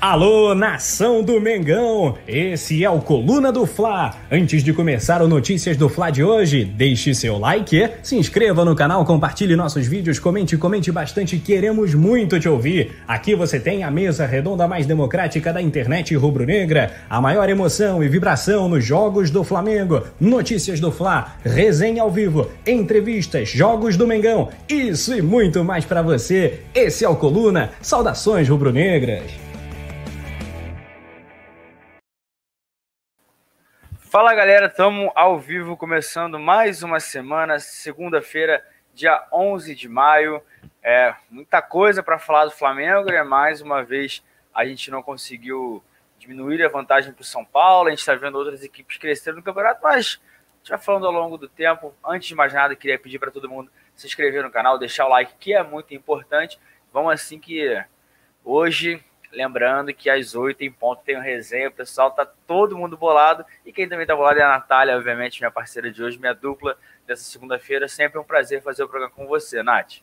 Alô, nação do Mengão! Esse é o Coluna do Fla. Antes de começar o Notícias do Fla de hoje, deixe seu like, se inscreva no canal, compartilhe nossos vídeos, comente, comente bastante, queremos muito te ouvir. Aqui você tem a mesa redonda mais democrática da internet rubro-negra, a maior emoção e vibração nos jogos do Flamengo, notícias do Fla, resenha ao vivo, entrevistas, jogos do Mengão, isso e muito mais para você. Esse é o Coluna. Saudações rubro-negras. Fala galera, estamos ao vivo começando mais uma semana, segunda-feira, dia 11 de maio. É muita coisa para falar do Flamengo, né? Mais uma vez a gente não conseguiu diminuir a vantagem para o São Paulo. A gente está vendo outras equipes crescendo no campeonato, mas já falando ao longo do tempo. Antes de mais nada, queria pedir para todo mundo se inscrever no canal, deixar o like, que é muito importante. Vamos assim que hoje Lembrando que às 8 em ponto tem um resenha, o pessoal tá todo mundo bolado. E quem também tá bolado é a Natália, obviamente, minha parceira de hoje, minha dupla dessa segunda-feira. Sempre um prazer fazer o programa com você, Nath.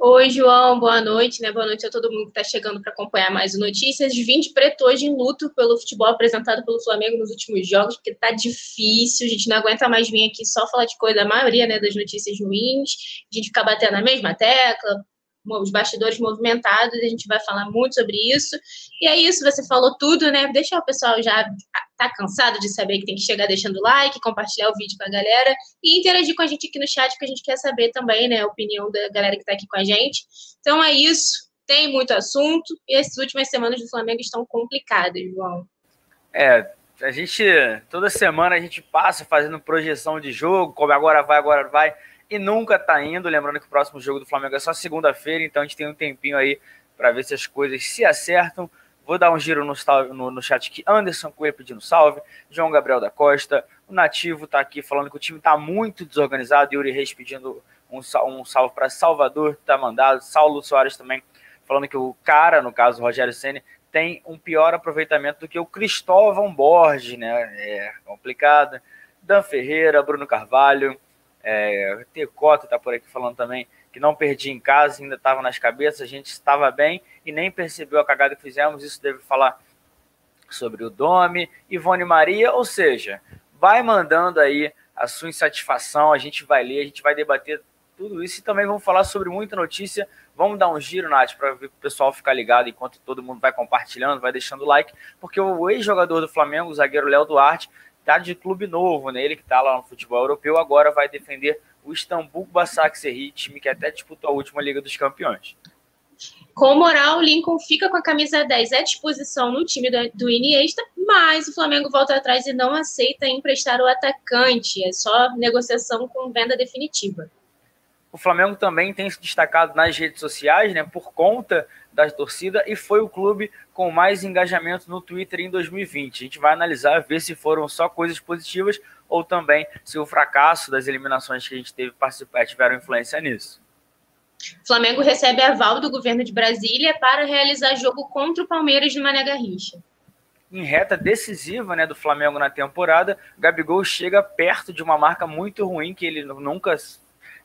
Oi, João, boa noite, né? Boa noite a todo mundo que está chegando para acompanhar mais Notícias. 20 pretos em luto pelo futebol apresentado pelo Flamengo nos últimos jogos, porque tá difícil, a gente não aguenta mais vir aqui só falar de coisa, a maioria né, das notícias ruins, a gente ficar batendo na mesma tecla, os bastidores movimentados, a gente vai falar muito sobre isso. E é isso, você falou tudo, né? Deixa o pessoal já tá cansado de saber que tem que chegar deixando like, compartilhar o vídeo com a galera e interagir com a gente aqui no chat, porque a gente quer saber também, né, a opinião da galera que tá aqui com a gente. Então é isso, tem muito assunto e as últimas semanas do Flamengo estão complicadas, João. É, a gente toda semana a gente passa fazendo projeção de jogo, como agora vai, agora vai e nunca tá indo. Lembrando que o próximo jogo do Flamengo é só segunda-feira, então a gente tem um tempinho aí para ver se as coisas se acertam. Vou dar um giro no, no, no chat aqui. Anderson Coelho pedindo salve. João Gabriel da Costa. O Nativo tá aqui falando que o time tá muito desorganizado. Yuri Reis pedindo um, um salve para Salvador, tá mandado. Saulo Soares também falando que o cara, no caso o Rogério Senna, tem um pior aproveitamento do que o Cristóvão Borges, né? É complicado. Dan Ferreira, Bruno Carvalho. É, Tecota está por aqui falando também que não perdi em casa, ainda estava nas cabeças, a gente estava bem e nem percebeu a cagada que fizemos. Isso deve falar sobre o Domi, Ivone Maria, ou seja, vai mandando aí a sua insatisfação, a gente vai ler, a gente vai debater tudo isso e também vamos falar sobre muita notícia. Vamos dar um giro, Nath, para o pessoal ficar ligado enquanto todo mundo vai compartilhando, vai deixando like, porque o ex-jogador do Flamengo, o zagueiro Léo Duarte, tá de clube novo, né? Ele que tá lá no futebol europeu, agora vai defender o Istambul Basaksehir, time que até disputou a última Liga dos Campeões. Com moral, o Lincoln fica com a camisa 10 à disposição no time do Iniesta, mas o Flamengo volta atrás e não aceita emprestar o atacante. É só negociação com venda definitiva. O Flamengo também tem se destacado nas redes sociais, né, por conta da torcida e foi o clube com mais engajamento no Twitter em 2020. A gente vai analisar, ver se foram só coisas positivas ou também se o fracasso das eliminações que a gente teve participar tiveram influência nisso. Flamengo recebe aval do governo de Brasília para realizar jogo contra o Palmeiras no Mané Garrincha. Em reta decisiva né, do Flamengo na temporada, Gabigol chega perto de uma marca muito ruim que ele nunca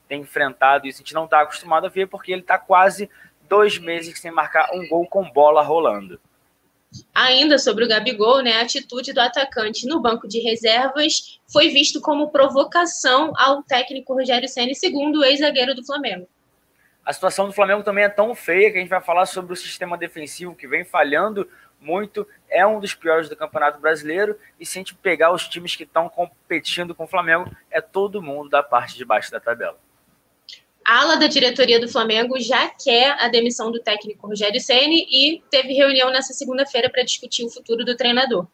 tem enfrentado. Isso a gente não está acostumado a ver, porque ele está quase dois meses sem marcar um gol com bola rolando. Ainda sobre o Gabigol, né, a atitude do atacante no banco de reservas foi visto como provocação ao técnico Rogério Ceni, segundo o ex-zagueiro do Flamengo. A situação do Flamengo também é tão feia que a gente vai falar sobre o sistema defensivo que vem falhando muito, é um dos piores do Campeonato Brasileiro, e se a gente pegar os times que estão competindo com o Flamengo, é todo mundo da parte de baixo da tabela. Ala da diretoria do Flamengo já quer a demissão do técnico Rogério Ceni e teve reunião nessa segunda-feira para discutir o futuro do treinador.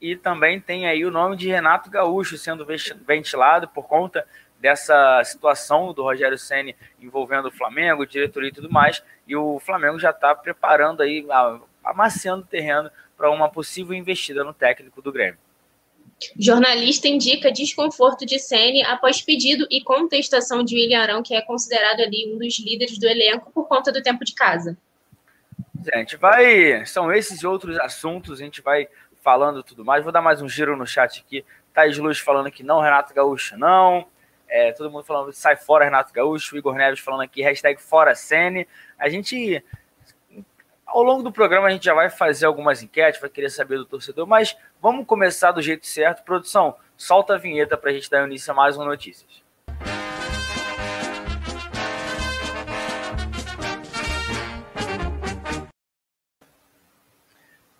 E também tem aí o nome de Renato Gaúcho sendo ventilado por conta dessa situação do Rogério Ceni envolvendo o Flamengo, diretoria e tudo mais. E o Flamengo já está preparando aí, amaciando o terreno para uma possível investida no técnico do Grêmio. Jornalista indica desconforto de Sene após pedido e contestação de William Arão, que é considerado ali um dos líderes do elenco por conta do tempo de casa. Gente vai. São esses e outros assuntos, a gente vai falando tudo mais. Vou dar mais um giro no chat aqui. Thais Luz falando que não, Renato Gaúcho não. É, todo mundo falando sai fora Renato Gaúcho. Igor Neves falando aqui, hashtag fora Sene. A gente Ao longo do programa a gente já vai fazer algumas enquetes, vai querer saber do torcedor, mas vamos começar do jeito certo. Produção, solta a vinheta para a gente dar início a mais uma notícias.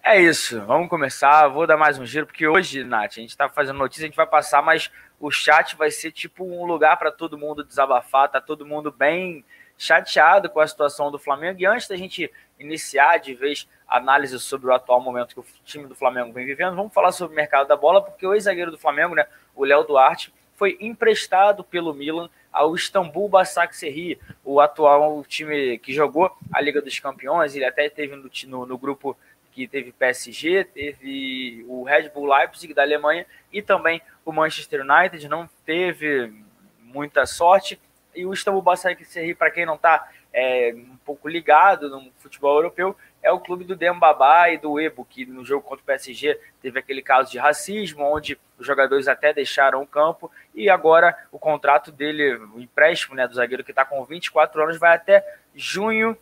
É isso, vamos começar. Vou dar mais um giro, porque hoje, Nath, a gente está fazendo notícia, a gente vai passar, mas o chat vai ser tipo um lugar para todo mundo desabafar, tá todo mundo bem chateado com a situação do Flamengo. E antes da gente iniciar de vez análise sobre o atual momento que o time do Flamengo vem vivendo, vamos falar sobre o mercado da bola, porque o ex-zagueiro do Flamengo, né, o Léo Duarte, foi emprestado pelo Milan ao Istambul Basaksehir, o atual time que jogou a Liga dos Campeões, ele até teve no, no, no grupo que teve PSG, teve o Red Bull Leipzig da Alemanha e também o Manchester United, não teve muita sorte. E o Istambul Basaksehir, para quem não está é, um pouco ligado no futebol europeu, é o clube do Dembaba e do Ebo, que no jogo contra o PSG teve aquele caso de racismo, onde os jogadores até deixaram o campo, e agora o contrato dele, o empréstimo né, do zagueiro que está com 24 anos, vai até junho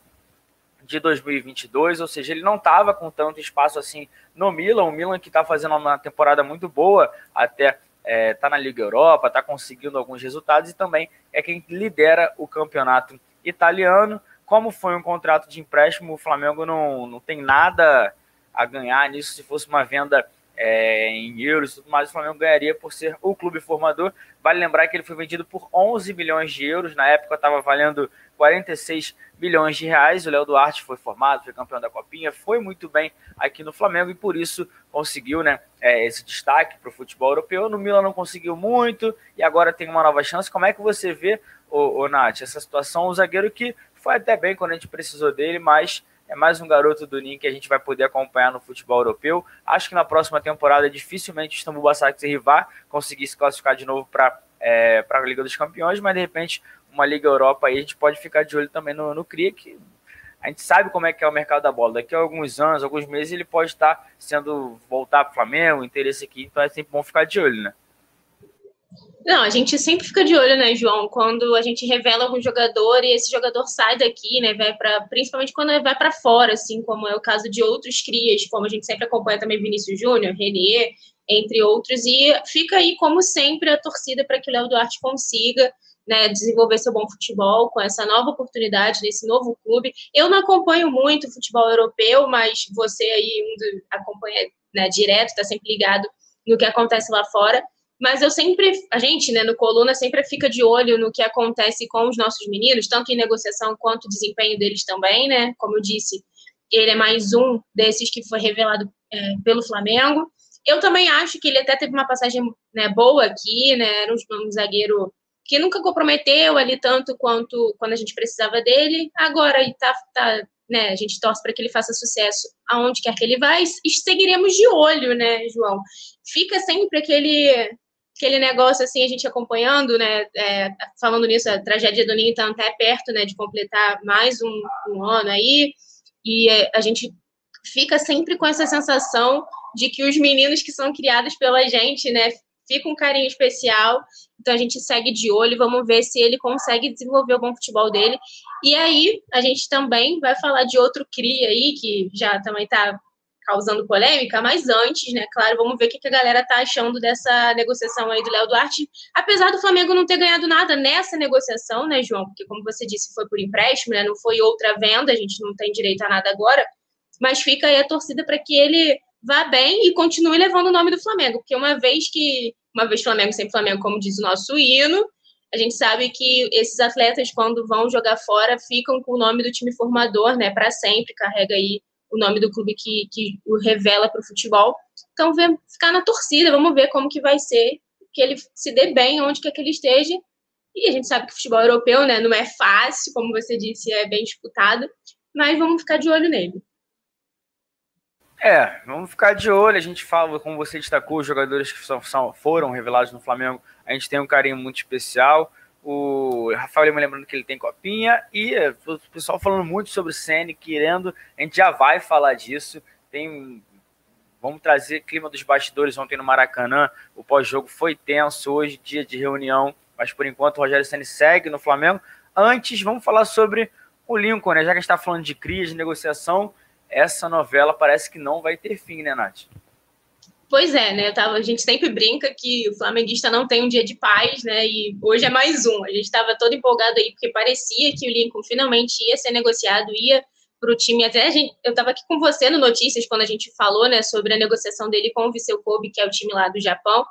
de 2022, ou seja, ele não estava com tanto espaço assim no Milan, o Milan que está fazendo uma temporada muito boa, até está é, tá na Liga Europa, está conseguindo alguns resultados e também é quem lidera o campeonato italiano. Como foi um contrato de empréstimo, o Flamengo não, não tem nada a ganhar nisso. Se fosse uma venda é, em euros e tudo mais, o Flamengo ganharia por ser o clube formador. Vale lembrar que ele foi vendido por 11 milhões de euros, na época estava valendo 46 bilhões de reais. O Léo Duarte foi formado, foi campeão da Copinha, foi muito bem aqui no Flamengo e por isso conseguiu né, é, esse destaque para o futebol europeu. No Milan não conseguiu muito e agora tem uma nova chance. Como é que você vê, o, o Nath, essa situação? O zagueiro que foi até bem quando a gente precisou dele, mas é mais um garoto do Ninho que a gente vai poder acompanhar no futebol europeu. Acho que na próxima temporada dificilmente o Istambul Basaksehir vai conseguir se classificar de novo para é, a Liga dos Campeões, mas de repente uma Liga Europa aí, a gente pode ficar de olho também no, no CRIA, que a gente sabe como é que é o mercado da bola. Daqui a alguns anos, alguns meses, ele pode estar sendo voltar para o Flamengo, interesse aqui, então é sempre bom ficar de olho, né? Não, a gente sempre fica de olho, né, João, quando a gente revela algum jogador e esse jogador sai daqui, né, vai para principalmente quando vai para fora, assim, como é o caso de outros crias, como a gente sempre acompanha também Vinícius Júnior, Renier, entre outros, e fica aí como sempre a torcida para que o Léo Duarte consiga né, desenvolver seu bom futebol com essa nova oportunidade nesse novo clube. Eu não acompanho muito o futebol europeu, mas você aí um do, acompanha né, direto, está sempre ligado no que acontece lá fora. Mas eu sempre, a gente, né, no Coluna, sempre fica de olho no que acontece com os nossos meninos, tanto em negociação quanto desempenho deles também, né? Como eu disse, ele é mais um desses que foi revelado é, pelo Flamengo. Eu também acho que ele até teve uma passagem né, boa aqui, né? Era um, um zagueiro que nunca comprometeu ali tanto quanto quando a gente precisava dele. Agora e tá, tá né, a gente torce para que ele faça sucesso aonde quer que ele vá e seguiremos de olho, né, João? Fica sempre aquele aquele negócio assim, a gente acompanhando, né, é, falando nisso, a tragédia do Ninho está até perto, né, de completar mais um, um ano aí, e é, a gente fica sempre com essa sensação de que os meninos que são criados pela gente, né, fica um carinho especial. Então a gente segue de olho, vamos ver se ele consegue desenvolver o bom futebol dele. E aí a gente também vai falar de outro CRI aí, que já também está causando polêmica, mas antes, né, claro, vamos ver o que a galera tá achando dessa negociação aí do Léo Duarte, apesar do Flamengo não ter ganhado nada nessa negociação, né, João, porque como você disse, foi por empréstimo, né, não foi outra venda, a gente não tem direito a nada agora, mas fica aí a torcida para que ele vá bem e continue levando o nome do Flamengo, porque uma vez que, uma vez Flamengo, sempre Flamengo, como diz o nosso hino, a gente sabe que esses atletas, quando vão jogar fora, ficam com o nome do time formador, né, para sempre, carrega aí o nome do clube que, que o revela para o futebol. Então, ver, ficar na torcida, vamos ver como que vai ser, que ele se dê bem onde quer que ele esteja. E a gente sabe que o futebol europeu, né, não é fácil, como você disse, é bem disputado, mas vamos ficar de olho nele. É, vamos ficar de olho. A gente fala, como você destacou, os jogadores que são, foram revelados no Flamengo, a gente tem um carinho muito especial. O Rafael me lembrando que ele tem copinha e o pessoal falando muito sobre o Ceni, querendo, a gente já vai falar disso. Tem Vamos trazer clima dos bastidores ontem no Maracanã. O pós-jogo foi tenso hoje, dia de reunião, mas por enquanto o Rogério Ceni segue no Flamengo. Antes, vamos falar sobre o Lincoln, né? Já que a gente está falando de crise, de negociação, essa novela parece que não vai ter fim, né, Nath? Pois é, né? Tava, a gente sempre brinca que o flamenguista não tem um dia de paz, né? E hoje é mais um. A gente estava todo empolgado aí, porque parecia que o Lincoln finalmente ia ser negociado, ia para o time. Até gente, eu estava aqui com você no Notícias, quando a gente falou né, sobre a negociação dele com o Viseu Kobe, que é o time lá do Japão.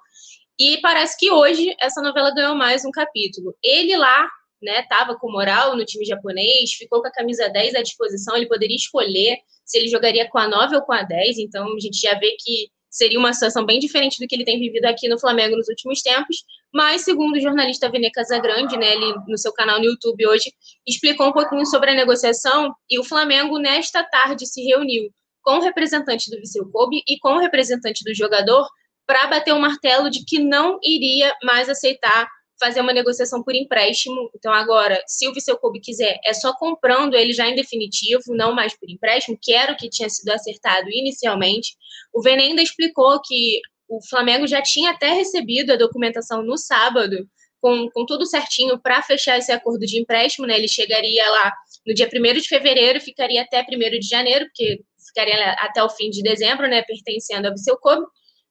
E parece que hoje essa novela ganhou mais um capítulo. Ele lá, né, tava com moral no time japonês, ficou com a camisa 10 à disposição, ele poderia escolher se ele jogaria com a 9 ou com a 10, então a gente já vê que seria uma situação bem diferente do que ele tem vivido aqui no Flamengo nos últimos tempos, mas segundo o jornalista Vene Casagrande, né, ele no seu canal no YouTube hoje, explicou um pouquinho sobre a negociação e o Flamengo nesta tarde se reuniu com o representante do Viseu Kobe e com o representante do jogador para bater o martelo de que não iria mais aceitar fazer uma negociação por empréstimo. Então, agora, se o Viseu Kobe quiser, é só comprando ele já em definitivo, não mais por empréstimo, que era o que tinha sido acertado inicialmente. O Vene ainda explicou que o Flamengo já tinha até recebido a documentação no sábado, com, com tudo certinho para fechar esse acordo de empréstimo, né? Ele chegaria lá no dia 1 de fevereiro, ficaria até 1 de janeiro, porque ficaria até o fim de dezembro, né? Pertencendo ao Viseu Kobe.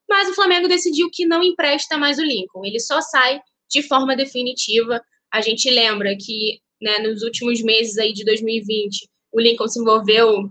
Mas o Flamengo decidiu que não empresta mais o Lincoln. Ele só sai de forma definitiva. A gente lembra que né, nos últimos meses aí de 2020, o Lincoln se envolveu,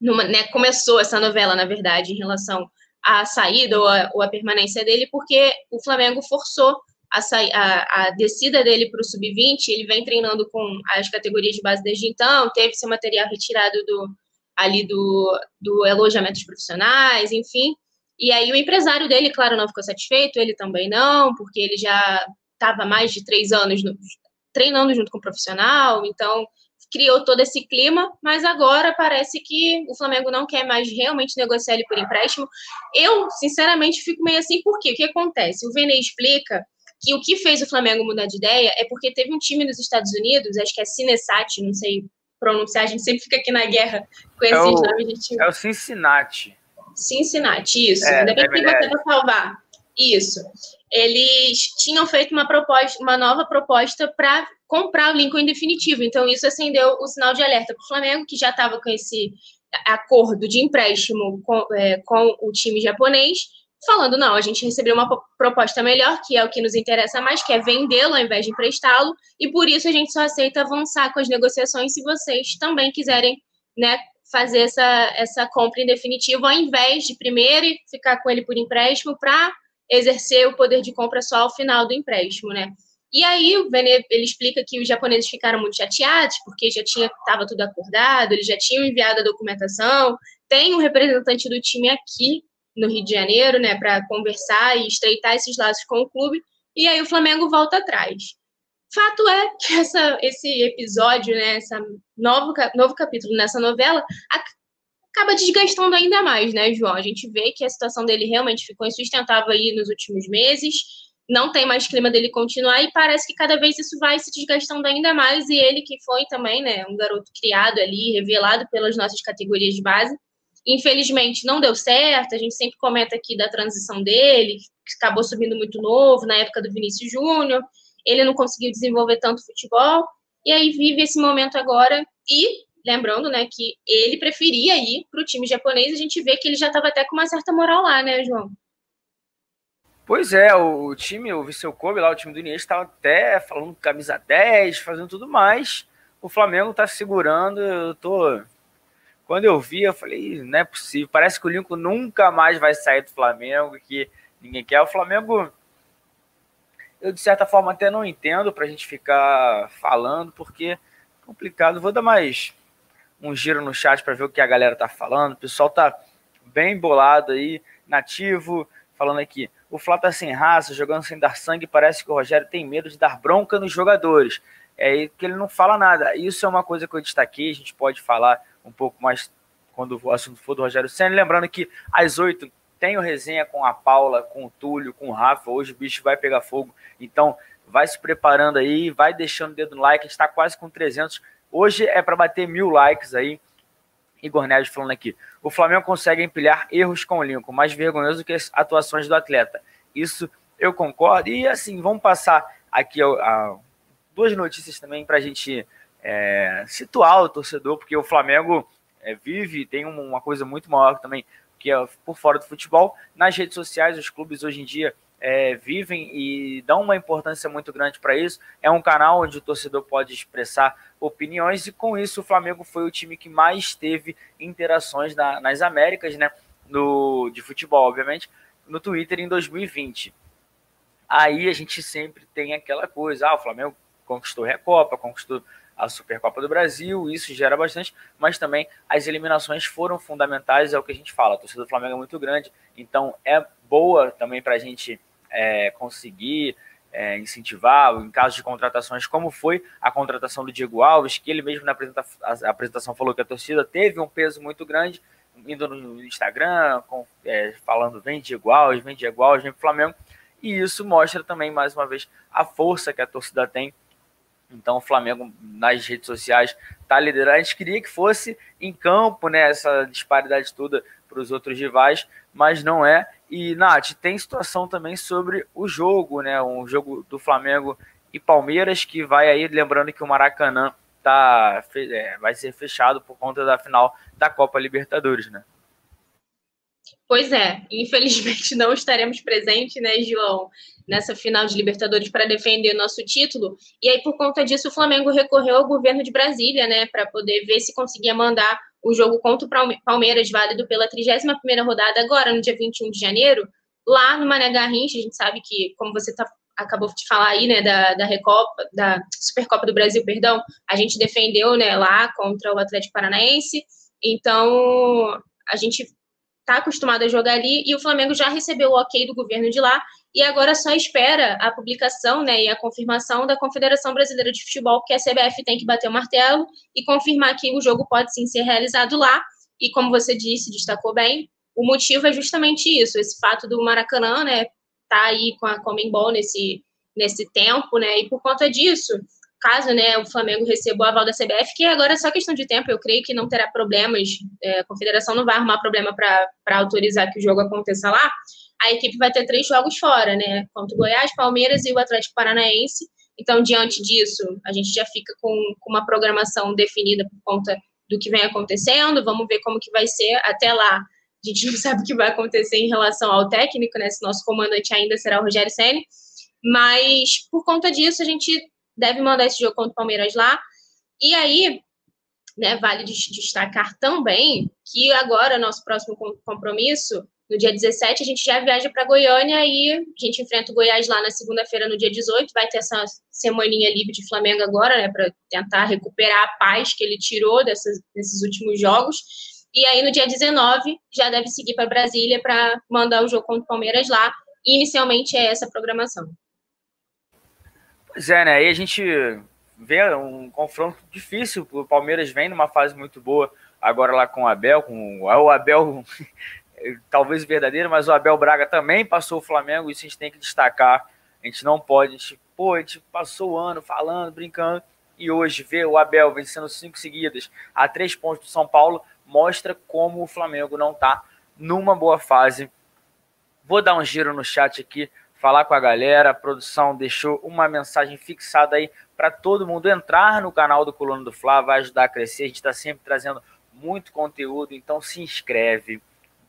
numa, né, começou essa novela, na verdade, em relação à saída ou a, ou permanência dele, porque o Flamengo forçou a, a, a descida dele para o sub-20. Ele vem treinando com as categorias de base desde então, teve seu material retirado do ali do, do alojamento dos profissionais, enfim. E aí o empresário dele, claro, não ficou satisfeito, ele também não, porque ele já estava mais de três anos no, treinando junto com o profissional, então criou todo esse clima, mas agora parece que o Flamengo não quer mais realmente negociar ele por empréstimo. Eu, sinceramente, fico meio assim, porque o que acontece? O Vene explica que o que fez o Flamengo mudar de ideia é porque teve um time nos Estados Unidos, acho que é Cinesat, não sei pronunciar, a gente sempre fica aqui na guerra com esses é o, nomes. Gente... É o Cincinnati. Cincinnati, isso. É, Ainda bem é que você vai salvar. Isso eles tinham feito uma proposta, uma nova proposta para comprar o Lincoln em definitivo. Então, isso acendeu o sinal de alerta para o Flamengo, que já estava com esse acordo de empréstimo com, é, com o time japonês, falando: não, a gente recebeu uma proposta melhor, que é o que nos interessa mais, que é vendê-lo ao invés de emprestá-lo, e por isso a gente só aceita avançar com as negociações se vocês também quiserem né, fazer essa, essa compra em definitivo, ao invés de primeiro ficar com ele por empréstimo para exercer o poder de compra só ao final do empréstimo, né? E aí o Vene, ele explica que os japoneses ficaram muito chateados porque já tinha estava tudo acordado, eles já tinham enviado a documentação, tem um representante do time aqui no Rio de Janeiro, né, para conversar e estreitar esses laços com o clube. E aí o Flamengo volta atrás. Fato é que essa, esse episódio, né, esse novo, novo capítulo nessa novela, acaba desgastando ainda mais, né, João? A gente vê que a situação dele realmente ficou insustentável aí nos últimos meses, não tem mais clima dele continuar e parece que cada vez isso vai se desgastando ainda mais. E ele, que foi também, né, um garoto criado ali, revelado pelas nossas categorias de base, infelizmente não deu certo. A gente sempre comenta aqui da transição dele, que acabou subindo muito novo na época do Vinícius Júnior. Ele não conseguiu desenvolver tanto futebol. E aí vive esse momento agora e lembrando, né, que ele preferia ir para o time japonês, a gente vê que ele já estava até com uma certa moral lá, né, João? Pois é, o time, o Viseu Kobe lá, o time do Inês, estava até falando camisa 10, fazendo tudo mais. O Flamengo está segurando, eu tô... Quando eu vi, eu falei, não é possível, parece que o Lincoln nunca mais vai sair do Flamengo, que ninguém quer. O Flamengo, eu de certa forma até não entendo para a gente ficar falando, porque é complicado. Vou dar mais um giro no chat para ver o que a galera tá falando. O pessoal tá bem bolado aí, nativo, falando aqui. O Flá tá sem raça, jogando sem dar sangue, parece que o Rogério tem medo de dar bronca nos jogadores. É que ele não fala nada. Isso é uma coisa que eu destaquei, a gente pode falar um pouco mais quando o assunto for do Rogério Senna. Lembrando que às oito tem o resenha com a Paula, com o Túlio, com o Rafa. Hoje o bicho vai pegar fogo. Então, vai se preparando aí, vai deixando o dedo no like. A gente está quase com 300. Hoje é para bater mil likes aí. Igor Neves falando aqui. O Flamengo consegue empilhar erros com o Lincoln, mais vergonhoso que as atuações do atleta. Isso eu concordo. E assim, vamos passar aqui a, a duas notícias também para a gente é, situar o torcedor, porque o Flamengo é, vive, tem uma coisa muito maior também, que é por fora do futebol. Nas redes sociais, os clubes hoje em dia é, vivem e dão uma importância muito grande para isso. É um canal onde o torcedor pode expressar opiniões, e com isso o Flamengo foi o time que mais teve interações na, nas Américas, né? No, de futebol, obviamente, no Twitter em 2020. Aí a gente sempre tem aquela coisa: ah, o Flamengo conquistou a Recopa, conquistou a Supercopa do Brasil, isso gera bastante, mas também as eliminações foram fundamentais, é o que a gente fala. A torcida do Flamengo é muito grande, então é boa também para a gente é, conseguir é, incentivar, em caso de contratações, como foi a contratação do Diego Alves, que ele mesmo na apresentação falou que a torcida teve um peso muito grande, indo no Instagram, com, é, falando vem Diego Alves, vem Diego Alves, vem Flamengo, e isso mostra também, mais uma vez, a força que a torcida tem. Então, o Flamengo nas redes sociais está liderando. A gente queria que fosse em campo, né? Essa disparidade toda para os outros rivais, mas não é. E, Nath, tem situação também sobre o jogo, né? Um jogo do Flamengo e Palmeiras, que vai aí, lembrando que o Maracanã tá, é, vai ser fechado por conta da final da Copa Libertadores, né? Pois é, infelizmente não estaremos presentes, né, João, nessa final de Libertadores para defender nosso título. E aí, por conta disso, o Flamengo recorreu ao governo de Brasília, né, para poder ver se conseguia mandar o jogo contra o Palmeiras, válido pela 31ª rodada, agora, no dia 21 de janeiro, lá no Mané Garrincha. A gente sabe que, como você tá, acabou de falar aí, né, da, da Recopa, da Supercopa do Brasil, perdão, a gente defendeu, né, lá contra o Atlético Paranaense. Então, a gente está acostumado a jogar ali e o Flamengo já recebeu o ok do governo de lá e agora só espera a publicação né, e a confirmação da Confederação Brasileira de Futebol, que a CBF tem que bater o martelo e confirmar que o jogo pode sim ser realizado lá. E como você disse, destacou bem, o motivo é justamente isso, esse fato do Maracanã, né, tá aí com a Comembol nesse, nesse tempo, né, e por conta disso, caso né, o Flamengo receba o aval da CBF, que agora é só questão de tempo, eu creio que não terá problemas, é, a confederação não vai arrumar problema para autorizar que o jogo aconteça lá, a equipe vai ter três jogos fora, né? Contra o Goiás, Palmeiras e o Atlético Paranaense. Então, diante disso, a gente já fica com, com uma programação definida por conta do que vem acontecendo. Vamos ver como que vai ser até lá. A gente não sabe o que vai acontecer em relação ao técnico, né? Se nosso comandante ainda será o Rogério Senna. Mas, por conta disso, a gente deve mandar esse jogo contra o Palmeiras lá. E aí, né, vale destacar também que agora, nosso próximo compromisso no dia 17, a gente já viaja para Goiânia e a gente enfrenta o Goiás lá na segunda-feira, no dia 18. Vai ter essa semaninha livre de Flamengo agora, né, para tentar recuperar a paz que ele tirou dessas, desses últimos jogos. E aí, no dia 19, já deve seguir para Brasília para mandar o jogo contra o Palmeiras lá. E, inicialmente é essa a programação. Pois é, né? Aí a gente vê um confronto difícil. O Palmeiras vem numa fase muito boa agora lá com o Abel. Com o Abel talvez verdadeiro, mas o Abel Braga também passou o Flamengo, isso a gente tem que destacar. A gente não pode, a gente, pô, a gente passou o ano falando, brincando, e hoje ver o Abel vencendo cinco seguidas a três pontos do São Paulo mostra como o Flamengo não está numa boa fase. Vou dar um giro no chat aqui, falar com a galera. A produção deixou uma mensagem fixada aí para todo mundo entrar no canal do Coluna do Fla, vai ajudar a crescer. A gente está sempre trazendo muito conteúdo, então se inscreve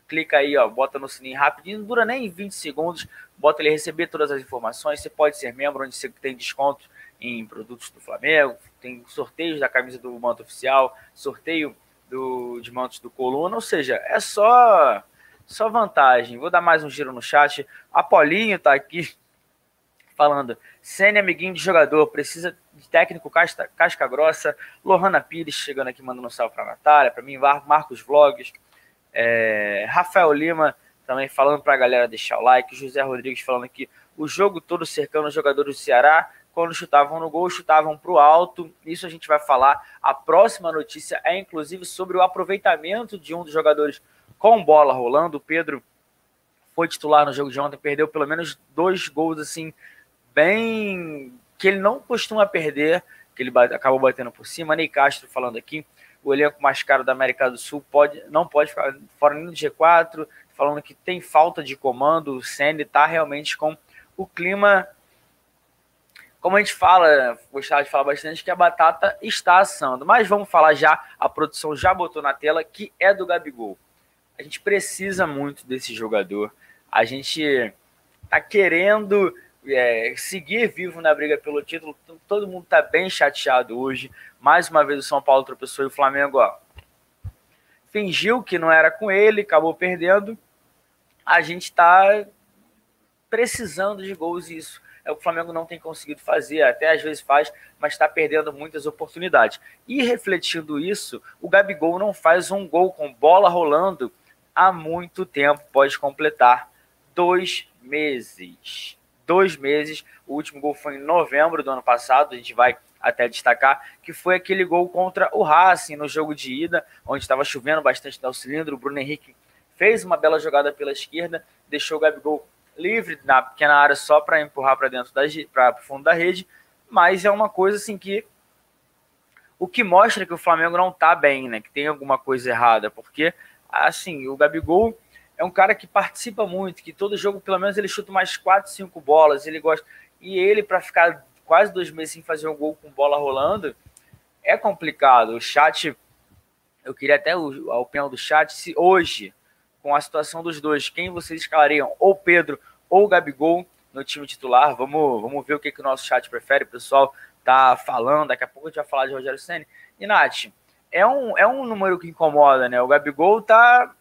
clica aí, ó, bota no sininho rapidinho, não dura nem 20 segundos, bota ele receber todas as informações, você pode ser membro, onde você tem desconto em produtos do Flamengo, tem sorteios da camisa do manto oficial, sorteio do, de mantos do Coluna, ou seja, é só só vantagem. Vou dar mais um giro no chat. Apolinho tá aqui falando, Sene amiguinho de jogador, precisa de técnico casca, casca grossa. Lohana Pires chegando aqui mandando um salve para Natália, para mim, Marcos Vlogs, é, Rafael Lima também falando para a galera deixar o like. José Rodrigues falando aqui o jogo todo cercando os jogadores do Ceará. Quando chutavam no gol, chutavam para o alto. Isso a gente vai falar. A próxima notícia é inclusive sobre o aproveitamento de um dos jogadores com bola rolando. O Pedro foi titular no jogo de ontem, perdeu pelo menos dois gols assim, bem. que ele não costuma perder, que ele acabou batendo por cima. Ney Castro falando aqui o elenco mais caro da América do Sul pode, não pode ficar fora nem do G4, falando que tem falta de comando, o Senna está realmente com o clima como a gente fala, gostava de falar bastante, que a batata está assando. Mas vamos falar já, a produção já botou na tela, que é do Gabigol. A gente precisa muito desse jogador. A gente tá querendo é, seguir vivo na briga pelo título. Todo mundo tá bem chateado hoje. Mais uma vez o São Paulo tropeçou e o Flamengo, ó, fingiu que não era com ele, acabou perdendo. A gente tá precisando de gols e isso é o que o Flamengo não tem conseguido fazer, até às vezes faz, mas está perdendo muitas oportunidades. E refletindo isso, o Gabigol não faz um gol com bola rolando há muito tempo, pode completar dois meses. Dois meses, o último gol foi em novembro do ano passado, a gente vai até destacar, que foi aquele gol contra o Racing no jogo de ida, onde estava chovendo bastante no cilindro, o Bruno Henrique fez uma bela jogada pela esquerda, deixou o Gabigol livre na pequena área só para empurrar para dentro da para o fundo da rede, mas é uma coisa assim que o que mostra que o Flamengo não está bem, né? Que tem alguma coisa errada, porque assim, o Gabigol é um cara que participa muito, que todo jogo pelo menos ele chuta mais 4, 5 bolas, ele gosta. E ele para ficar quase dois meses sem fazer um gol com bola rolando, é complicado. O chat, eu queria até a opinião do chat, se hoje com a situação dos dois, quem vocês escalariam? Ou Pedro ou Gabigol no time titular? Vamos, vamos ver o que, que o nosso chat prefere. O pessoal tá falando, daqui a pouco a gente vai falar de Rogério Senna. E Nath, é um, é um número que incomoda, né? O Gabigol tá.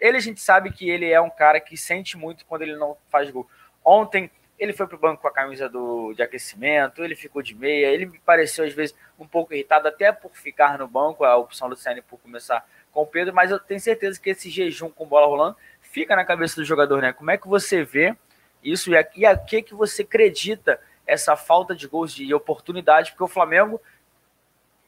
Ele a gente sabe que ele é um cara que sente muito quando ele não faz gol. Ontem ele foi pro banco com a camisa do, de aquecimento, ele ficou de meia, ele me pareceu às vezes um pouco irritado até por ficar no banco, a opção do Senna por começar com o Pedro, mas eu tenho certeza que esse jejum com bola rolando fica na cabeça do jogador, né? Como é que você vê isso e a, e a que, que você acredita essa falta de gols de oportunidade? Porque o Flamengo,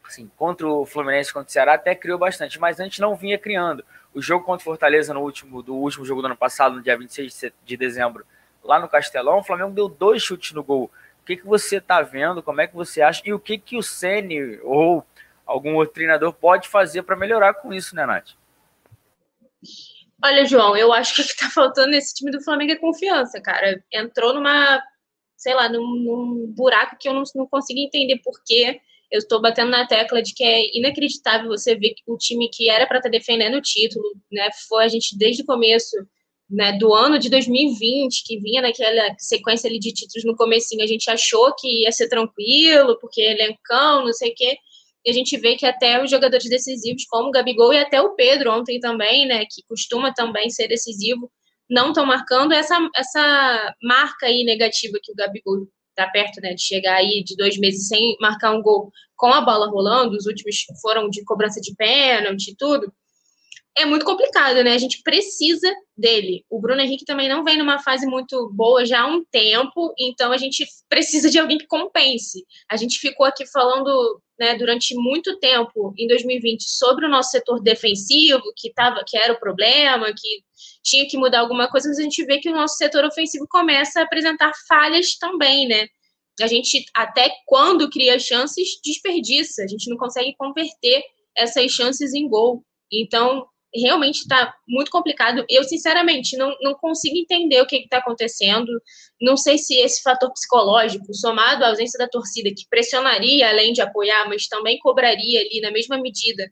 assim, contra o Fluminense, contra o Ceará, até criou bastante, mas antes não vinha criando. O jogo contra o Fortaleza no último, do último jogo do ano passado, no dia 26 de dezembro, lá no Castelão, o Flamengo deu dois chutes no gol. O que, que você está vendo? Como é que você acha? E o que, que o Ceni ou algum outro treinador pode fazer para melhorar com isso, né, Nath? Olha, João, eu acho que o que está faltando nesse time do Flamengo é confiança, cara. Entrou numa, sei lá, num, num buraco que eu não, não consigo entender por quê. Eu estou batendo na tecla de que é inacreditável você ver o time que era para estar tá defendendo o título, né? Foi a gente desde o começo né, do ano de 2020, que vinha naquela sequência ali de títulos no comecinho, a gente achou que ia ser tranquilo, porque elencão, não sei o quê. E a gente vê que até os jogadores decisivos, como o Gabigol e até o Pedro ontem também, né, que costuma também ser decisivo, não estão marcando essa, essa marca aí negativa que o Gabigol está perto, né, de chegar aí de dois meses sem marcar um gol com a bola rolando, os últimos foram de cobrança de pênalti e tudo é muito complicado, né? A gente precisa dele. O Bruno Henrique também não vem numa fase muito boa já há um tempo, então a gente precisa de alguém que compense. A gente ficou aqui falando né, durante muito tempo em 2020 sobre o nosso setor defensivo, que, tava, que era o problema, que tinha que mudar alguma coisa, mas a gente vê que o nosso setor ofensivo começa a apresentar falhas também, né? A gente, até quando cria chances, desperdiça. A gente não consegue converter essas chances em gol. Então, realmente está muito complicado. Eu, sinceramente, não, não consigo entender o que está acontecendo. Não sei se esse fator psicológico, somado à ausência da torcida, que pressionaria além de apoiar, mas também cobraria ali na mesma medida,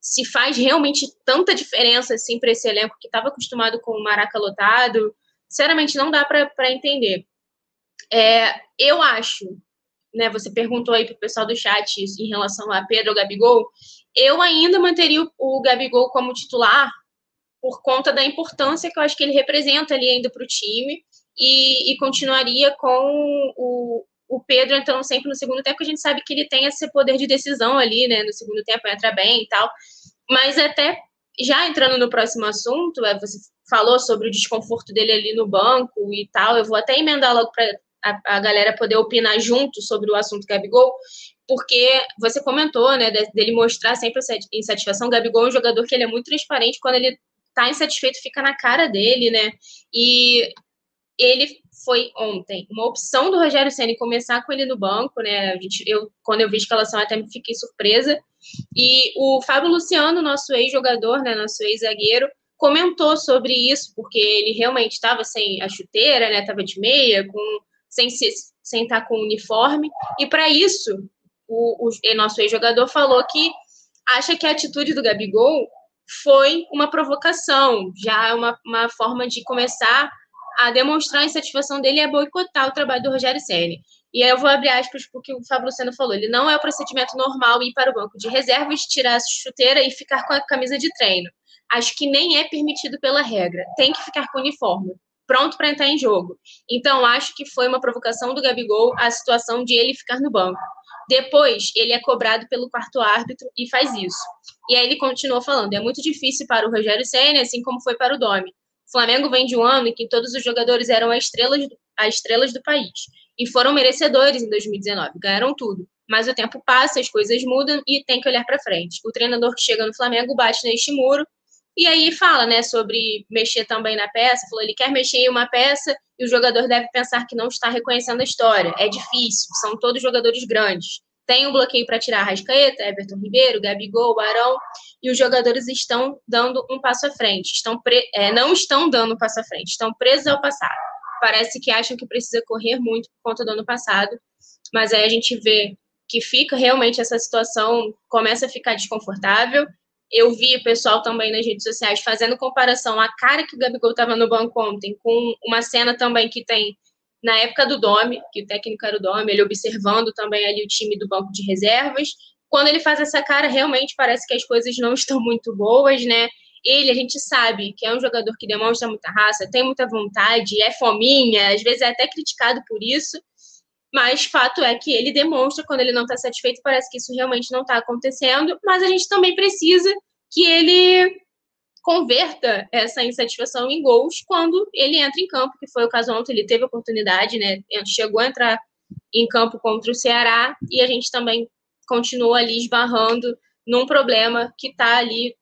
se faz realmente tanta diferença assim para esse elenco que estava acostumado com o Maraca lotado. Sinceramente, não dá para entender. É, eu acho, né? Você perguntou aí para o pessoal do chat em relação a Pedro ou Gabigol eu ainda manteria o, Gabigol como titular por conta da importância que eu acho que ele representa ali ainda para o time e, e, continuaria com o, o Pedro entrando sempre no segundo tempo, que a gente sabe que ele tem esse poder de decisão ali, né? No segundo tempo entra bem e tal. Mas até já entrando no próximo assunto, é, você falou sobre o desconforto dele ali no banco e tal. Eu vou até emendar logo para a, a, galera poder opinar junto sobre o assunto Gabigol porque você comentou, né, dele mostrar sempre insatisfação. O Gabigol é um jogador que ele é muito transparente, quando ele tá insatisfeito, fica na cara dele, né? E ele foi ontem uma opção do Rogério Senna começar com ele no banco, né? Gente, eu, quando eu vi a escalação, até me fiquei surpresa. E o Fábio Luciano, nosso ex-jogador, né, nosso ex-zagueiro, comentou sobre isso, porque ele realmente estava sem a chuteira, né? Tava de meia, com sem, sem estar com uniforme. E para isso, o, o nosso ex-jogador falou que acha que a atitude do Gabigol foi uma provocação, já é uma, uma forma de começar a demonstrar a insatisfação dele a boicotar o trabalho do Rogério Ceni. E aí eu vou abrir aspas porque o Fábio Luciano falou. Ele não é o procedimento normal ir para o banco de reservas, tirar a chuteira e ficar com a camisa de treino. Acho que nem é permitido pela regra. Tem que ficar com o uniforme, pronto para entrar em jogo. Então, acho que foi uma provocação do Gabigol a situação de ele ficar no banco. Depois, ele é cobrado pelo quarto árbitro e faz isso. E aí ele continuou falando: é muito difícil para o Rogério Senna, assim como foi para o Domi. O Flamengo vem de um ano em que todos os jogadores eram as estrelas, as estrelas do país e foram merecedores em 2019, ganharam tudo. Mas o tempo passa, as coisas mudam e tem que olhar para frente. O treinador que chega no Flamengo bate neste muro e aí fala, né, sobre mexer também na peça. Falou, ele quer mexer em uma peça e o jogador deve pensar que não está reconhecendo a história. É difícil, são todos jogadores grandes. Tem um bloqueio para tirar Rascaeta, Everton Ribeiro, Gabigol, Barão, e os jogadores estão dando um passo à frente. Estão pre... é, não estão dando um passo à frente, estão presos ao passado parece que acham que precisa correr muito por conta do ano passado, mas aí a gente vê que fica realmente essa situação, começa a ficar desconfortável. Eu vi o pessoal também nas redes sociais fazendo comparação a cara que o Gabigol estava no banco ontem com uma cena também que tem na época do Domi, que o técnico era o Domi, ele observando também ali o time do banco de reservas. Quando ele faz essa cara, realmente parece que as coisas não estão muito boas, né? ele, a gente sabe que é um jogador que demonstra muita raça, tem muita vontade, é fominha, às vezes é até criticado por isso, mas fato é que ele demonstra quando ele não está satisfeito, parece que isso realmente não está acontecendo, mas a gente também precisa que ele converta essa insatisfação em gols quando ele entra em campo, que foi o caso ontem, ele teve oportunidade, né? Chegou a entrar em campo contra o Ceará e a gente também continuou ali esbarrando num problema que está ali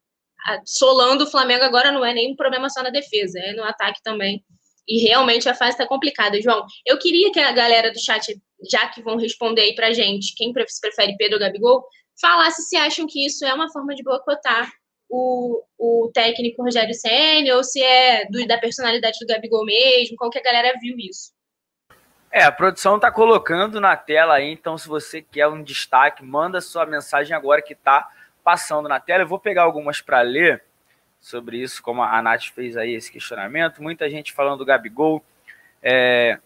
solando o Flamengo agora não é nem um problema só na defesa, é no ataque também. E realmente a fase está complicada, João. Eu queria que a galera do chat, já que vão responder aí pra gente, quem prefere Pedro ou Gabigol, falasse se acham que isso é uma forma de boicotar o, o técnico Rogério Senna ou se é do, da personalidade do Gabigol mesmo, como que a galera viu isso. É, a produção está colocando na tela aí, então se você quer um destaque, manda sua mensagem agora que tá passando na tela. Eu vou pegar algumas para ler sobre isso, como a Nath fez aí esse questionamento. Muita gente falando do Gabigol. É,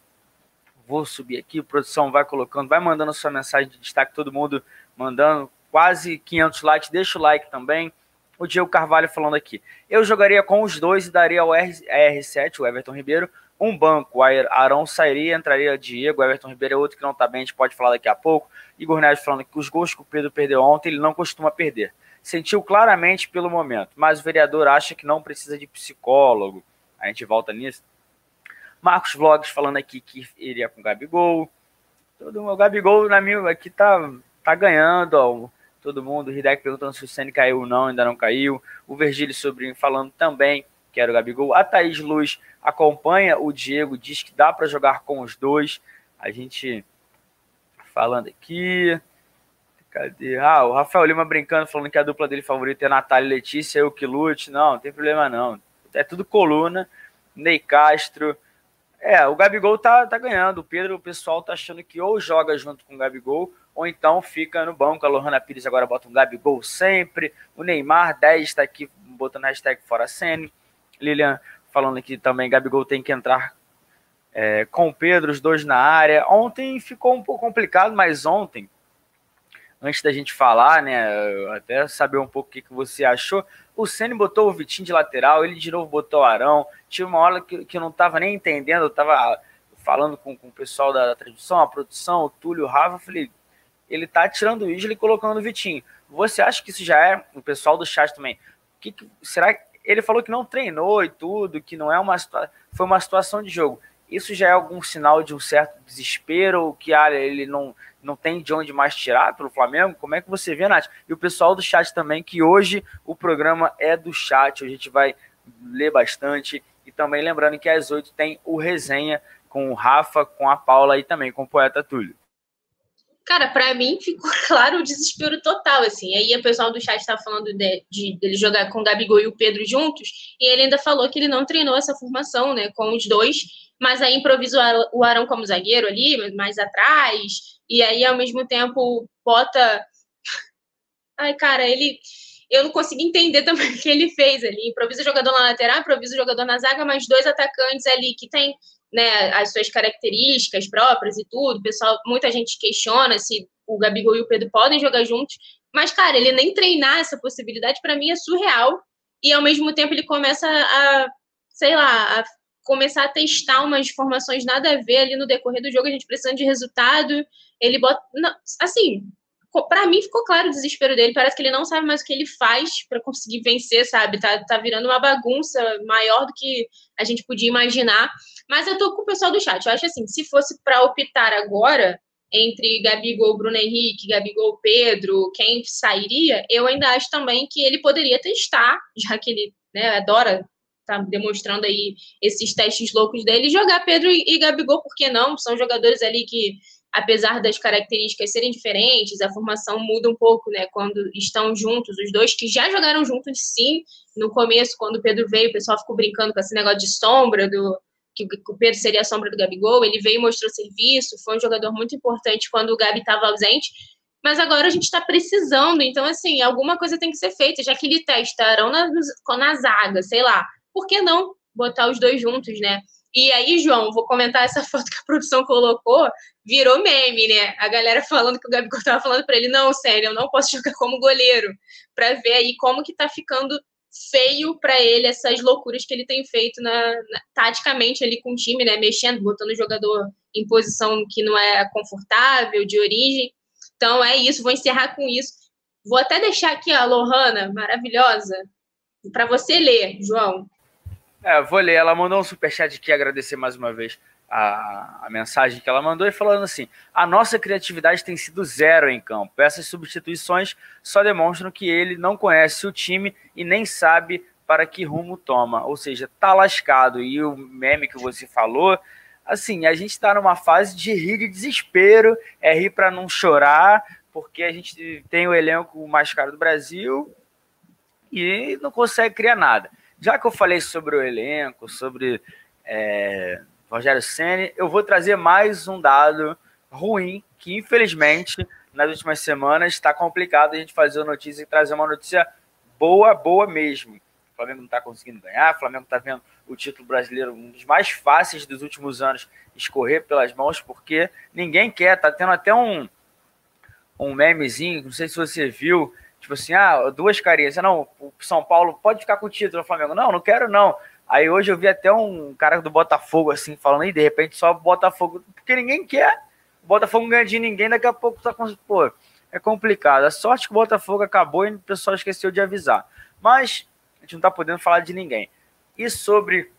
vou subir aqui, produção vai colocando, vai mandando sua mensagem de destaque, todo mundo mandando quase 500 likes. Deixa o like também. O Diego Carvalho falando aqui. Eu jogaria com os dois e daria ao R, R7, o Everton Ribeiro, um banco. Arão sairia, entraria Diego. Everton Ribeiro é outro que não está bem, a gente pode falar daqui a pouco. Igor Neves falando que os gols que o Pedro perdeu ontem, ele não costuma perder. Sentiu claramente pelo momento, mas o vereador acha que não precisa de psicólogo. A gente volta nisso. Marcos Vlogs falando aqui que iria com o Gabigol. Todo o Gabigol, na minha, aqui tá, tá ganhando, ó. Todo mundo, o perguntando se o Senna caiu ou não, ainda não caiu. O Virgílio Sobrinho falando também que era o Gabigol. A Thaís Luz acompanha o Diego, diz que dá para jogar com os dois. A gente falando aqui. Cadê? Ah, o Rafael Lima brincando, falando que a dupla dele favorita é Natália e Letícia, eu que lute. Não, não tem problema não. É tudo coluna. Ney Castro. É, o Gabigol tá, tá ganhando. O Pedro, o pessoal tá achando que ou joga junto com o Gabigol, ou então fica no banco. A Lohana Pires agora bota um Gabigol sempre. O Neymar 10 está aqui botando hashtag fora Sene. Lilian falando aqui também, Gabigol tem que entrar é, com o Pedro, os dois na área. Ontem ficou um pouco complicado, mas ontem, antes da gente falar, né, até saber um pouco o que, que você achou, o Ceni botou o Vitinho de lateral, ele de novo botou o Arão. Tive uma hora que, que eu não estava nem entendendo, eu estava falando com, com o pessoal da, da transmissão, a produção, o Túlio, o Rafa, eu falei, ele tá tirando o Isla e colocando o Vitinho. Você acha que isso já é, o pessoal do chat também, que, que será que ele falou que não treinou e tudo, que não é uma foi uma situação de jogo. Isso já é algum sinal de um certo desespero, que ah, ele não, não tem de onde mais tirar pelo Flamengo? Como é que você vê, Nath? E o pessoal do chat também, que hoje o programa é do chat, a gente vai ler bastante. E também lembrando que às oito tem o resenha com o Rafa, com a Paula e também com o poeta Túlio. Cara, para mim ficou claro o desespero total, assim. Aí o pessoal do chat estava falando de, de, dele jogar com o Gabigol e o Pedro juntos, e ele ainda falou que ele não treinou essa formação, né, com os dois, mas aí improvisa o Arão como zagueiro ali, mais atrás, e aí ao mesmo tempo bota. Ai, cara, ele. Eu não consegui entender também o que ele fez ali. Improvisa o jogador na lateral, improvisa o jogador na zaga, mas dois atacantes ali que tem né, as suas características próprias e tudo. Pessoal, muita gente questiona se o Gabigol e o Pedro podem jogar juntos, mas cara, ele nem treinar essa possibilidade para mim é surreal. E ao mesmo tempo ele começa a, sei lá, a começar a testar umas formações nada a ver ali no decorrer do jogo, a gente precisando de resultado. Ele bota, não, assim, para mim ficou claro o desespero dele. Parece que ele não sabe mais o que ele faz para conseguir vencer, sabe? Tá, tá virando uma bagunça maior do que a gente podia imaginar. Mas eu tô com o pessoal do chat. Eu acho assim, se fosse para optar agora entre Gabigol, Bruno Henrique, Gabigol, Pedro, quem sairia, eu ainda acho também que ele poderia testar, já que ele né, adora tá demonstrando aí esses testes loucos dele, jogar Pedro e Gabigol, por que não? São jogadores ali que apesar das características serem diferentes, a formação muda um pouco, né? Quando estão juntos, os dois que já jogaram juntos, sim. No começo, quando o Pedro veio, o pessoal ficou brincando com esse negócio de sombra, do que o Pedro seria a sombra do Gabigol. Ele veio e mostrou serviço, foi um jogador muito importante quando o Gabi estava ausente. Mas agora a gente está precisando, então, assim, alguma coisa tem que ser feita, já que ele testaram na, na zaga, sei lá. Por que não botar os dois juntos, né? E aí, João, vou comentar essa foto que a produção colocou, virou meme, né? A galera falando que o Gabigol tava falando para ele, não, sério, eu não posso jogar como goleiro, para ver aí como que tá ficando feio para ele essas loucuras que ele tem feito na, na, taticamente ali com o time, né? Mexendo, botando o jogador em posição que não é confortável, de origem. Então é isso, vou encerrar com isso. Vou até deixar aqui a Lohana, maravilhosa, para você ler, João. É, vou ler. Ela mandou um superchat aqui agradecer mais uma vez a, a, mensagem que ela mandou e falando assim: a nossa criatividade tem sido zero em campo. Essas substituições só demonstram que ele não conhece o time e nem sabe para que rumo toma. Ou seja, tá lascado. E o meme que você falou, assim, a gente está numa fase de rir de desespero, é rir para não chorar, porque a gente tem o elenco mais caro do Brasil e não consegue criar nada. Já que eu falei sobre o elenco, sobre é, Rogério Senni, eu vou trazer mais um dado ruim, que infelizmente nas últimas semanas está complicado a gente fazer a notícia e trazer uma notícia boa, boa mesmo. O Flamengo não está conseguindo ganhar, o Flamengo está vendo o título brasileiro um dos mais fáceis dos últimos anos escorrer pelas mãos, porque ninguém quer, tá tendo até um, um memezinho, não sei se você viu, Tipo assim, ah, duas carinhas. Não, o São Paulo pode ficar com o título, o Flamengo. Não, não quero não. Aí hoje eu vi até um cara do Botafogo assim, falando, e de repente só Botafogo, porque ninguém quer. O Botafogo não ganha de ninguém, daqui a pouco tá com. Pô, é complicado. A sorte que o Botafogo acabou e o pessoal esqueceu de avisar. Mas a gente não tá podendo falar de ninguém. E sobre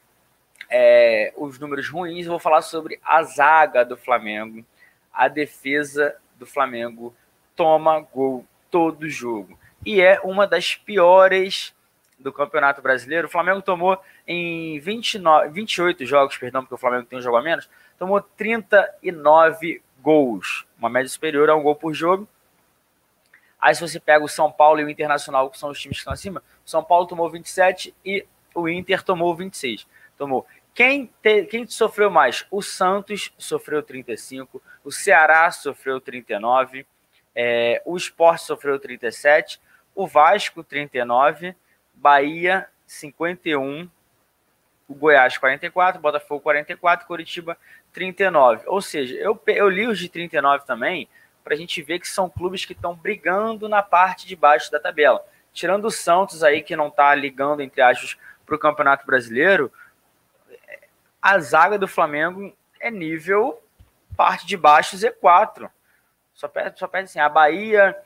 é, os números ruins, eu vou falar sobre a zaga do Flamengo. A defesa do Flamengo toma gol todo jogo. E é uma das piores do Campeonato Brasileiro. O Flamengo tomou em 29, 28 jogos, perdão, porque o Flamengo tem um jogo a menos, tomou 39 gols, uma média superior a um gol por jogo. Aí se você pega o São Paulo e o Internacional, que são os times que estão acima, o São Paulo tomou 27 e o Inter tomou 26. Tomou. Quem, te, quem sofreu mais? O Santos sofreu 35, o Ceará sofreu 39, é, o Sport sofreu 37, o Vasco 39, Bahia 51, o Goiás 44, Botafogo 44, Curitiba 39. Ou seja, eu, eu li os de 39 também para a gente ver que são clubes que estão brigando na parte de baixo da tabela. Tirando o Santos aí, que não está ligando, entre aspas, para o Campeonato Brasileiro, a zaga do Flamengo é nível parte de baixo Z4. Só perde, só perde assim, a Bahia,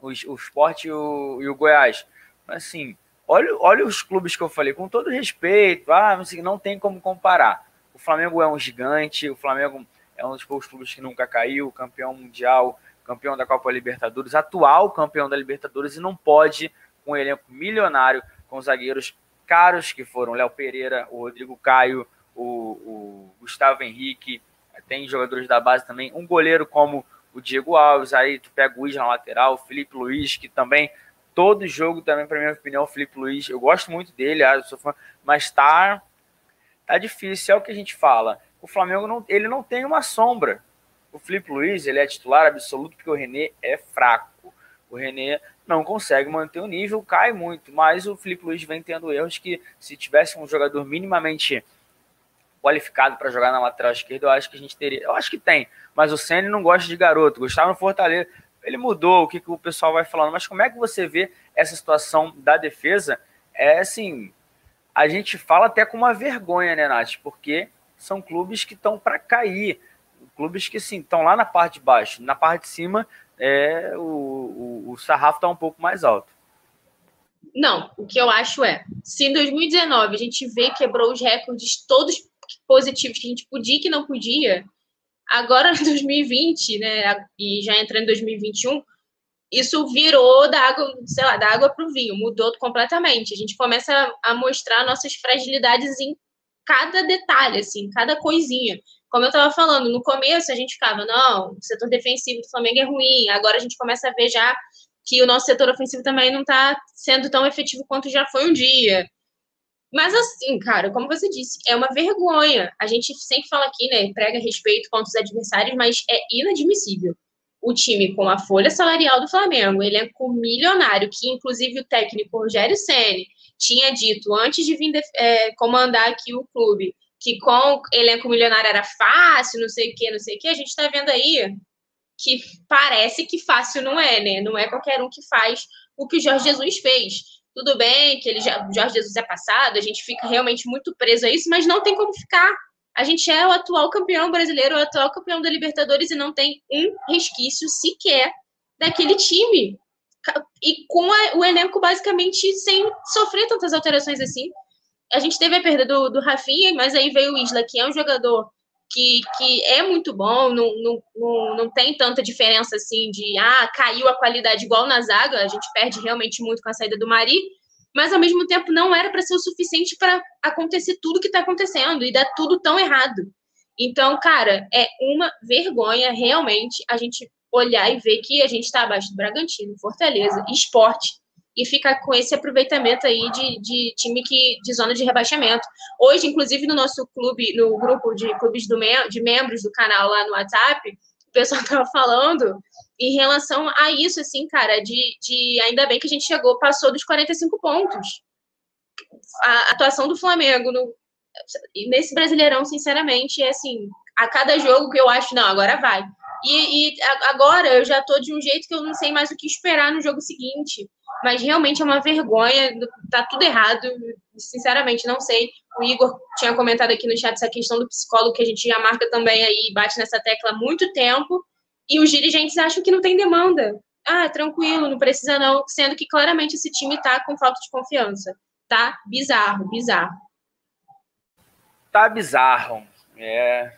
o, o Sport e o, e o Goiás. Assim, olha, olha os clubes que eu falei, com todo respeito, ah, assim, não tem como comparar. O Flamengo é um gigante, o Flamengo é um dos poucos clubes que nunca caiu, campeão mundial, campeão da Copa Libertadores, atual campeão da Libertadores, e não pode, com um elenco milionário, com zagueiros caros que foram Léo Pereira, o Rodrigo Caio, o, o Gustavo Henrique, tem jogadores da base também, um goleiro como o Diego Alves, aí tu pega o Luiz na lateral, o Felipe Luiz, que também, todo jogo também, para minha opinião, o Felipe Luiz, eu gosto muito dele, ah, fã, mas tá, tá difícil, é o que a gente fala. O Flamengo, não, ele não tem uma sombra. O Felipe Luiz, ele é titular absoluto porque o René é fraco. O René não consegue manter o nível, cai muito, mas o Felipe Luiz vem tendo erros que, se tivesse um jogador minimamente qualificado para jogar na lateral esquerda, eu acho que a gente teria. Eu acho que tem, mas o Senna não gosta de garoto. Gostava no Fortaleza. Ele mudou o que, que o pessoal vai falando, mas como é que você vê essa situação da defesa? É assim, a gente fala até com uma vergonha, né, Nath? Porque são clubes que estão para cair. Clubes que, sim, estão lá na parte de baixo. Na parte de cima, é, o, o, o sarrafo está um pouco mais alto. Não, o que eu acho é, se em 2019 a gente vê quebrou os recordes todos positivos que a gente podia e que não podia, agora em 2020, né, e já entrando em 2021, isso virou da água, sei lá, da água para o vinho, mudou completamente. A gente começa a mostrar nossas fragilidades em cada detalhe, assim, cada coisinha. Como eu estava falando, no começo a gente ficava, não, o setor defensivo do Flamengo é ruim. Agora a gente começa a ver já que o nosso setor ofensivo também não está sendo tão efetivo quanto já foi um dia. Mas assim, cara, como você disse, é uma vergonha. A gente sempre fala aqui, né, prega respeito contra os adversários, mas é inadmissível. O time com a folha salarial do Flamengo, elenco milionário, que inclusive o técnico Rogério Ceni tinha dito antes de vir é, comandar aqui o clube, que com elenco milionário era fácil, não sei o que, não sei o que, a gente está vendo aí que parece que fácil não é, né? Não é qualquer um que faz o que o Jorge Jesus fez. Tudo bem que ele já, Jorge Jesus é passado, a gente fica realmente muito preso a isso, mas não tem como ficar. A gente é o atual campeão brasileiro, o atual campeão da Libertadores e não tem um resquício sequer daquele time. E com a, o elenco basicamente sem sofrer tantas alterações assim. A gente teve a perda do, do Rafinha, mas aí veio o Isla, que é um jogador que, que é muito bom, não, não, não, não tem tanta diferença assim de ah, caiu a qualidade igual na zaga, a gente perde realmente muito com a saída do Mari, mas ao mesmo tempo não era para ser o suficiente para acontecer tudo que está acontecendo e dar tudo tão errado. Então, cara, é uma vergonha realmente a gente olhar e ver que a gente está abaixo do Bragantino, Fortaleza, Esporte, e ficar com esse aproveitamento aí de, de time que de zona de rebaixamento. Hoje, inclusive, no nosso clube, no grupo de clubes do, de membros do canal lá no WhatsApp, o pessoal estava falando em relação a isso, assim, cara, de, de ainda bem que a gente chegou, passou dos 45 pontos. A atuação do Flamengo no, nesse Brasileirão, sinceramente, é assim, a cada jogo que eu acho, não, agora vai. E, e agora eu já tô de um jeito que eu não sei mais o que esperar no jogo seguinte. Mas realmente é uma vergonha, tá tudo errado. Sinceramente, não sei. O Igor tinha comentado aqui no chat essa questão do psicólogo, que a gente já marca também aí, bate nessa tecla há muito tempo. E os dirigentes acham que não tem demanda. Ah, tranquilo, não precisa não. Sendo que claramente esse time tá com falta de confiança. Tá bizarro, bizarro. Tá bizarro. É,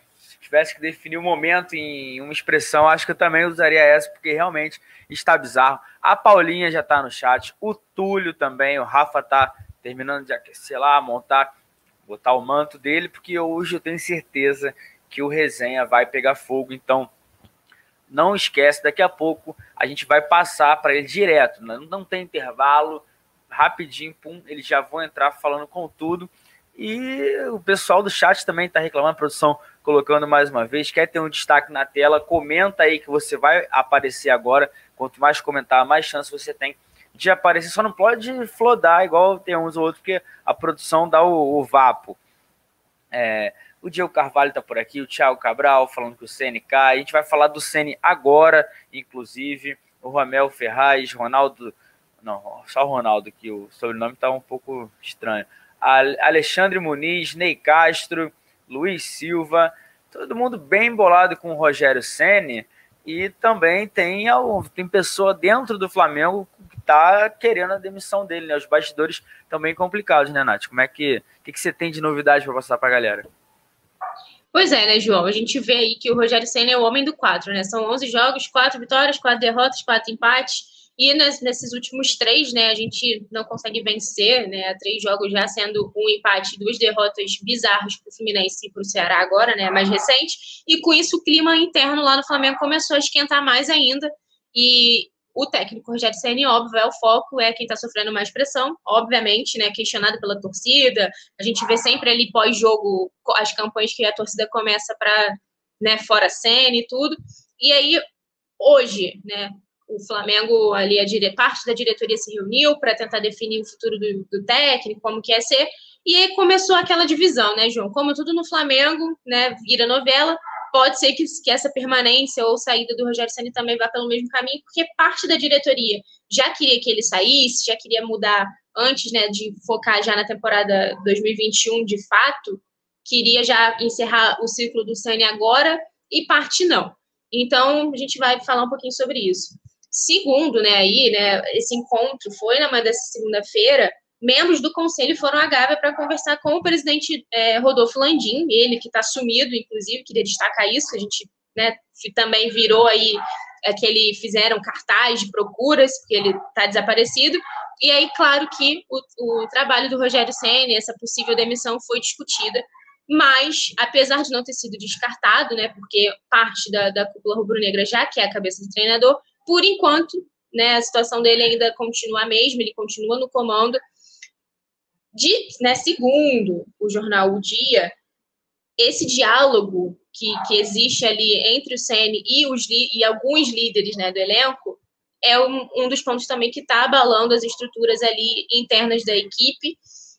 tivesse que definir o um momento em uma expressão, acho que eu também usaria essa, porque realmente está bizarro. A Paulinha já está no chat, o Túlio também, o Rafa está terminando de aquecer lá, montar, botar o manto dele, porque hoje eu tenho certeza que o resenha vai pegar fogo, então não esquece, daqui a pouco a gente vai passar para ele direto, não, não tem intervalo, rapidinho, pum, eles já vão entrar falando com tudo. E o pessoal do chat também está reclamando, a produção colocando mais uma vez. Quer ter um destaque na tela? Comenta aí que você vai aparecer agora. Quanto mais comentar, mais chance você tem de aparecer. Só não pode flodar igual tem uns ou outros, porque a produção dá o, o vapo. É, o Diego Carvalho está por aqui, o Thiago Cabral falando que o CN cai. A gente vai falar do CN agora, inclusive. O Romel Ferraz, Ronaldo. Não, só o Ronaldo, que o sobrenome está um pouco estranho. Alexandre Muniz, Ney Castro, Luiz Silva, todo mundo bem bolado com o Rogério Ceni e também tem, tem pessoa dentro do Flamengo que está querendo a demissão dele, né? Os bastidores também complicados, né, Nath? Como é que, que, que você tem de novidade para passar para a galera? Pois é, né, João? A gente vê aí que o Rogério Senna é o homem do quatro, né? São 11 jogos, quatro vitórias, quatro derrotas, quatro empates. E nesses últimos três, né, a gente não consegue vencer, né, três jogos já sendo um empate, duas derrotas bizarras para o Fluminense e para o Ceará agora, né, mais recente. E com isso o clima interno lá no Flamengo começou a esquentar mais ainda. E o técnico Rogério Ceni, óbvio, é o foco, é quem está sofrendo mais pressão, obviamente, né, questionado pela torcida. A gente vê sempre ali pós-jogo as campanhas que a torcida começa para, né, fora cena e tudo. E aí hoje, né, o Flamengo ali a dire... parte da diretoria se reuniu para tentar definir o futuro do, do, técnico, como que ia ser. E aí começou aquela divisão, né, João? Como tudo no Flamengo, né, vira novela, pode ser que, que essa permanência ou saída do Rogério Ceni também vá pelo mesmo caminho, porque parte da diretoria já queria que ele saísse, já queria mudar antes, né, de focar já na temporada 2021 de fato, queria já encerrar o ciclo do Ceni agora e parte não. Então, a gente vai falar um pouquinho sobre isso. Segundo, né, aí, né, esse encontro foi na manhã dessa segunda-feira, membros do conselho foram à Gávea para conversar com o presidente é, Rodolfo Landim, ele que está sumido, inclusive, queria destacar isso, a gente né, também virou aí é, que ele fizeram cartaz de procuras, porque ele está desaparecido, e aí, claro que o, o trabalho do Rogério Senna, essa possível demissão foi discutida, mas, apesar de não ter sido descartado, né, porque parte da, da cúpula rubro-negra já quer a cabeça do treinador, por enquanto, né, a situação dele ainda continua a mesma, ele continua no comando, de, né, segundo o jornal O Dia, esse diálogo que, que existe ali entre o CN e, os, e alguns líderes né, do elenco é um, um dos pontos também que está abalando as estruturas ali internas da equipe.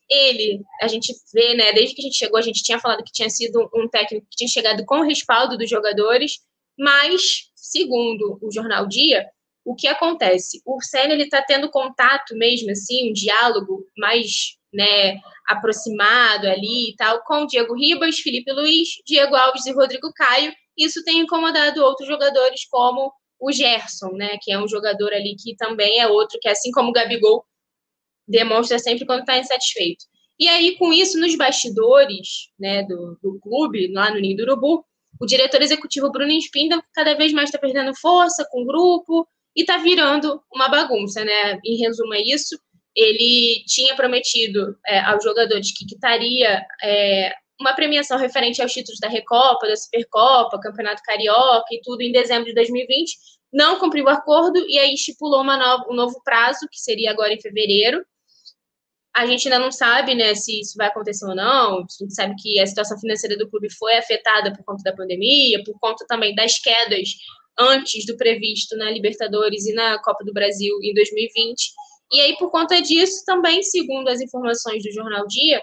Ele, a gente vê, né, desde que a gente chegou, a gente tinha falado que tinha sido um técnico que tinha chegado com o respaldo dos jogadores, mas, segundo o jornal Dia, o que acontece? O Senna ele está tendo contato mesmo, assim, um diálogo mais né, aproximado ali e tal, com Diego Ribas, Felipe Luiz, Diego Alves e Rodrigo Caio. Isso tem incomodado outros jogadores, como o Gerson, né, que é um jogador ali que também é outro, que assim como o Gabigol, demonstra sempre quando está insatisfeito. E aí, com isso, nos bastidores né, do, do clube, lá no Ninho do Urubu, o diretor executivo Bruno Espinda cada vez mais está perdendo força com o grupo e está virando uma bagunça, né? Em resumo, é isso ele tinha prometido é, aos jogadores que quitaria é, uma premiação referente aos títulos da Recopa, da Supercopa, Campeonato Carioca e tudo em dezembro de 2020. Não cumpriu o acordo e aí estipulou um novo prazo, que seria agora em fevereiro. A gente ainda não sabe né, se isso vai acontecer ou não. A gente sabe que a situação financeira do clube foi afetada por conta da pandemia, por conta também das quedas antes do previsto na Libertadores e na Copa do Brasil em 2020. E aí, por conta disso, também, segundo as informações do Jornal Dia,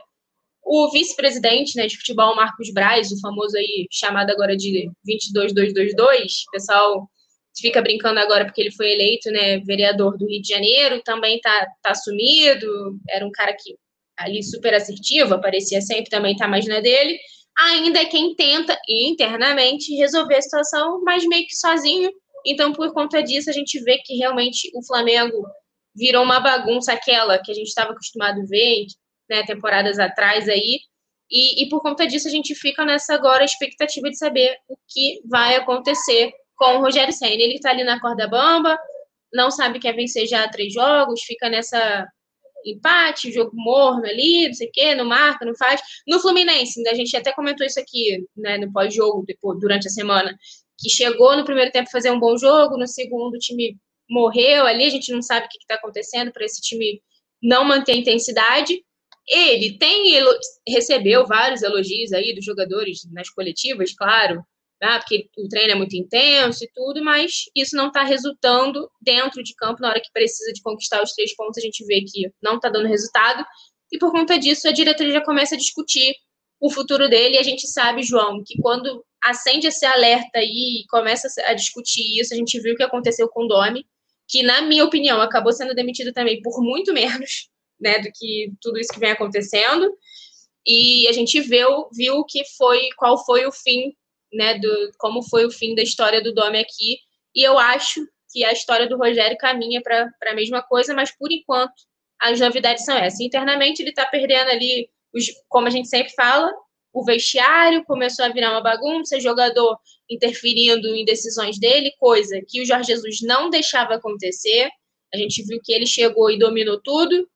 o vice-presidente né, de futebol, Marcos Braz, o famoso aí, chamado agora de 22222, o pessoal fica brincando agora porque ele foi eleito né, vereador do Rio de Janeiro, também tá, tá sumido, era um cara que ali super assertivo, aparecia sempre, também tá mais na dele, ainda é quem tenta internamente resolver a situação, mas meio que sozinho, então por conta disso a gente vê que realmente o Flamengo virou uma bagunça aquela que a gente estava acostumado a ver, né, temporadas atrás aí, e, e, por conta disso a gente fica nessa agora expectativa de saber o que vai acontecer com o Rogério Senna. Ele está ali na corda bamba, não sabe que quer vencer já três jogos, fica nessa empate, jogo morno ali, não sei o quê, não marca, não faz. No Fluminense, a gente até comentou isso aqui, né, no pós-jogo, durante a semana, que chegou no primeiro tempo fazer um bom jogo, no segundo o time morreu ali, a gente não sabe o que está acontecendo para esse time não manter a intensidade. Ele tem recebeu vários elogios aí dos jogadores nas coletivas, claro, né, porque o treino é muito intenso e tudo, mas isso não está resultando dentro de campo na hora que precisa de conquistar os três pontos. A gente vê que não está dando resultado e por conta disso a diretoria já começa a discutir o futuro dele. E a gente sabe, João, que quando acende esse alerta aí e começa a discutir isso, a gente viu o que aconteceu com o Domi que, na minha opinião, acabou sendo demitido também por muito menos né, do que tudo isso que vem acontecendo. E a gente viu, viu que foi qual foi o fim, né, do como foi o fim da história do Dome aqui. E eu acho que a história do Rogério caminha para a mesma coisa, mas por enquanto as novidades são essas. Internamente ele está perdendo ali, os, como a gente sempre fala, o vestiário começou a virar uma bagunça, jogador interferindo em decisões dele, coisa que o Jorge Jesus não deixava acontecer. A gente viu que ele chegou e dominou tudo,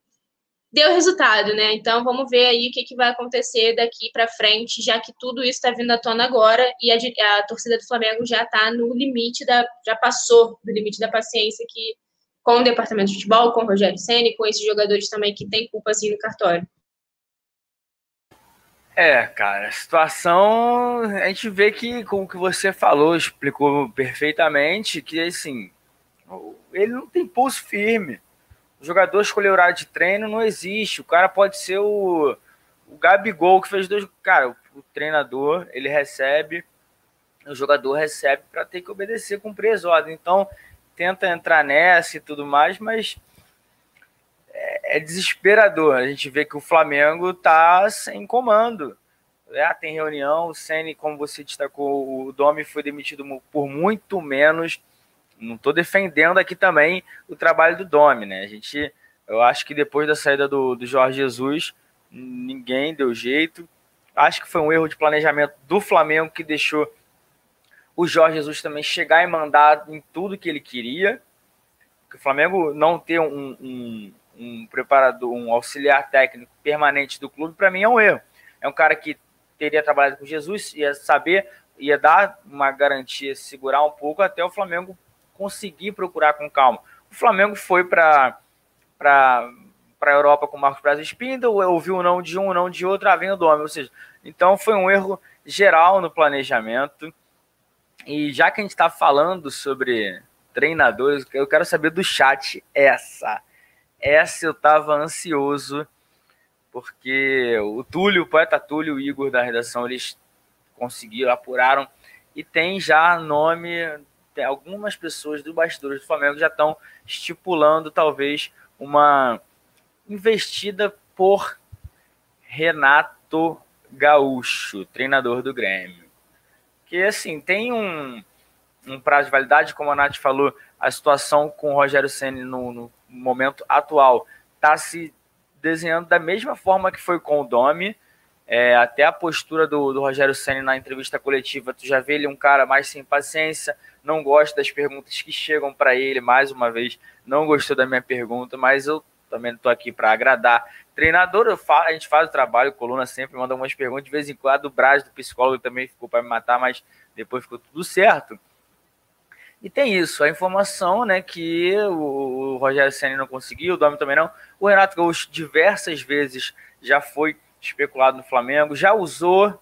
deu resultado, né? Então vamos ver aí o que, que vai acontecer daqui para frente, já que tudo isso está vindo à tona agora e a, a torcida do Flamengo já está no limite da, já passou do limite da paciência que com o departamento de futebol, com o Rogério Ceni, com esses jogadores também que tem culpa assim no cartório. É, cara, a situação a gente vê que com o que você falou explicou perfeitamente que assim ele não tem pulso firme o jogador escolher horário de treino não existe. O cara pode ser o, o Gabigol que fez dois. Cara, o, o treinador ele recebe, o jogador recebe para ter que obedecer, cumprir as ordens. Então, tenta entrar nessa e tudo mais, mas é, é desesperador. A gente vê que o Flamengo tá sem comando. É, tem reunião, o Ceni, como você destacou, o Domi foi demitido por muito menos não estou defendendo aqui também o trabalho do Domi, né? A gente, eu acho que depois da saída do, do Jorge Jesus, ninguém deu jeito. Acho que foi um erro de planejamento do Flamengo que deixou o Jorge Jesus também chegar e mandar em tudo que ele queria. O Flamengo não ter um, um, um preparador, um auxiliar técnico permanente do clube, para mim é um erro. É um cara que teria trabalhado com Jesus, ia saber, ia dar uma garantia, segurar um pouco até o Flamengo conseguir procurar com calma. O Flamengo foi para para a Europa com o Marcos Braz Spindle, ouviu o não de um, não de outro, ah, vem o Dome. Ou seja, então foi um erro geral no planejamento. E já que a gente está falando sobre treinadores, eu quero saber do chat essa. Essa eu estava ansioso, porque o Túlio, o poeta Túlio o Igor da redação, eles conseguiram, apuraram, e tem já nome tem algumas pessoas do bastidores do Flamengo já estão estipulando talvez uma investida por Renato Gaúcho, treinador do Grêmio. Que assim, tem um, um prazo de validade, como a Nath falou, a situação com o Rogério Senna no, no momento atual está se desenhando da mesma forma que foi com o Domi. É, até a postura do, do Rogério Senna na entrevista coletiva, tu já vê ele um cara mais sem paciência, não gosta das perguntas que chegam para ele. Mais uma vez, não gostou da minha pergunta, mas eu também estou aqui para agradar. Treinador, falo, a gente faz o trabalho, coluna sempre manda umas perguntas, de vez em quando o Braz, do psicólogo, também ficou para me matar, mas depois ficou tudo certo. E tem isso, a informação, né, que o, Rogério Senna não conseguiu, o Domi também não. O Renato Gaúcho diversas vezes já foi especulado no Flamengo, já usou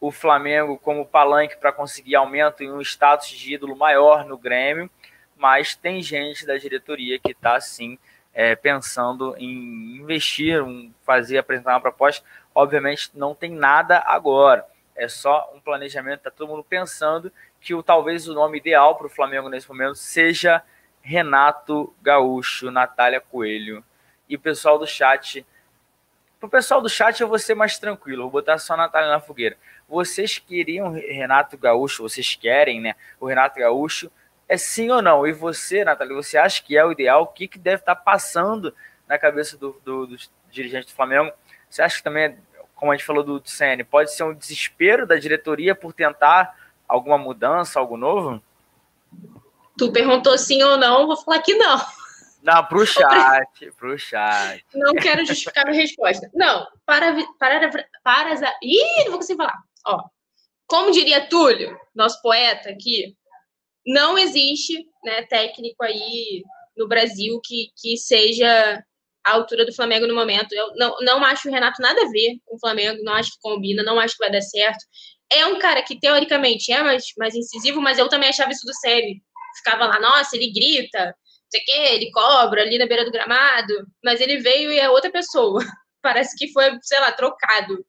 o Flamengo como palanque para conseguir aumento em um status de ídolo maior no Grêmio, mas tem gente da diretoria que está assim é, pensando em investir, um, fazer, apresentar uma proposta. Obviamente não tem nada agora, é só um planejamento. Está todo mundo pensando que o talvez o nome ideal para o Flamengo nesse momento seja Renato Gaúcho, Natália Coelho e o pessoal do chat. Para o pessoal do chat eu vou ser mais tranquilo, vou botar só a Natália na fogueira vocês queriam Renato Gaúcho, vocês querem, né? O Renato Gaúcho é sim ou não? E você, Natália, você acha que é o ideal? O que, que deve estar passando na cabeça do, do, dos dirigentes do Flamengo? Você acha que também, como a gente falou do CN, pode ser um desespero da diretoria por tentar alguma mudança, algo novo? Tu perguntou sim ou não, vou falar que não. Não, pro chat, pro chat. Não quero justificar minha resposta. Não, para, para, para, para Ih, não vou conseguir falar. Ó, como diria Túlio, nosso poeta aqui, não existe né, técnico aí no Brasil que, que seja a altura do Flamengo no momento. Eu não, não acho o Renato nada a ver com o Flamengo, não acho que combina, não acho que vai dar certo. É um cara que, teoricamente, é mais, mais incisivo, mas eu também achava isso do sério. Ficava lá, nossa, ele grita, não sei o quê, ele cobra ali na beira do gramado, mas ele veio e é outra pessoa. Parece que foi, sei lá, trocado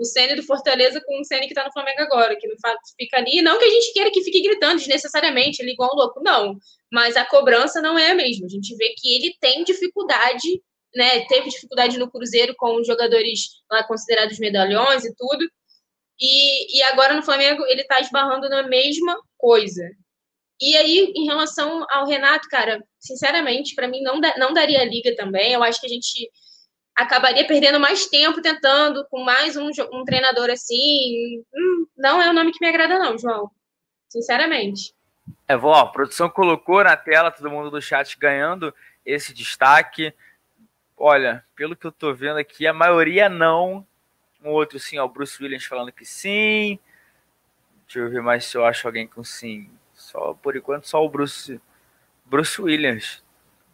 o Ceni do Fortaleza com o Ceni que tá no Flamengo agora, que não fica ali. Não que a gente queira que fique gritando desnecessariamente, ele igual um louco, não. Mas a cobrança não é a mesma. A gente vê que ele tem dificuldade, né? Teve dificuldade no Cruzeiro com os jogadores lá considerados medalhões e tudo. E, e agora no Flamengo ele tá esbarrando na mesma coisa. E aí, em relação ao Renato, cara, sinceramente, para mim não, da, não daria liga também. Eu acho que a gente acabaria perdendo mais tempo tentando com mais um, um treinador assim. Hum, não é o nome que me agrada, não, João. Sinceramente. É, vó, a produção colocou na tela todo mundo do chat ganhando esse destaque. Olha, pelo que eu tô vendo aqui, a maioria não. Um outro sim, ó, o Bruce Williams falando que sim. Deixa eu ver mais se eu acho alguém com sim. Só por enquanto só o Bruce Bruce Williams.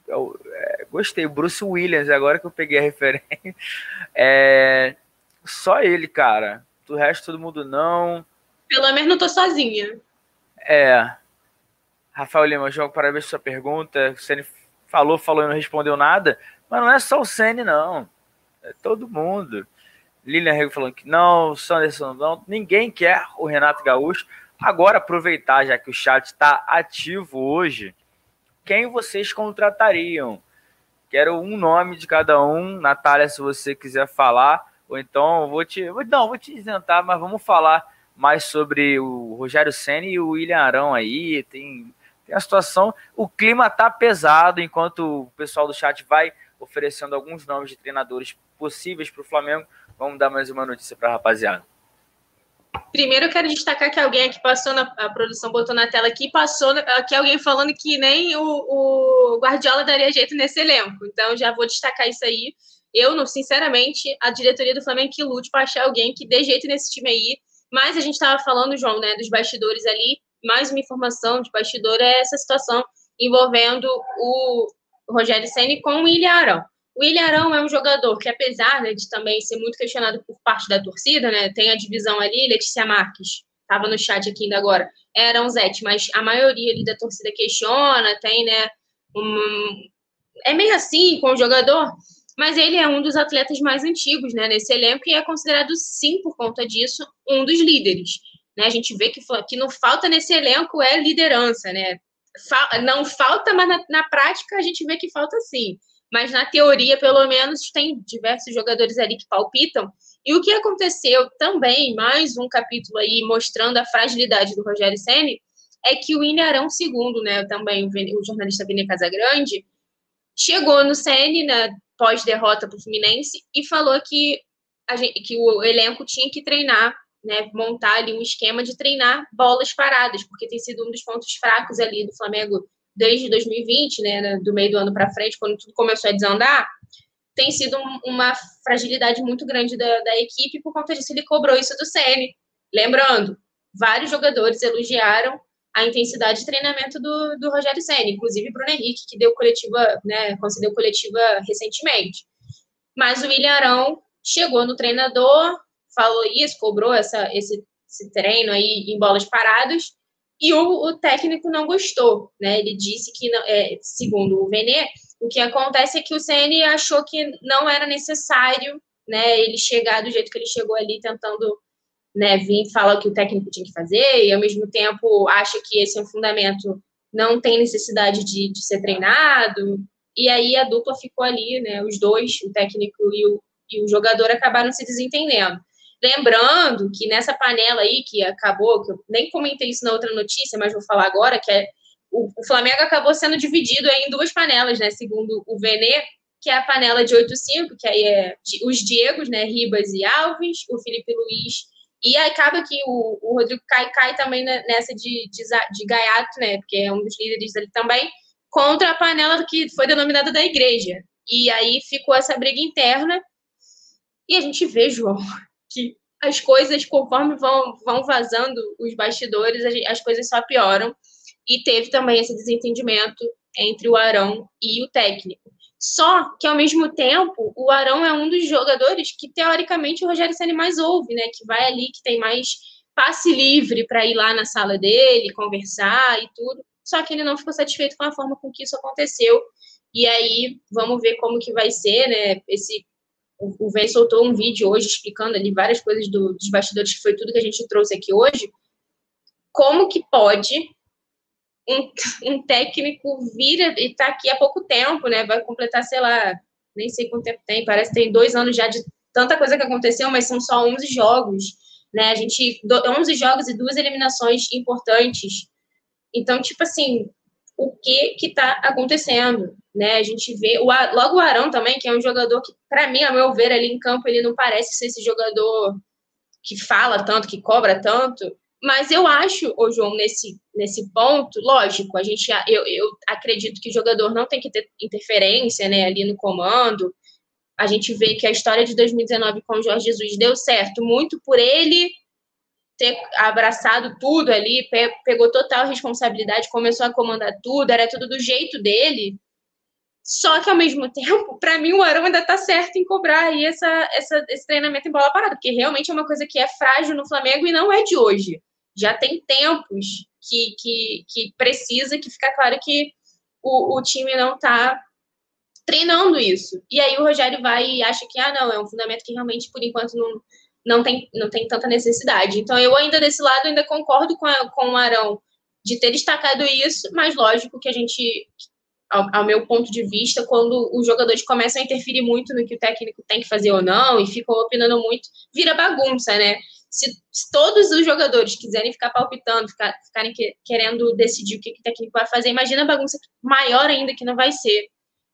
Eu, é, gostei, Bruce Williams, agora que eu peguei a referência. É, só ele, cara. Do resto, todo mundo não. Pelo menos não tô sozinha. É. Rafael Lima, João, parabéns pela sua pergunta. O Ceni falou, falou e não respondeu nada. Mas não é só o Ceni, não. É todo mundo. Lilian Rego falando que não, Sanderson não. Ninguém quer o Renato Gaúcho. Agora, aproveitar, já que o chat está ativo hoje, quem vocês contratariam? Quero um nome de cada um. Natália, se você quiser falar, ou então vou te. Não, vou te isentar, mas vamos falar mais sobre o Rogério Senna e o William Arão aí. Tem, tem a situação. O clima tá pesado, enquanto o pessoal do chat vai oferecendo alguns nomes de treinadores possíveis para o Flamengo. Vamos dar mais uma notícia para a rapaziada. Primeiro, eu quero destacar que alguém aqui passou na a produção, botou na tela aqui, passou aqui alguém falando que nem o, o Guardiola daria jeito nesse elenco. Então, já vou destacar isso aí. Eu, não, sinceramente, a diretoria do Flamengo que lute para achar alguém que dê jeito nesse time aí. Mas a gente estava falando, João, né, dos bastidores ali. Mais uma informação de bastidor é essa situação envolvendo o Rogério Senna com o Ilharão. O William Arão é um jogador que, apesar né, de também ser muito questionado por parte da torcida, né, tem a divisão ali, Letícia Marques, estava no chat aqui ainda agora, é Arãozete, mas a maioria ali da torcida questiona, tem, né, um, é meio assim com o jogador, mas ele é um dos atletas mais antigos, né, nesse elenco e é considerado, sim, por conta disso, um dos líderes. Né, a gente vê que, que não falta nesse elenco é liderança, né, não falta, mas na, na prática a gente vê que falta sim mas na teoria, pelo menos, tem diversos jogadores ali que palpitam. E o que aconteceu também, mais um capítulo aí mostrando a fragilidade do Rogério Ceni, é que o Ilharão II, né, também o jornalista Vini Casagrande, chegou no Ceni, né, pós-derrota para o Fluminense, e falou que, gente, que o elenco tinha que treinar, né, montar ali um esquema de treinar bolas paradas, porque tem sido um dos pontos fracos ali do Flamengo desde 2020, né, do meio do ano para frente, quando tudo começou a desandar, tem sido uma fragilidade muito grande da, da equipe, por conta disso ele cobrou isso do CN. Lembrando, vários jogadores elogiaram a intensidade de treinamento do, do Rogério Senna, inclusive Bruno Henrique, que deu coletiva, né, concedeu coletiva recentemente. Mas o William Arão chegou no treinador, falou isso, cobrou essa, esse, esse treino aí em bolas paradas, e o, o técnico não gostou, né? Ele disse que, é, segundo o Venê, o que acontece é que o CN achou que não era necessário, né? Ele chegar do jeito que ele chegou ali, tentando, né? Vir falar o que o técnico tinha que fazer e ao mesmo tempo acha que esse é um fundamento não tem necessidade de, de ser treinado. E aí a dupla ficou ali, né? Os dois, o técnico e o, e o jogador, acabaram se desentendendo. Lembrando que nessa panela aí, que acabou, que eu nem comentei isso na outra notícia, mas vou falar agora, que é o, o Flamengo acabou sendo dividido em duas panelas, né? Segundo o Venê, que é a panela de 8-5, que aí é os Diegos, né? Ribas e Alves, o Felipe Luiz. E acaba que o, o Rodrigo cai, cai também nessa de, de, de Gaiato, né? Porque é um dos líderes ali também, contra a panela que foi denominada da igreja. E aí ficou essa briga interna. E a gente vê, João, que as coisas, conforme vão, vão vazando os bastidores, as coisas só pioram. E teve também esse desentendimento entre o Arão e o técnico. Só que, ao mesmo tempo, o Arão é um dos jogadores que, teoricamente, o Rogério Senna mais ouve, né? Que vai ali, que tem mais passe livre para ir lá na sala dele, conversar e tudo. Só que ele não ficou satisfeito com a forma com que isso aconteceu. E aí, vamos ver como que vai ser, né? Esse o, Vem soltou um vídeo hoje explicando ali várias coisas do, dos bastidores, que foi tudo que a gente trouxe aqui hoje. Como que pode um, um técnico vir e tá aqui há pouco tempo, né? Vai completar, sei lá, nem sei quanto tempo tem, parece que tem dois anos já de tanta coisa que aconteceu, mas são só 11 jogos, né? A gente, 11 jogos e duas eliminações importantes. Então, tipo assim, o que que está acontecendo, né? A gente vê o logo o Arão também, que é um jogador que, para mim, a meu ver, ali em campo ele não parece ser esse jogador que fala tanto, que cobra tanto, Mas eu acho, ô João, nesse, nesse ponto, lógico, a gente eu, eu acredito que o jogador não tem que ter interferência né, ali no comando. A gente vê que a história de 2019 com o Jorge Jesus deu certo, muito por ele ter abraçado tudo ali, pegou total responsabilidade, começou a comandar tudo, era tudo do jeito dele. Só que, ao mesmo tempo, para mim, o Arão ainda tá certo em cobrar aí essa, essa, esse treinamento em bola parada, porque realmente é uma coisa que é frágil no Flamengo e não é de hoje. Já tem tempos que, que, que precisa que ficar claro que o, o time não tá treinando isso. E aí o Rogério vai e acha que, ah, não, é um fundamento que realmente, por enquanto, não, não, tem, não tem tanta necessidade. Então, eu ainda, desse lado, ainda concordo com, a, com o Arão de ter destacado isso, mas lógico que a gente, ao, ao, meu ponto de vista, quando os jogadores começam a interferir muito no que o técnico tem que fazer ou não e ficam opinando muito, vira bagunça, né? Se, se todos os jogadores quiserem ficar palpitando, ficar, ficarem que, querendo decidir o que, que o técnico vai fazer, imagina a bagunça maior ainda que não vai ser.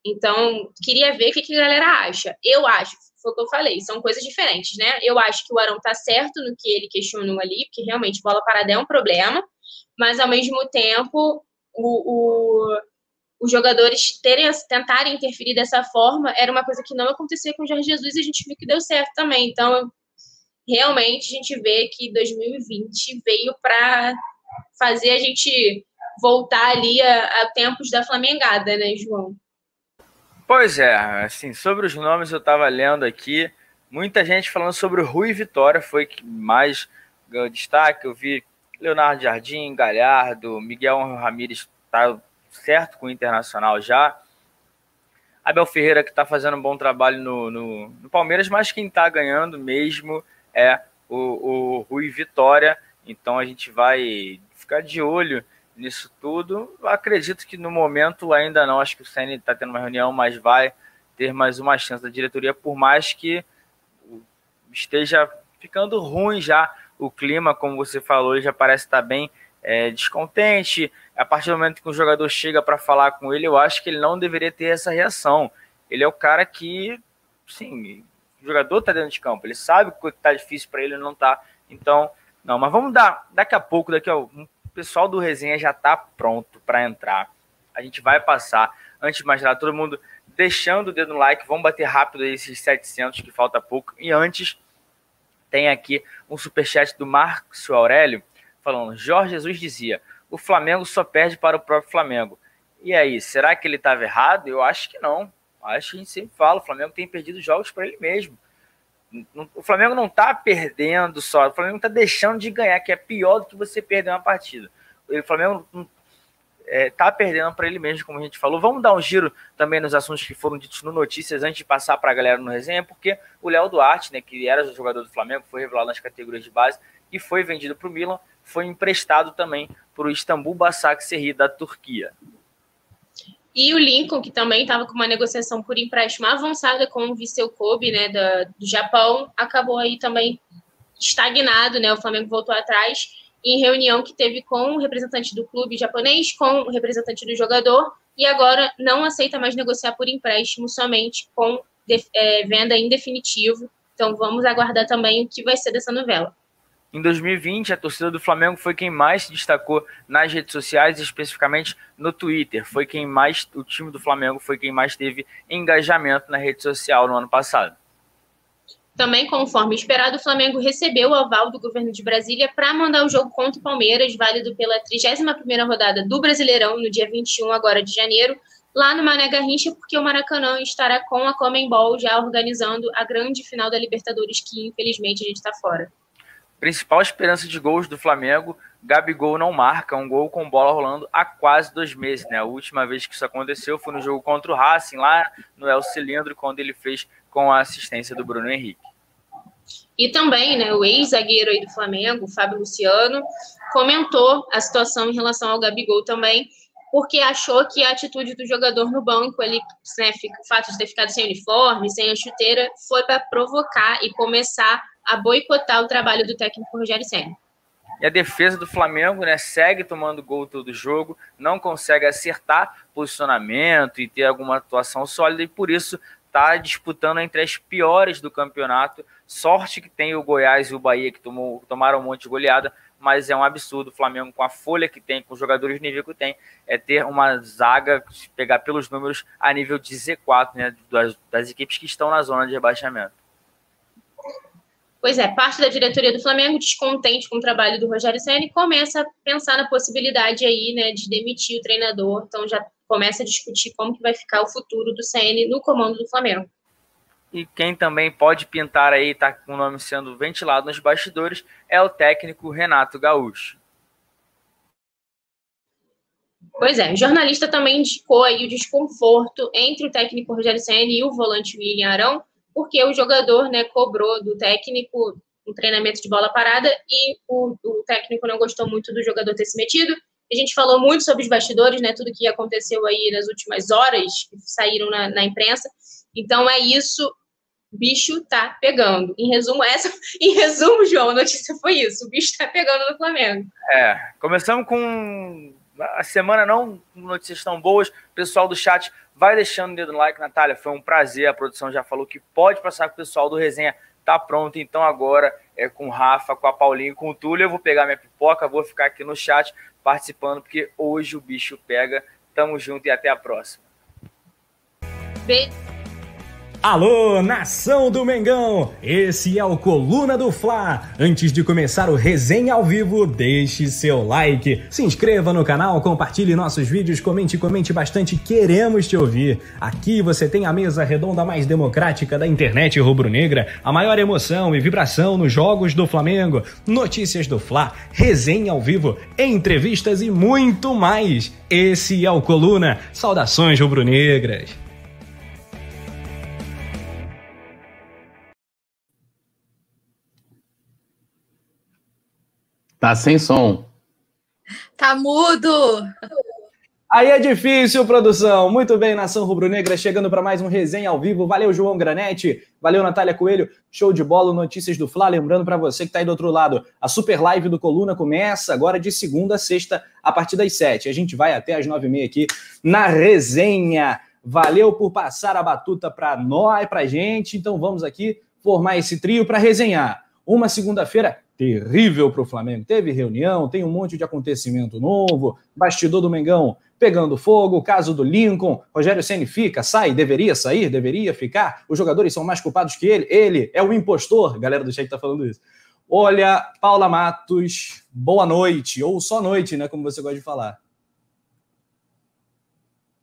Então, queria ver o que, que a galera acha. Eu acho, foi o que eu falei, são coisas diferentes, né? Eu acho que o Arão tá certo no que ele questionou ali, porque realmente bola parada é um problema, mas ao mesmo tempo, o, o os jogadores terem, tentarem interferir dessa forma era uma coisa que não acontecia com o Jorge Jesus e a gente viu que deu certo também. Então, realmente, a gente vê que 2020 veio para fazer a gente voltar ali a, a tempos da Flamengada, né, João? Pois é, assim, sobre os nomes eu estava lendo aqui, muita gente falando sobre o Rui Vitória, foi que mais ganhou destaque. Eu vi Leonardo Jardim, Galhardo, Miguel Ramírez tá certo com o Internacional já. Abel Ferreira, que está fazendo um bom trabalho no, no, no Palmeiras, mas quem está ganhando mesmo é o, o Rui Vitória. Então a gente vai ficar de olho nisso tudo. Acredito que no momento ainda não. Acho que o Senna está tendo uma reunião, mas vai ter mais uma chance da diretoria, por mais que esteja ficando ruim já o clima, como você falou, já parece estar bem é, descontente. A partir do momento que o jogador chega para falar com ele, eu acho que ele não deveria ter essa reação. Ele é o cara que, sim, o jogador está dentro de campo, ele sabe que está difícil para ele, não está. Então, não, mas vamos dar daqui a pouco, daqui a um o pessoal do resenha já está pronto para entrar. A gente vai passar. Antes de mais nada, todo mundo deixando o dedo no like. Vamos bater rápido esses 700 que falta pouco. E antes, tem aqui um superchat do Marcos Aurélio falando: Jorge Jesus dizia: o Flamengo só perde para o próprio Flamengo. E aí, será que ele estava errado? Eu acho que não. Acho que a gente sempre fala: o Flamengo tem perdido jogos para ele mesmo. O Flamengo não está perdendo só, o Flamengo está deixando de ganhar, que é pior do que você perder uma partida. O Flamengo está é, perdendo para ele mesmo, como a gente falou. Vamos dar um giro também nos assuntos que foram ditos no Notícias antes de passar para a galera no resenha, porque o Léo Duarte, né, que era jogador do Flamengo, foi revelado nas categorias de base e foi vendido para o Milan, foi emprestado também para o Istambul Basaksehir da Turquia. E o Lincoln, que também estava com uma negociação por empréstimo avançada com o Viseu Kobe, né, do Japão, acabou aí também estagnado, né? O Flamengo voltou atrás em reunião que teve com o representante do clube japonês, com o representante do jogador, e agora não aceita mais negociar por empréstimo, somente com de, é, venda em definitivo. Então vamos aguardar também o que vai ser dessa novela. Em 2020, a torcida do Flamengo foi quem mais se destacou nas redes sociais, especificamente no Twitter. Foi quem mais, o time do Flamengo foi quem mais teve engajamento na rede social no ano passado. Também, conforme esperado, o Flamengo recebeu o aval do governo de Brasília para mandar o jogo contra o Palmeiras, válido pela 31ª rodada do Brasileirão, no dia 21 agora de janeiro, lá no Mané Garrincha, porque o Maracanã estará com a Comembol já organizando a grande final da Libertadores, que infelizmente a gente está fora. Principal esperança de gols do Flamengo, Gabigol não marca um gol com bola rolando há quase dois meses. Né? A última vez que isso aconteceu foi no jogo contra o Racing, lá no El Cilindro, quando ele fez com a assistência do Bruno Henrique. E também, né, o ex-zagueiro do Flamengo, Fábio Luciano, comentou a situação em relação ao Gabigol também, porque achou que a atitude do jogador no banco, ele, né, o fato de ter ficado sem uniforme, sem a chuteira, foi para provocar e começar a boicotar o trabalho do técnico Rogério Senna. E a defesa do Flamengo né, segue tomando gol todo jogo, não consegue acertar posicionamento e ter alguma atuação sólida, e por isso está disputando entre as piores do campeonato. Sorte que tem o Goiás e o Bahia, que tomou, tomaram um monte de goleada, mas é um absurdo o Flamengo, com a folha que tem, com os jogadores do nível que tem, é ter uma zaga, pegar pelos números, a nível de Z4, né, das, das equipes que estão na zona de rebaixamento. Pois é, parte da diretoria do Flamengo, descontente com o trabalho do Rogério Senna, começa a pensar na possibilidade aí, né, de demitir o treinador. Então já começa a discutir como que vai ficar o futuro do CN no comando do Flamengo. E quem também pode pintar aí, tá com o nome sendo ventilado nos bastidores, é o técnico Renato Gaúcho. Pois é, o jornalista também indicou aí o desconforto entre o técnico Rogério Senna e o volante William Arão, porque o jogador né, cobrou do técnico um treinamento de bola parada e o, o, técnico não gostou muito do jogador ter se metido. A gente falou muito sobre os bastidores, né, tudo que aconteceu aí nas últimas horas, que saíram na, na imprensa. Então é isso, bicho tá pegando. Em resumo, essa, em resumo, João, a notícia foi isso: o bicho tá pegando no Flamengo. É, começamos com a semana não notícias tão boas. O pessoal do chat vai deixando o dedo no like, Natália. Foi um prazer. A produção já falou que pode passar com o pessoal do resenha. Tá pronto, então agora é com o Rafa, com a Paulinha, com o Túlio. Eu vou pegar minha pipoca, vou ficar aqui no chat participando, porque hoje o bicho pega. Tamo junto e até a próxima. Beijo. Alô, nação do Mengão! Esse é o Coluna do Fla. Antes de começar o resenha ao vivo, deixe seu like, se inscreva no canal, compartilhe nossos vídeos, comente, comente bastante, queremos te ouvir. Aqui você tem a mesa redonda mais democrática da internet rubro-negra, a maior emoção e vibração nos jogos do Flamengo, notícias do Fla, resenha ao vivo, entrevistas e muito mais. Esse é o Coluna. Saudações rubro-negras. Tá sem som. Tá mudo. Aí é difícil, produção. Muito bem, Nação Rubro-Negra, chegando para mais um resenha ao vivo. Valeu, João Granete. Valeu, Natália Coelho. Show de bola, notícias do Fla. Lembrando para você que está aí do outro lado, a super live do Coluna começa agora de segunda a sexta, a partir das sete. A gente vai até as nove e meia aqui na resenha. Valeu por passar a batuta para nós, para gente. Então vamos aqui formar esse trio para resenhar. Uma segunda-feira terrível para o Flamengo. Teve reunião, tem um monte de acontecimento novo, bastidor do Mengão pegando fogo, caso do Lincoln, Rogério Ceni fica, sai, deveria sair, deveria ficar. Os jogadores são mais culpados que ele. Ele é o impostor. galera do chat está falando isso. Olha, Paula Matos, boa noite, ou só noite, né, como você gosta de falar.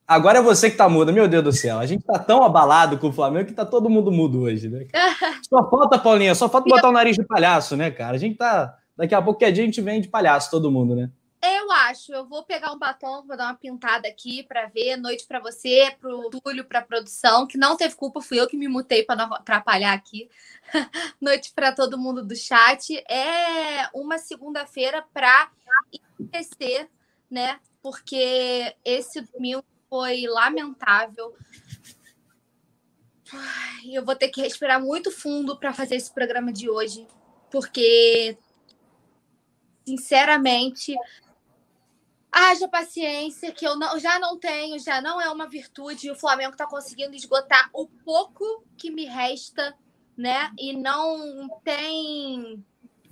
Agora é você que tá muda, meu Deus do céu. A gente tá tão abalado com o Flamengo que tá todo mundo mudo hoje, né? Só falta, Paulinha, só falta botar o nariz de palhaço, né, cara? A gente tá. Daqui a pouco que a gente vem de palhaço, todo mundo, né? Eu acho. Eu vou pegar um batom, vou dar uma pintada aqui para ver. Noite para você, pro Túlio, pra produção, que não teve culpa, fui eu que me mutei para não atrapalhar aqui. Noite para todo mundo do chat. É uma segunda-feira para esquecer, né? Porque esse domingo foi lamentável. Eu vou ter que respirar muito fundo para fazer esse programa de hoje, porque, sinceramente, haja paciência, que eu não, já não tenho, já não é uma virtude, o Flamengo está conseguindo esgotar o pouco que me resta, né? E não tem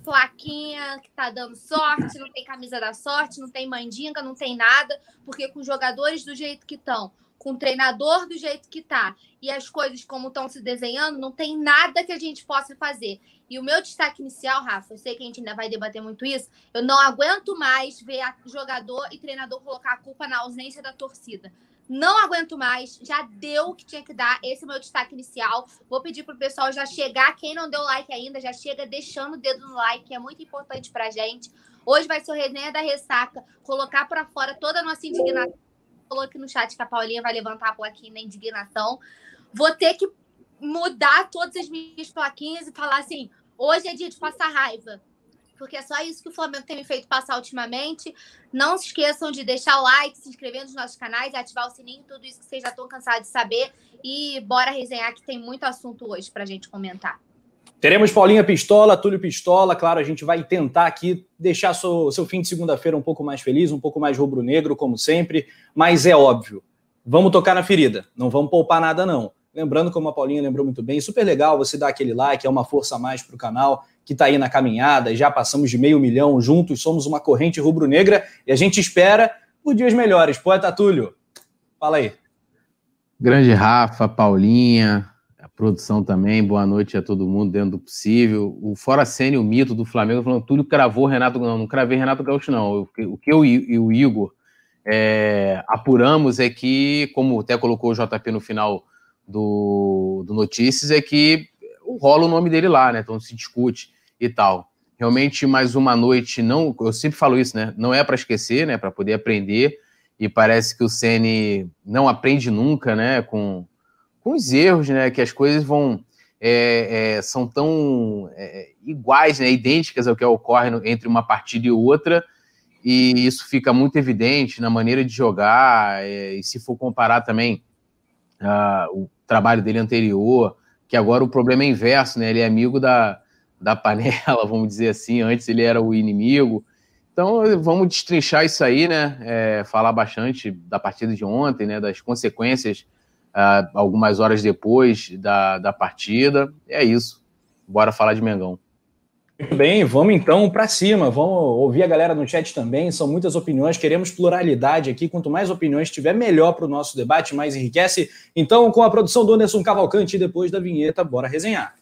plaquinha que tá dando sorte, não tem camisa da sorte, não tem mandinga, não tem nada, porque com jogadores do jeito que estão, com treinador do jeito que tá, e as coisas como estão se desenhando, não tem nada que a gente possa fazer. E o meu destaque inicial, Rafa, eu sei que a gente ainda vai debater muito isso, eu não aguento mais ver jogador e treinador colocar a culpa na ausência da torcida. Não aguento mais, já deu o que tinha que dar. Esse é o meu destaque inicial. Vou pedir pro pessoal já chegar. Quem não deu like ainda, já chega deixando o dedo no like, que é muito importante pra gente. Hoje vai ser o resenha da ressaca, colocar para fora toda a nossa indignação. Falou aqui no chat que a Paulinha vai levantar a plaquinha na indignação. Vou ter que mudar todas as minhas plaquinhas e falar assim: hoje é dia de passar raiva porque é só isso que o Flamengo tem me feito passar ultimamente. Não se esqueçam de deixar o like, se inscrever nos nossos canais, ativar o sininho, tudo isso que vocês já estão cansados de saber. E bora resenhar que tem muito assunto hoje para a gente comentar. Teremos Paulinha Pistola, Túlio Pistola, claro, a gente vai tentar aqui deixar seu, seu fim de segunda-feira um pouco mais feliz, um pouco mais rubro-negro, como sempre, mas é óbvio, vamos tocar na ferida, não vamos poupar nada não. Lembrando, como a Paulinha lembrou muito bem, super legal você dar aquele like, é uma força a mais para o canal, que está aí na caminhada, já passamos de meio milhão juntos, somos uma corrente rubro-negra e a gente espera por dias melhores. Poeta Túlio, fala aí. Grande Rafa, Paulinha, a produção também, boa noite a todo mundo dentro do possível. O Fora Sênior, o mito do Flamengo, falando Túlio cravou Renato, não, não cravei Renato Gaúcho não, o que eu e o Igor é, apuramos é que, como até colocou o JP no final do, do Notícias, é que rola o nome dele lá, né? Então se discute e tal. Realmente, mais uma noite, não, eu sempre falo isso, né? Não é para esquecer, né? Para poder aprender. E parece que o Ceni não aprende nunca, né? Com, com os erros, né? Que as coisas vão é, é, são tão é, iguais, né? Idênticas ao que ocorre no, entre uma partida e outra. E isso fica muito evidente na maneira de jogar. É, e se for comparar também uh, o trabalho dele anterior, que agora o problema é inverso, né? Ele é amigo da, da panela, vamos dizer assim. Antes ele era o inimigo. Então vamos destrinchar isso aí, né? É, falar bastante da partida de ontem, né? Das consequências uh, algumas horas depois da, da partida. É isso. Bora falar de Mengão. Muito bem, vamos então para cima. Vamos ouvir a galera no chat também. São muitas opiniões, queremos pluralidade aqui. Quanto mais opiniões tiver, melhor para o nosso debate, mais enriquece. Então, com a produção do Anderson Cavalcante, depois da vinheta, bora resenhar.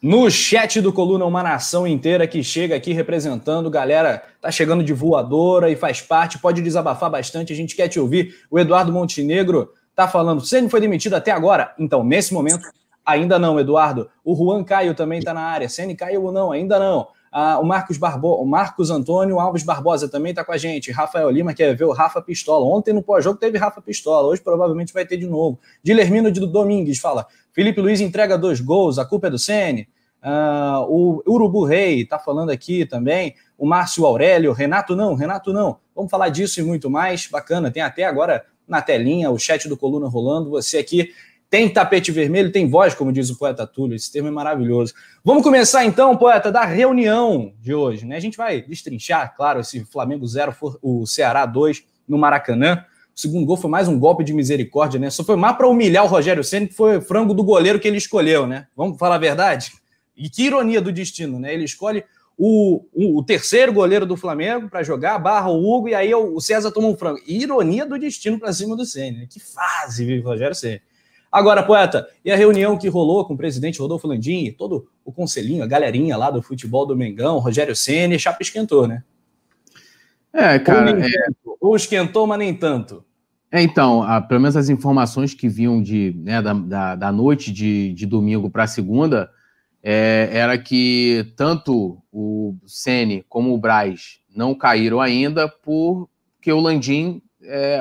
No chat do Coluna, uma nação inteira que chega aqui representando. Galera, tá chegando de voadora e faz parte, pode desabafar bastante. A gente quer te ouvir. O Eduardo Montenegro tá falando, você não foi demitido até agora? Então, nesse momento, ainda não, Eduardo. O Juan Caio também está na área. Ceni caiu ou não? Ainda não. Ah, o Marcos Barbo... o Marcos Antônio Alves Barbosa também está com a gente. Rafael Lima quer ver o Rafa Pistola. Ontem no pós-jogo teve Rafa Pistola, hoje provavelmente vai ter de novo. Dilermino de Domingues fala: Felipe Luiz entrega dois gols, a culpa é do Ceni. Ah, o Urubu Rei está falando aqui também. O Márcio Aurélio, Renato não, Renato não. Vamos falar disso e muito mais. Bacana, tem até agora na telinha, o chat do Coluna rolando. Você aqui tem tapete vermelho, tem voz, como diz o poeta Túlio. Esse termo é maravilhoso. Vamos começar então, poeta, da reunião de hoje. Né? A gente vai destrinchar, claro, esse Flamengo 0, o Ceará 2 no Maracanã. O segundo gol foi mais um golpe de misericórdia, né? Só foi mais para humilhar o Rogério Senna, que foi frango do goleiro que ele escolheu, né? Vamos falar a verdade? E que ironia do destino, né? Ele escolhe o, o, o terceiro goleiro do Flamengo para jogar, barra o Hugo, e aí o César toma um frango. Ironia do destino para cima do Senna. Né? Que fase vive o Rogério Senna. Agora, poeta, e a reunião que rolou com o presidente Rodolfo Landim, todo o conselhinho, a galerinha lá do futebol do Mengão, Rogério Senna, chapa esquentou, né? É, cara. Ou, é... ou esquentou, mas nem tanto. É, então, a, pelo menos as informações que vinham de, né, da, da, da noite de, de domingo para segunda, é, era que tanto o Sene como o Braz não caíram ainda porque o Landim, é,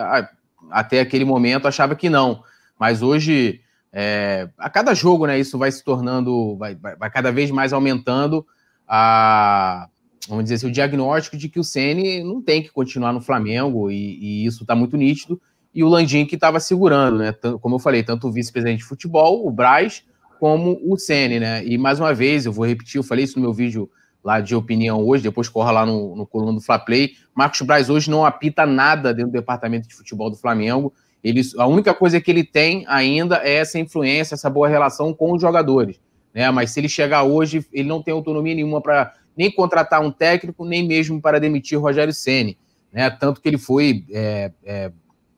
até aquele momento, achava que não. Mas hoje, é, a cada jogo, né, isso vai se tornando, vai, vai, vai, cada vez mais aumentando a, vamos dizer assim, o diagnóstico de que o Ceni não tem que continuar no Flamengo e, e isso está muito nítido. E o Landim que estava segurando, né? Como eu falei, tanto o vice-presidente de futebol, o Braz, como o Sene, né? E mais uma vez, eu vou repetir, eu falei isso no meu vídeo lá de opinião hoje, depois corra lá no, no coluna do Fla Play. Marcos Braz hoje não apita nada dentro do departamento de futebol do Flamengo. Ele, a única coisa que ele tem ainda é essa influência, essa boa relação com os jogadores. Né? Mas se ele chegar hoje, ele não tem autonomia nenhuma para nem contratar um técnico, nem mesmo para demitir Rogério Ceni. Né? Tanto que ele foi, é, é,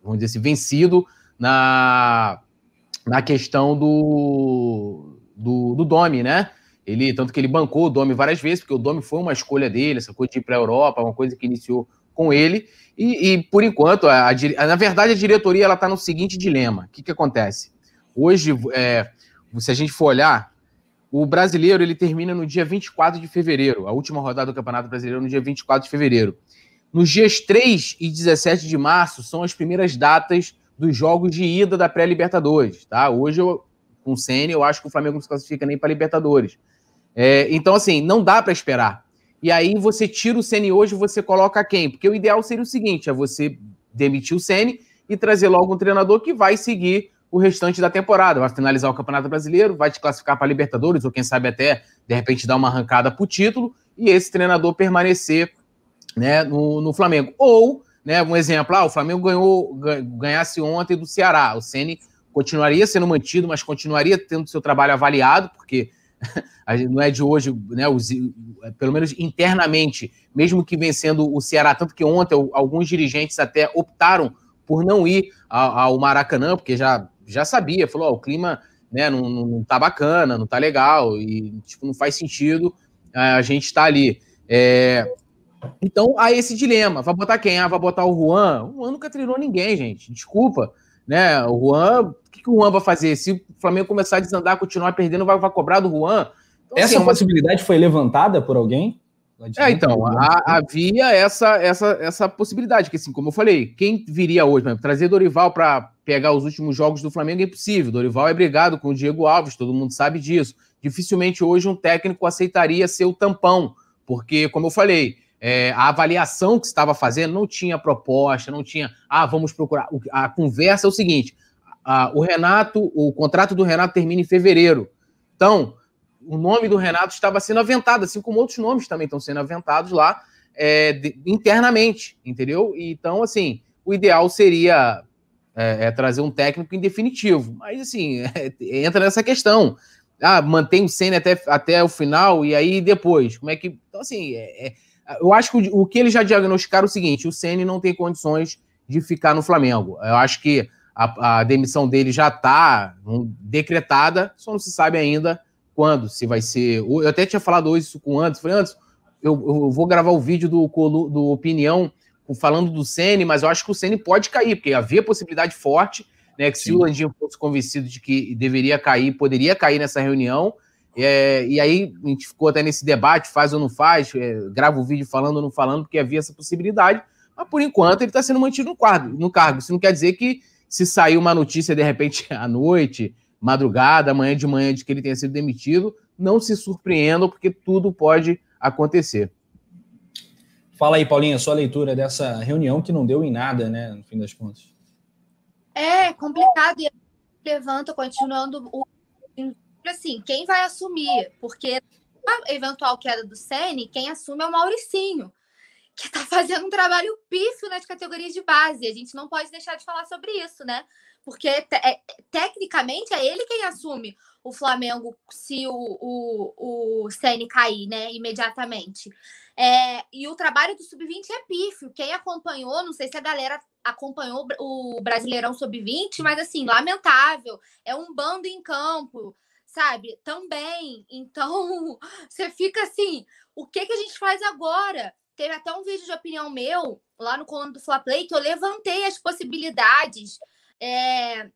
vamos dizer assim, vencido na na questão do, do, do Domi, né? Ele, tanto que ele bancou o Domi várias vezes, porque o Domi foi uma escolha dele, essa coisa de ir para a Europa, uma coisa que iniciou com ele. E, e por enquanto, a, a, na verdade, a diretoria ela está no seguinte dilema: o que, que acontece? Hoje, é, se a gente for olhar, o brasileiro ele termina no dia 24 de fevereiro, a última rodada do Campeonato Brasileiro no dia 24 de fevereiro. Nos dias 3 e 17 de março são as primeiras datas dos jogos de ida da pré-Libertadores, tá? Hoje, eu, com o Senna, eu acho que o Flamengo não se classifica nem para Libertadores. É, então, assim, não dá para esperar. E aí você tira o Senna hoje você coloca quem? Porque o ideal seria o seguinte, é você demitir o Senna e trazer logo um treinador que vai seguir o restante da temporada, vai finalizar o Campeonato Brasileiro, vai te classificar para Libertadores, ou quem sabe até, de repente, dar uma arrancada para o título, e esse treinador permanecer né, no, no Flamengo. Ou né, um exemplo, ah, o Flamengo ganhou, ganhasse ontem do Ceará, o Ceni continuaria sendo mantido, mas continuaria tendo seu trabalho avaliado, porque não é de hoje, né, pelo menos internamente, mesmo que vencendo o Ceará, tanto que ontem alguns dirigentes até optaram por não ir ao, Maracanã, porque já, já sabia, falou, oh, o clima né, não, não tá bacana, não tá legal, e tipo, não faz sentido a gente estar tá ali. É, então, há esse dilema. Vai botar quem? Ah, vai botar o Juan? O Juan nunca treinou ninguém, gente. Desculpa. Né? O Juan, o que, que o Juan vai fazer? Se o Flamengo começar a desandar, continuar perdendo, vai, vai cobrar do Juan? Então, Essa assim, é possibilidade uma... foi levantada por alguém? É, então, a, havia essa, essa, essa possibilidade, que assim, como eu falei, quem viria hoje, mesmo, trazer Dorival para pegar os últimos jogos do Flamengo é impossível. Dorival é brigado com o Diego Alves, todo mundo sabe disso. Dificilmente hoje um técnico aceitaria ser o tampão, porque, como eu falei, é, a avaliação que estava fazendo não tinha proposta, não tinha, ah, vamos procurar. A conversa é o seguinte: a, o Renato, o contrato do Renato termina em fevereiro. Então, o nome do Renato estava sendo aventado, assim como outros nomes também estão sendo aventados lá é, de, internamente, entendeu? Então, assim, o ideal seria é, é trazer um técnico em definitivo. Mas, assim, entra nessa questão. Ah, mantém o Senna até, até o final e aí depois? Como é que. Então, assim, é, é eu acho que o, o, que eles já diagnosticaram é o seguinte: o Ceni não tem condições de ficar no Flamengo. Eu acho que a, a demissão dele já está decretada, só não se sabe ainda quando, se vai ser. Eu até tinha falado hoje isso com o Anderson. Falei, Anderson, eu, eu, vou gravar o vídeo do, do Opinião falando do Ceni, mas eu acho que o Ceni pode cair, porque havia possibilidade forte, né? Que Sim. se o Landinho fosse convencido de que deveria cair, poderia cair nessa reunião. É, e aí a gente ficou até nesse debate, faz ou não faz, é, grava o vídeo falando ou não falando, porque havia essa possibilidade. Mas por enquanto ele está sendo mantido no, quadro, no cargo. Isso não quer dizer que se sair uma notícia de repente à noite, madrugada, amanhã de manhã, de que ele tenha sido demitido, não se surpreendam, porque tudo pode acontecer. Fala aí, Paulinha, sua leitura dessa reunião que não deu em nada, né, no fim das contas. É complicado e levanta, continuando o assim, quem vai assumir? Porque a eventual queda do Sene, quem assume é o Mauricinho, que está fazendo um trabalho pífio nas categorias de base. A gente não pode deixar de falar sobre isso, né? Porque é, tecnicamente é ele quem assume o Flamengo se o, o, o Sene cair, né? Imediatamente. É, e o trabalho do Sub-20 é pífio. Quem acompanhou, não sei se a galera acompanhou o Brasileirão Sub-20, mas assim, lamentável. É um bando em campo sabe? Também. Então, você fica assim, o que, que a gente faz agora? Teve até um vídeo de opinião meu lá no coluna do Fla Play que eu levantei as possibilidades é,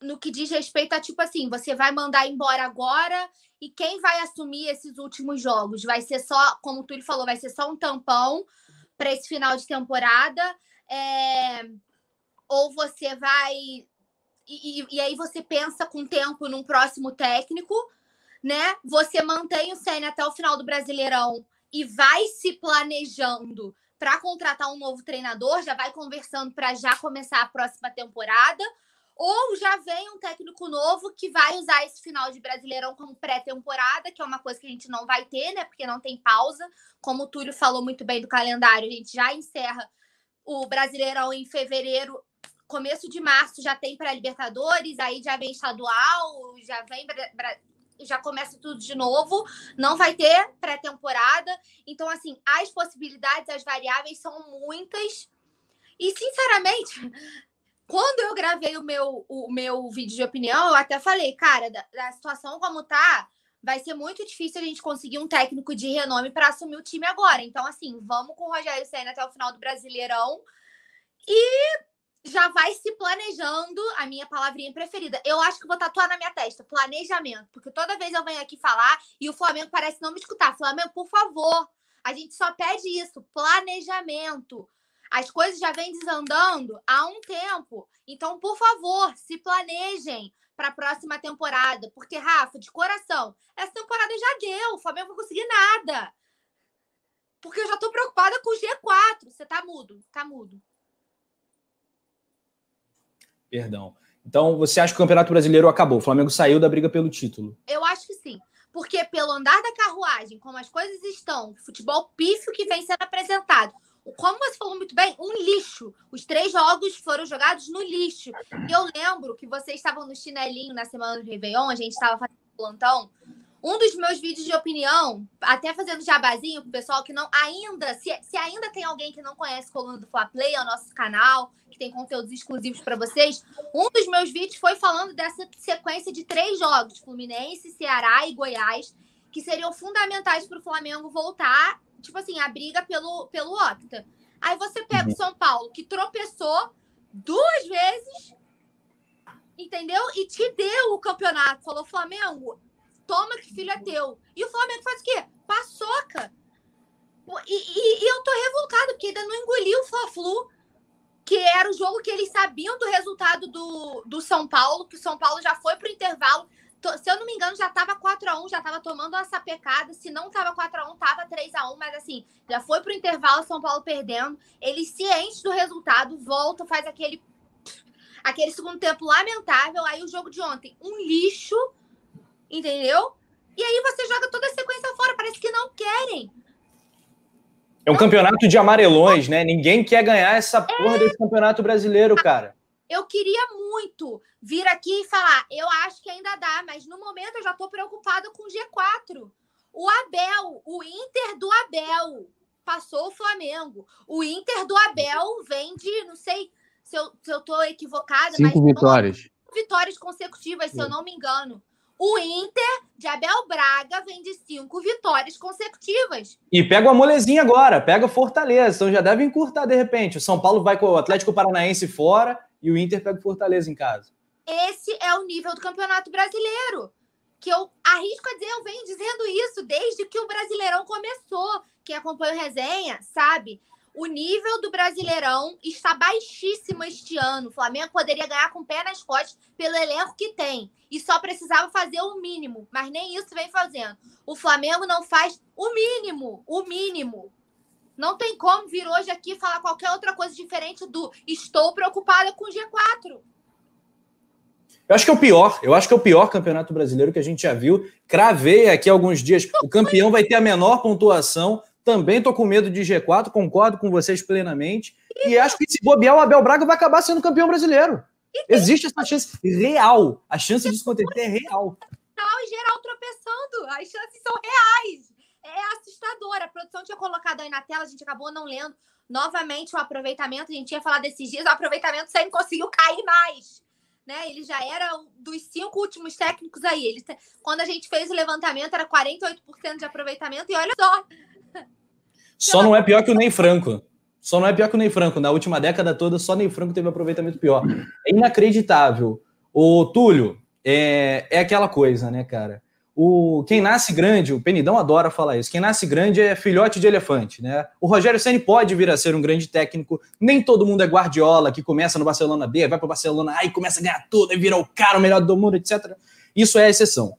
no que diz respeito a tipo assim, você vai mandar embora agora e quem vai assumir esses últimos jogos? Vai ser só, como o Túlio falou, vai ser só um tampão para esse final de temporada? É, ou você vai e, e, aí você pensa com tempo num próximo técnico, né? Você mantém o Senna até o final do Brasileirão e vai se planejando para contratar um novo treinador, já vai conversando para já começar a próxima temporada, ou já vem um técnico novo que vai usar esse final de Brasileirão como pré-temporada, que é uma coisa que a gente não vai ter, né? Porque não tem pausa. Como o Túlio falou muito bem do calendário, a gente já encerra o Brasileirão em fevereiro começo de março já tem para Libertadores, aí já vem estadual, já vem já começa tudo de novo, não vai ter pré-temporada. Então, assim, as possibilidades, as variáveis são muitas. E, sinceramente, quando eu gravei o meu, o meu vídeo de opinião, eu até falei, cara, da, da situação como tá, vai ser muito difícil a gente conseguir um técnico de renome para assumir o time agora. Então, assim, vamos com o Rogério Senna até o final do Brasileirão. E já vai se planejando a minha palavrinha preferida. Eu acho que vou tatuar na minha testa, planejamento, porque toda vez eu venho aqui falar e o Flamengo parece não me escutar. Flamengo, por favor, a gente só pede isso, planejamento. As coisas já vêm desandando há um tempo. Então, por favor, se planejem para a próxima temporada, porque Rafa, de coração, essa temporada já deu, o Flamengo não conseguir nada. Porque eu já tô preocupada com o G4. Você tá mudo, tá mudo. Perdão. Então, você acha que o Campeonato Brasileiro acabou? O Flamengo saiu da briga pelo título? Eu acho que sim. Porque pelo andar da carruagem, como as coisas estão, futebol pífio que vem sendo apresentado, como você falou muito bem, um lixo. Os três jogos foram jogados no lixo. E eu lembro que vocês estavam no chinelinho na semana do Réveillon, a gente estava fazendo plantão. Um dos meus vídeos de opinião, até fazendo jabazinho pro pessoal que não ainda, se, se ainda tem alguém que não conhece Coluna do Fla Play, é o nosso canal, que tem conteúdos exclusivos para vocês. Um dos meus vídeos foi falando dessa sequência de três jogos: Fluminense, Ceará e Goiás, que seriam fundamentais para o Flamengo voltar, tipo assim, a briga pelo, pelo Octa. Aí você pega o uhum. São Paulo, que tropeçou duas vezes, entendeu? E te deu o campeonato. Falou, Flamengo, toma que filho é teu. E o Flamengo faz o quê? Paçoca. E, e, e eu tô revoltado, porque ainda não engoliu o Fla-Flu, que era o jogo que eles sabiam do resultado do, do São Paulo, que o São Paulo já foi pro intervalo. Se eu não me engano, já tava 4x1, já tava tomando uma sapecada. Se não tava 4x1, tava 3x1, mas assim, já foi pro intervalo, São Paulo perdendo. Eles cientes do resultado, volta, faz aquele aquele segundo tempo lamentável. Aí o jogo de ontem, um lixo entendeu? E aí você joga toda a sequência fora, parece que não querem. É um campeonato de amarelões, né? Ninguém quer ganhar essa porra é... desse campeonato brasileiro, cara. Eu queria muito vir aqui e falar, eu acho que ainda dá, mas no momento eu já tô preocupada com o G4. O Abel, o Inter do Abel, passou o Flamengo. O Inter do Abel vem de, não sei se eu, se eu tô equivocada, Cinco mas. vitórias. Vitórias consecutivas, se eu não me engano. O Inter de Abel Braga vem de cinco vitórias consecutivas. E pega uma molezinha agora, pega Fortaleza. Então já deve encurtar de repente. O São Paulo vai com o Atlético Paranaense fora e o Inter pega o Fortaleza em casa. Esse é o nível do Campeonato Brasileiro. Que eu arrisco a dizer, eu venho dizendo isso desde que o Brasileirão começou. Quem acompanha o resenha sabe o nível do Brasileirão está baixíssimo este ano. O Flamengo poderia ganhar com o pé nas costas pelo elenco que tem. E só precisava fazer o mínimo. Mas nem isso vem fazendo. O Flamengo não faz o mínimo. O mínimo. Não tem como vir hoje aqui falar qualquer outra coisa diferente do estou preocupada com o G4. Eu acho que é o pior. Eu acho que é o pior campeonato brasileiro que a gente já viu. Cravei aqui alguns dias. O campeão vai ter a menor pontuação também estou com medo de G4, concordo com vocês plenamente. E acho que se bobear, o Abel Braga vai acabar sendo campeão brasileiro. Existe essa chance real. A chance disso acontecer é real. Tal e geral tropeçando. As chances são reais. É assustador. A produção tinha colocado aí na tela, a gente acabou não lendo. Novamente, o aproveitamento, a gente tinha falado desses dias, o aproveitamento sempre conseguiu cair mais. Né? Ele já era dos cinco últimos técnicos aí. Ele, quando a gente fez o levantamento, era 48% de aproveitamento, e olha só, só não é pior que o Ney Franco. Só não é pior que o Ney Franco. Na última década toda, só Ney Franco teve aproveitamento pior. É inacreditável. O Túlio, é, é aquela coisa, né, cara? O, quem nasce grande, o Penidão adora falar isso, quem nasce grande é filhote de elefante, né? O Rogério Ceni pode vir a ser um grande técnico, nem todo mundo é Guardiola, que começa no Barcelona B, vai para o Barcelona A e começa a ganhar tudo, e vira o cara, o melhor do mundo, etc. Isso é exceção.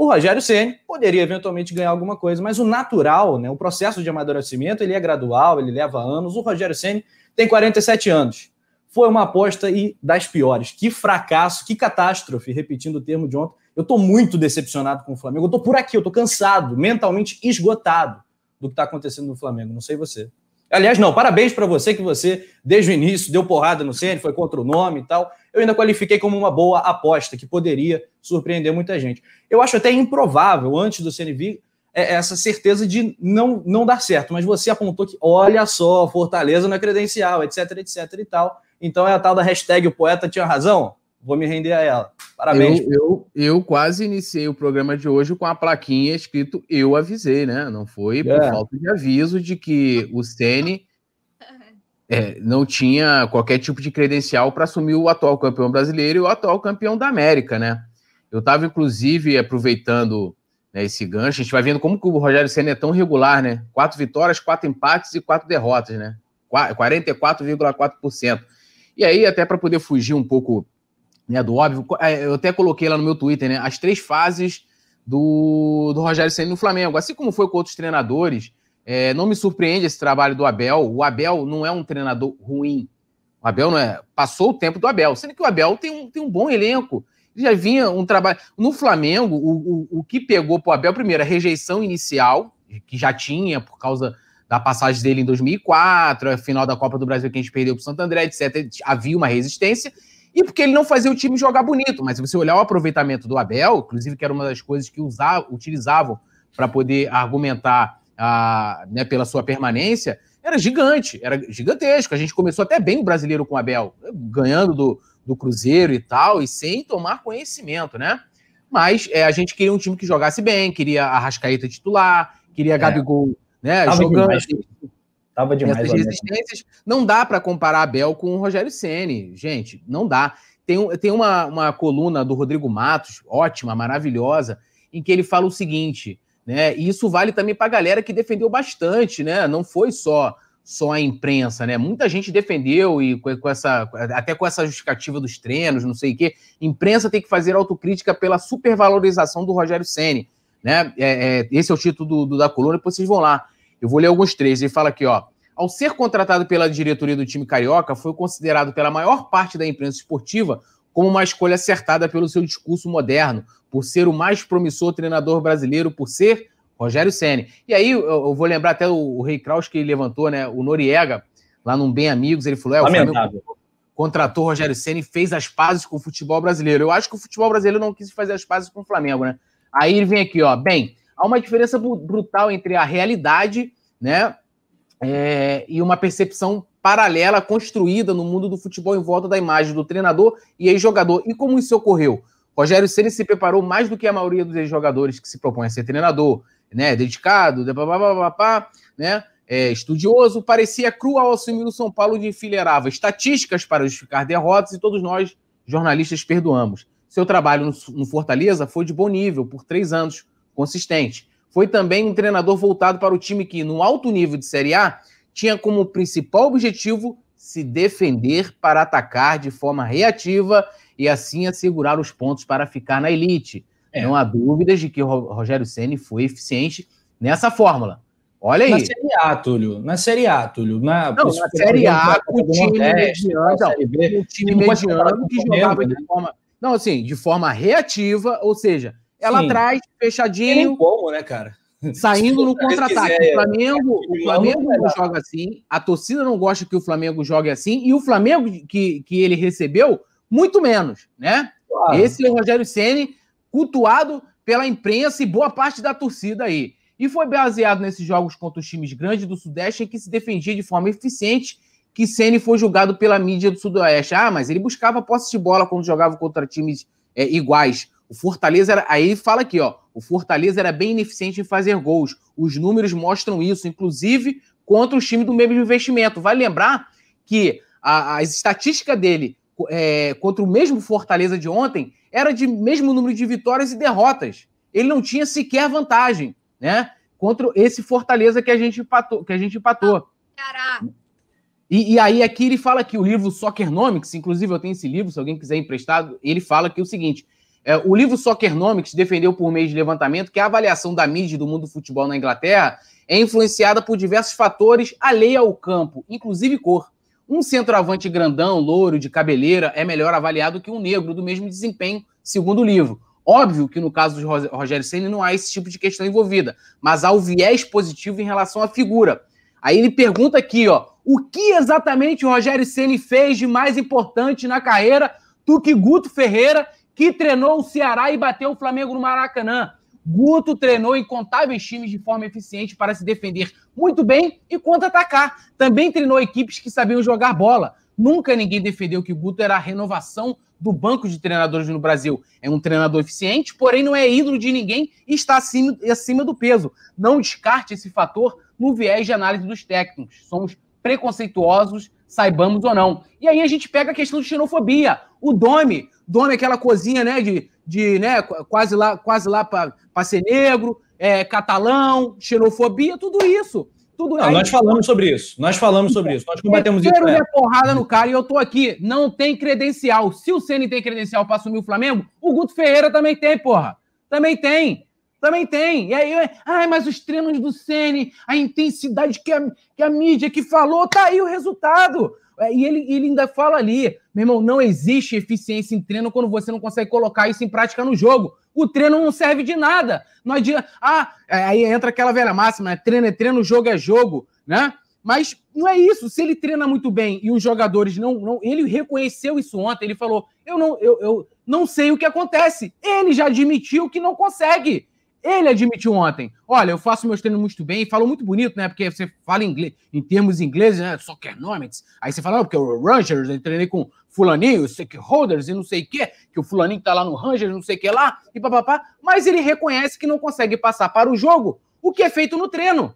O Rogério Ceni poderia eventualmente ganhar alguma coisa, mas o natural, né, o processo de amadurecimento, ele é gradual, ele leva anos. O Rogério Ceni tem 47 anos. Foi uma aposta e das piores. Que fracasso, que catástrofe, repetindo o termo de ontem. Eu estou muito decepcionado com o Flamengo. Eu estou por aqui, eu estou cansado, mentalmente esgotado do que está acontecendo no Flamengo. Não sei você. Aliás, não, parabéns para você que você, desde o início, deu porrada no Ceni, foi contra o nome e tal. Eu ainda qualifiquei como uma boa aposta, que poderia surpreender muita gente. Eu acho até improvável, antes do Ceni vir, é, essa certeza de não, não dar certo. Mas você apontou que, olha só, Fortaleza não é credencial, etc, etc e tal. Então é a tal da hashtag o poeta tinha razão. Vou me render a ela. Parabéns. Eu, eu, eu, quase iniciei o programa de hoje com a plaquinha escrito Eu avisei, né? Não foi por é. falta de aviso de que o Sene é, não tinha qualquer tipo de credencial para assumir o atual campeão brasileiro e o atual campeão da América, né? Eu estava, inclusive, aproveitando né, esse gancho. A gente vai vendo como que o Rogério Senna é tão regular, né? Quatro vitórias, quatro empates e quatro derrotas, né? 44,4%. E aí, até para poder fugir um pouco né, do óbvio. É, eu até coloquei lá no meu Twitter, né? As três fases do, do Rogério Senna no Flamengo. Assim como foi com outros treinadores, é, não me surpreende esse trabalho do Abel. O Abel não é um treinador ruim. O Abel não é. Passou o tempo do Abel, sendo que o Abel tem um, tem um bom elenco. Ele já vinha um trabalho. No Flamengo, o, o, o que pegou para o Abel, primeiro, a rejeição inicial, que já tinha por causa da passagem dele em 2004, a final da Copa do Brasil que a gente perdeu para o Santo André, etc. Havia uma resistência. E porque ele não fazia o time jogar bonito. Mas se você olhar o aproveitamento do Abel, inclusive que era uma das coisas que usava, utilizavam para poder argumentar a, né, pela sua permanência, era gigante, era gigantesco. A gente começou até bem o brasileiro com o Abel, ganhando do, do Cruzeiro e tal, e sem tomar conhecimento, né? Mas é, a gente queria um time que jogasse bem, queria a Rascaeta titular, queria a é. Gabigol né, Tava jogando. Demais. Tava demais. Essas resistências. Não dá para comparar Abel com o Rogério Ceni, gente, não dá. Tem, tem uma, uma coluna do Rodrigo Matos, ótima, maravilhosa, em que ele fala o seguinte, né? E isso vale também para a galera que defendeu bastante, né? Não foi só só a imprensa, né? Muita gente defendeu e com, essa até com essa justificativa dos treinos, não sei o quê. Imprensa tem que fazer autocrítica pela supervalorização do Rogério Ceni, né? É, é, esse é o título do, do, da coluna, depois vocês vão lá. Eu vou ler alguns trechos. Ele fala aqui, ó. Ao ser contratado pela diretoria do time carioca, foi considerado pela maior parte da imprensa esportiva como uma escolha acertada pelo seu discurso moderno, por ser o mais promissor treinador brasileiro, por ser Rogério Ceni. E aí eu, vou lembrar até o, o Rei Kraus que levantou, né? O Noriega, lá num Bem Amigos, ele falou: é, o Flamengo contratou Rogério Ceni fez as pazes com o futebol brasileiro. Eu acho que o futebol brasileiro não quis fazer as pazes com o Flamengo, né? Aí ele vem aqui, ó. Bem, há uma diferença brutal entre a realidade, né? É, e uma percepção paralela construída no mundo do futebol em volta da imagem do treinador e ex-jogador. E como isso ocorreu? Rogério Ceni se preparou mais do que a maioria dos ex-jogadores que se propõem a ser treinador, né? Dedicado, né? É, estudioso, parecia cru ao assumir o São Paulo de enfileirava estatísticas para justificar derrotas e todos nós, jornalistas, perdoamos. Seu trabalho no, no Fortaleza foi de bom nível, por três anos, consistente. Foi também um treinador voltado para o time que, no alto nível de Série A, tinha como principal objetivo se defender para atacar de forma reativa e assim assegurar os pontos para ficar na elite. É. Não há dúvidas de que o Rogério Ceni foi eficiente nessa fórmula. Olha aí. Na Série A, Túlio. Na Série A, Túlio. Na, não, na Série A, o time mediano, o time mediano que jogava de forma... Não, assim, de forma reativa, ou seja, ela Sim. traz fechadinho... como, né, cara? Saindo no contra-ataque. O Flamengo, o Flamengo não joga assim, a torcida não gosta que o Flamengo jogue assim, e o Flamengo que, que ele recebeu, muito menos, né? Claro. Esse é o Rogério Ceni cultuado pela imprensa e boa parte da torcida aí. E foi baseado nesses jogos contra os times grandes do Sudeste em que se defendia de forma eficiente que Ceni foi julgado pela mídia do Sudoeste. Ah, mas ele buscava posse de bola quando jogava contra times é, iguais. O Fortaleza era. Aí fala aqui, ó. O Fortaleza era bem ineficiente em fazer gols. Os números mostram isso, inclusive contra os times do mesmo investimento. Vale lembrar que a, as estatísticas dele é, contra o mesmo Fortaleza de ontem era de mesmo número de vitórias e derrotas. Ele não tinha sequer vantagem, né? Contra esse Fortaleza que a gente empatou. Que a gente empatou. E, e, aí aqui ele fala que o livro Soccernomics, inclusive eu tenho esse livro, se alguém quiser emprestado, ele fala que é o seguinte: é, o livro Soccernomics defendeu por meio de levantamento que a avaliação da mídia do mundo do futebol na Inglaterra é influenciada por diversos fatores alheio ao campo, inclusive cor. Um centroavante grandão, louro, de cabeleira, é melhor avaliado que um negro do mesmo desempenho, segundo o livro. Óbvio que no caso de Rogério Senna não há esse tipo de questão envolvida, mas há o viés positivo em relação à figura. Aí ele pergunta aqui, ó, o que exatamente o Rogério Ceni fez de mais importante na carreira do que Guto Ferreira, que treinou o Ceará e bateu o Flamengo no Maracanã? Guto treinou incontáveis times de forma eficiente para se defender muito bem e contra-atacar. Também treinou equipes que sabiam jogar bola. Nunca ninguém defendeu que Guto era a renovação do banco de treinadores no Brasil. É um treinador eficiente, porém não é ídolo de ninguém e está acima, acima do peso. Não descarte esse fator no viés de análise dos técnicos. Somos preconceituosos, saibamos ou não. E aí a gente pega a questão de xenofobia. O Domi, Domi é aquela cozinha, né, de de né, quase lá, quase lá para ser negro, é, catalão, xenofobia, tudo isso. Tudo não, nós falamos sobre isso. Nós falamos sobre isso. Nós combatemos isso. Quero porrada no cara e eu tô aqui. Não tem credencial. Se o Ceni tem credencial para assumir o Flamengo, o Guto Ferreira também tem, porra. Também tem. Também tem. E aí, ai, mas os treinos do Sene, a intensidade que a, que a mídia que falou, tá aí o resultado. É, e ele, ele ainda fala ali, meu irmão, não existe eficiência em treino quando você não consegue colocar isso em prática no jogo. O treino não serve de nada. Não adianta. Ah, é, aí entra aquela velha máxima, né? Treino é treino, jogo é jogo, né? Mas não é isso. Se ele treina muito bem e os jogadores não. não ele reconheceu isso ontem, ele falou: eu não, eu, eu não sei o que acontece. Ele já admitiu que não consegue. Ele admitiu ontem: olha, eu faço meus treinos muito bem, falou muito bonito, né? Porque você fala inglês, em termos ingleses, né? Soccernomics. Aí você fala, porque o Rangers, eu treinei com Fulaninho, stakeholders e não sei o quê, que o Fulaninho tá lá no Rangers, não sei o que lá, e papapá. Mas ele reconhece que não consegue passar para o jogo o que é feito no treino.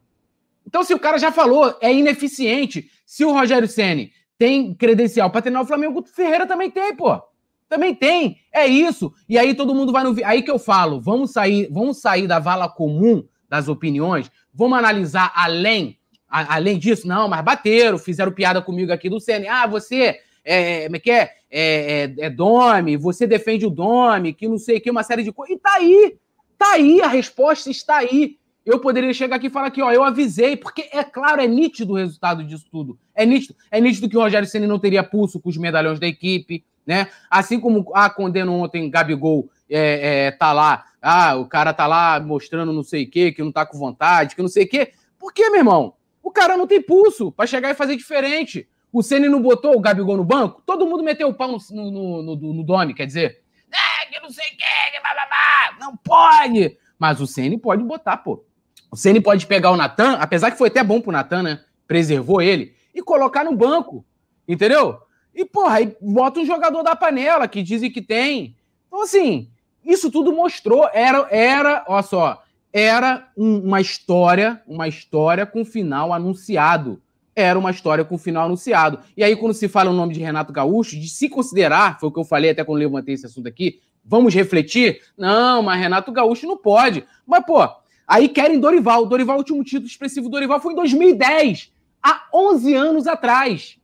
Então, se o cara já falou, é ineficiente. Se o Rogério Ceni tem credencial para treinar o Flamengo, o Ferreira também tem, pô. Também tem. É isso. E aí todo mundo vai no. Aí que eu falo, vamos sair, vamos sair da vala comum das opiniões, vamos analisar além. A, além disso, não, mas bateram, fizeram piada comigo aqui do CN. Ah, você é, como é que é? É, é, é Dome, você defende o Dome, que não sei o que, uma série de coisas. E tá aí, tá aí, a resposta está aí. Eu poderia chegar aqui e falar que, ó, eu avisei, porque é claro, é nítido o resultado disso tudo. É nítido, é nítido que o Rogério Ceni não teria pulso com os medalhões da equipe, né? Assim como a ah, condena ontem Gabigol é, é, tá lá, ah, o cara tá lá mostrando não sei o quê, que não tá com vontade, que não sei o quê. Por quê, meu irmão? O cara não tem pulso para chegar e fazer diferente. O Ceni não botou o Gabigol no banco, todo mundo meteu o pau no, no, no, no, quer dizer, é, que não sei o quê, que blá, blá, blá, não pode. Mas o Ceni pode botar, pô. O Ceni pode pegar o Natan, apesar que foi até bom pro Natan, né? Preservou ele, e colocar no banco, entendeu? E, porra, aí bota um jogador da panela, que dizem que tem. Então, assim, isso tudo mostrou, era, era, olha só, era um, uma história, uma história com final anunciado. Era uma história com final anunciado. E aí, quando se fala o nome de Renato Gaúcho, de se considerar, foi o que eu falei até quando levantei esse assunto aqui, vamos refletir? Não, mas Renato Gaúcho não pode. Mas, pô, aí querem Dorival. Dorival, o último título expressivo do Dorival foi em 2010, há 11 anos atrás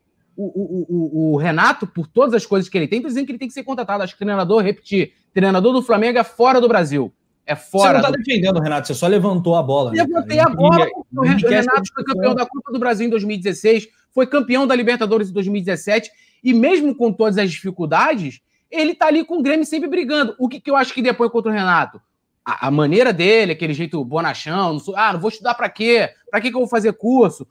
o, o, o, Renato, por todas as coisas que ele tem, tô dizendo que ele tem que ser contratado. Acho que treinador, repetir, treinador do Flamengo é fora do Brasil. É fora. Você não tá do... defendendo, Renato, você só levantou a bola. Né, Levantei né, a bola. o Renato foi campeão da Copa do Brasil em 2016, foi campeão da Libertadores em 2017, e mesmo com todas as dificuldades, ele tá ali com o Grêmio sempre brigando. O que, que eu acho que depois contra o Renato? A, a maneira dele, aquele jeito bonachão, não sou, ah, não vou estudar para quê? Para que, que eu vou fazer curso?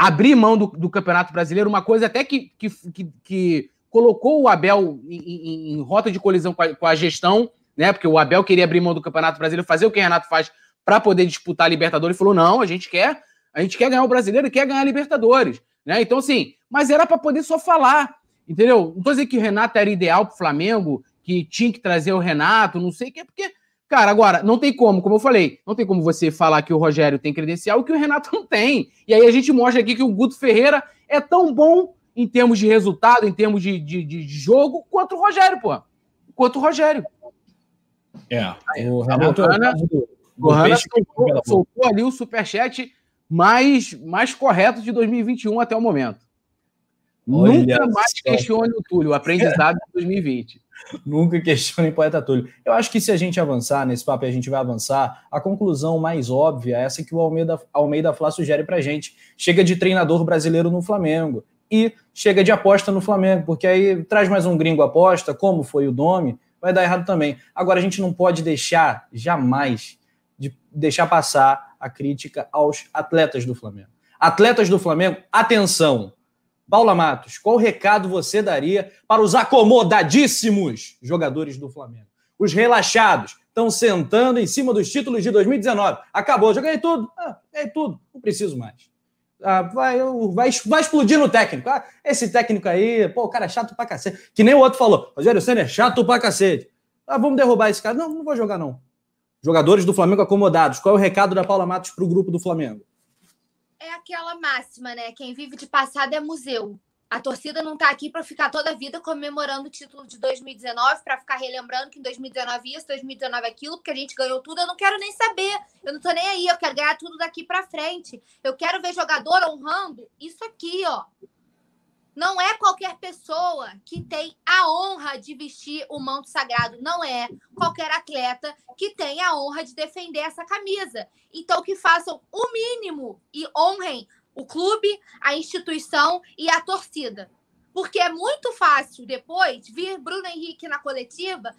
Abrir mão do, do Campeonato Brasileiro, uma coisa até que, que, que, que colocou o Abel em, em, em rota de colisão com a, com a, gestão, né? Porque o Abel queria abrir mão do Campeonato Brasileiro, fazer o que o Renato faz para poder disputar a Libertadores, e falou: não, a gente quer, a gente quer ganhar o brasileiro e quer ganhar a Libertadores. Né? Então, assim, mas era para poder só falar, entendeu? Não tô dizendo que o Renato era ideal para o Flamengo, que tinha que trazer o Renato, não sei o que, porque Cara, agora, não tem como, como eu falei, não tem como você falar que o Rogério tem credencial e que o Renato não tem. E aí a gente mostra aqui que o Guto Ferreira é tão bom em termos de resultado, em termos de, de, de jogo, quanto o Rogério, pô. Quanto o Rogério. É, o Renato... O Hanna soltou, soltou ali o superchat mais, mais correto de 2021 até o momento. Olha Nunca mais questione o Túlio, o aprendizado de 2020. Nunca questionem poeta Túlio. Eu acho que se a gente avançar nesse papo a gente vai avançar, a conclusão mais óbvia é essa que o Almeida, Almeida Flá sugere pra gente. Chega de treinador brasileiro no Flamengo e chega de aposta no Flamengo, porque aí traz mais um gringo aposta, como foi o Domi, vai dar errado também. Agora a gente não pode deixar jamais de deixar passar a crítica aos atletas do Flamengo. Atletas do Flamengo, atenção! Paula Matos, qual recado você daria para os acomodadíssimos jogadores do Flamengo? Os relaxados estão sentando em cima dos títulos de 2019. Acabou, já ganhei tudo. Ah, ganhei tudo, não preciso mais. Ah, vai, vai, vai explodir no técnico. Ah, esse técnico aí, pô, o cara é chato pra cacete. Que nem o outro falou. Rogério Senna é chato pra cacete. Ah, vamos derrubar esse cara. Não, não vou jogar, não. Jogadores do Flamengo acomodados. Qual é o recado da Paula Matos para o grupo do Flamengo? É aquela máxima, né? Quem vive de passado é museu. A torcida não está aqui para ficar toda a vida comemorando o título de 2019, para ficar relembrando que em 2019 isso, 2019 aquilo, porque a gente ganhou tudo. Eu não quero nem saber. Eu não estou nem aí. Eu quero ganhar tudo daqui para frente. Eu quero ver jogador honrando isso aqui, ó. Não é qualquer pessoa que tem a honra de vestir o manto sagrado. Não é qualquer atleta que tem a honra de defender essa camisa. Então, que façam o mínimo e honrem o clube, a instituição e a torcida. Porque é muito fácil depois vir Bruno Henrique na coletiva.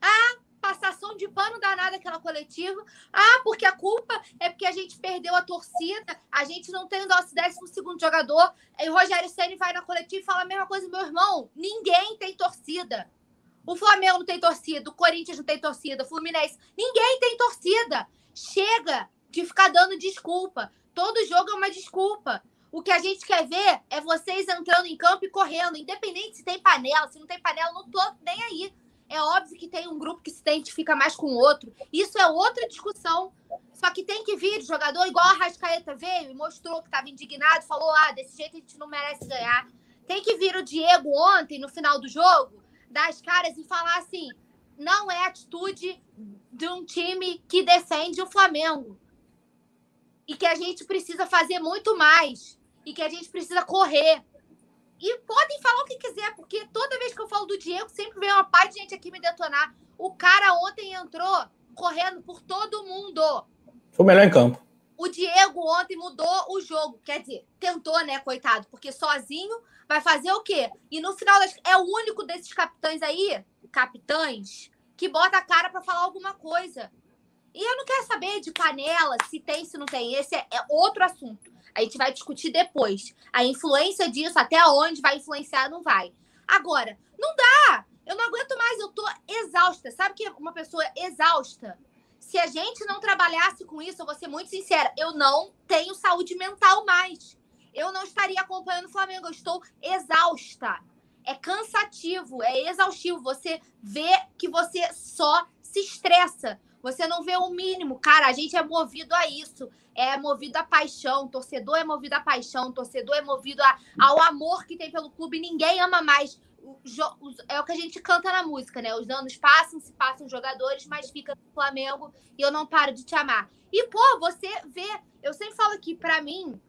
Ah, passação de pano danada aquela coletiva. Ah, porque a culpa é porque a gente perdeu a torcida, a gente não tem o nosso 12 jogador. E Rogério Senna vai na coletiva e fala a mesma coisa, meu irmão. Ninguém tem torcida. O Flamengo não tem torcida, o Corinthians não tem torcida, o Fluminense. Ninguém tem torcida. Chega de ficar dando desculpa. Todo jogo é uma desculpa. O que a gente quer ver é vocês entrando em campo e correndo, independente se tem panela, se não tem panela, não tô nem aí. É óbvio que tem um grupo que se identifica mais com o outro. Isso é outra discussão. Só que tem que vir jogador igual a Rascaeta veio e mostrou que estava indignado, falou: ah, desse jeito a gente não merece ganhar. Tem que vir o Diego ontem, no final do jogo, dar as caras e falar assim: não é atitude de um time que defende o Flamengo. E que a gente precisa fazer muito mais. E que a gente precisa correr. E podem falar o que quiser, porque toda vez que eu falo do Diego, sempre vem uma parte de gente aqui me detonar. O cara ontem entrou correndo por todo mundo. Foi o melhor em campo. O Diego ontem mudou o jogo. Quer dizer, tentou, né, coitado? Porque sozinho vai fazer o quê? E no final das... é o único desses capitães aí, capitães, que bota a cara para falar alguma coisa. E eu não quero saber de panela, se tem, se não tem. Esse é, é outro assunto. A gente vai discutir depois. A influência disso, até onde vai influenciar, não vai. Agora, não dá! Eu não aguento mais, eu tô exausta. Sabe que uma pessoa exausta? Se a gente não trabalhasse com isso, eu vou ser muito sincera, eu não tenho saúde mental mais. Eu não estaria acompanhando o Flamengo, eu estou exausta. É cansativo, é exaustivo. Você vê que você só se estressa. Você não vê o mínimo. Cara, a gente é movido a isso é movido à paixão, torcedor é movido à paixão, torcedor é movido a, ao amor que tem pelo clube. Ninguém ama mais. É o que a gente canta na música, né? Os anos passam, se passam jogadores, mas fica no Flamengo e eu não paro de te amar. E, pô, você vê, eu sempre falo que, para mim,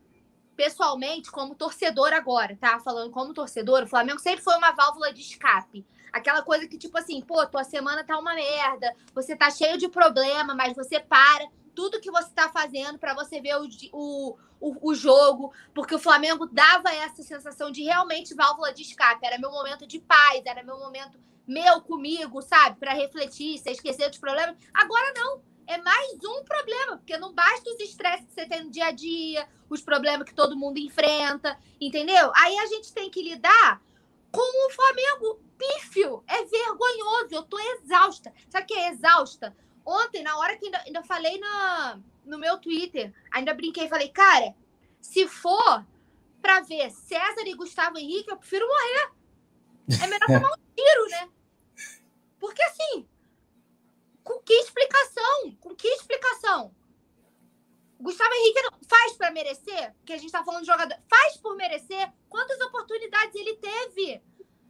pessoalmente, como torcedor agora, tá? Falando como torcedor, o Flamengo sempre foi uma válvula de escape. Aquela coisa que, tipo assim, pô, tua semana tá uma merda, você tá cheio de problema, mas você para tudo que você está fazendo para você ver o, o, o, o, jogo, porque o Flamengo dava essa sensação de realmente válvula de escape. Era meu momento de paz, era meu momento meu comigo, sabe? Para refletir, se esquecer dos problemas. Agora não. É mais um problema, porque não basta os estresses que você tem no dia a dia, os problemas que todo mundo enfrenta, entendeu? Aí a gente tem que lidar com o Flamengo pífio. É vergonhoso. Eu tô exausta. Sabe o que é exausta? Ontem, na hora que ainda, ainda falei na, no meu Twitter, ainda brinquei, falei, cara, se for para ver César e Gustavo Henrique, eu prefiro morrer. É melhor tomar um tiro, né? Porque assim, com que explicação? Com que explicação? Gustavo Henrique faz para merecer? Porque a gente tá falando de jogador. Faz por merecer? Quantas oportunidades ele teve?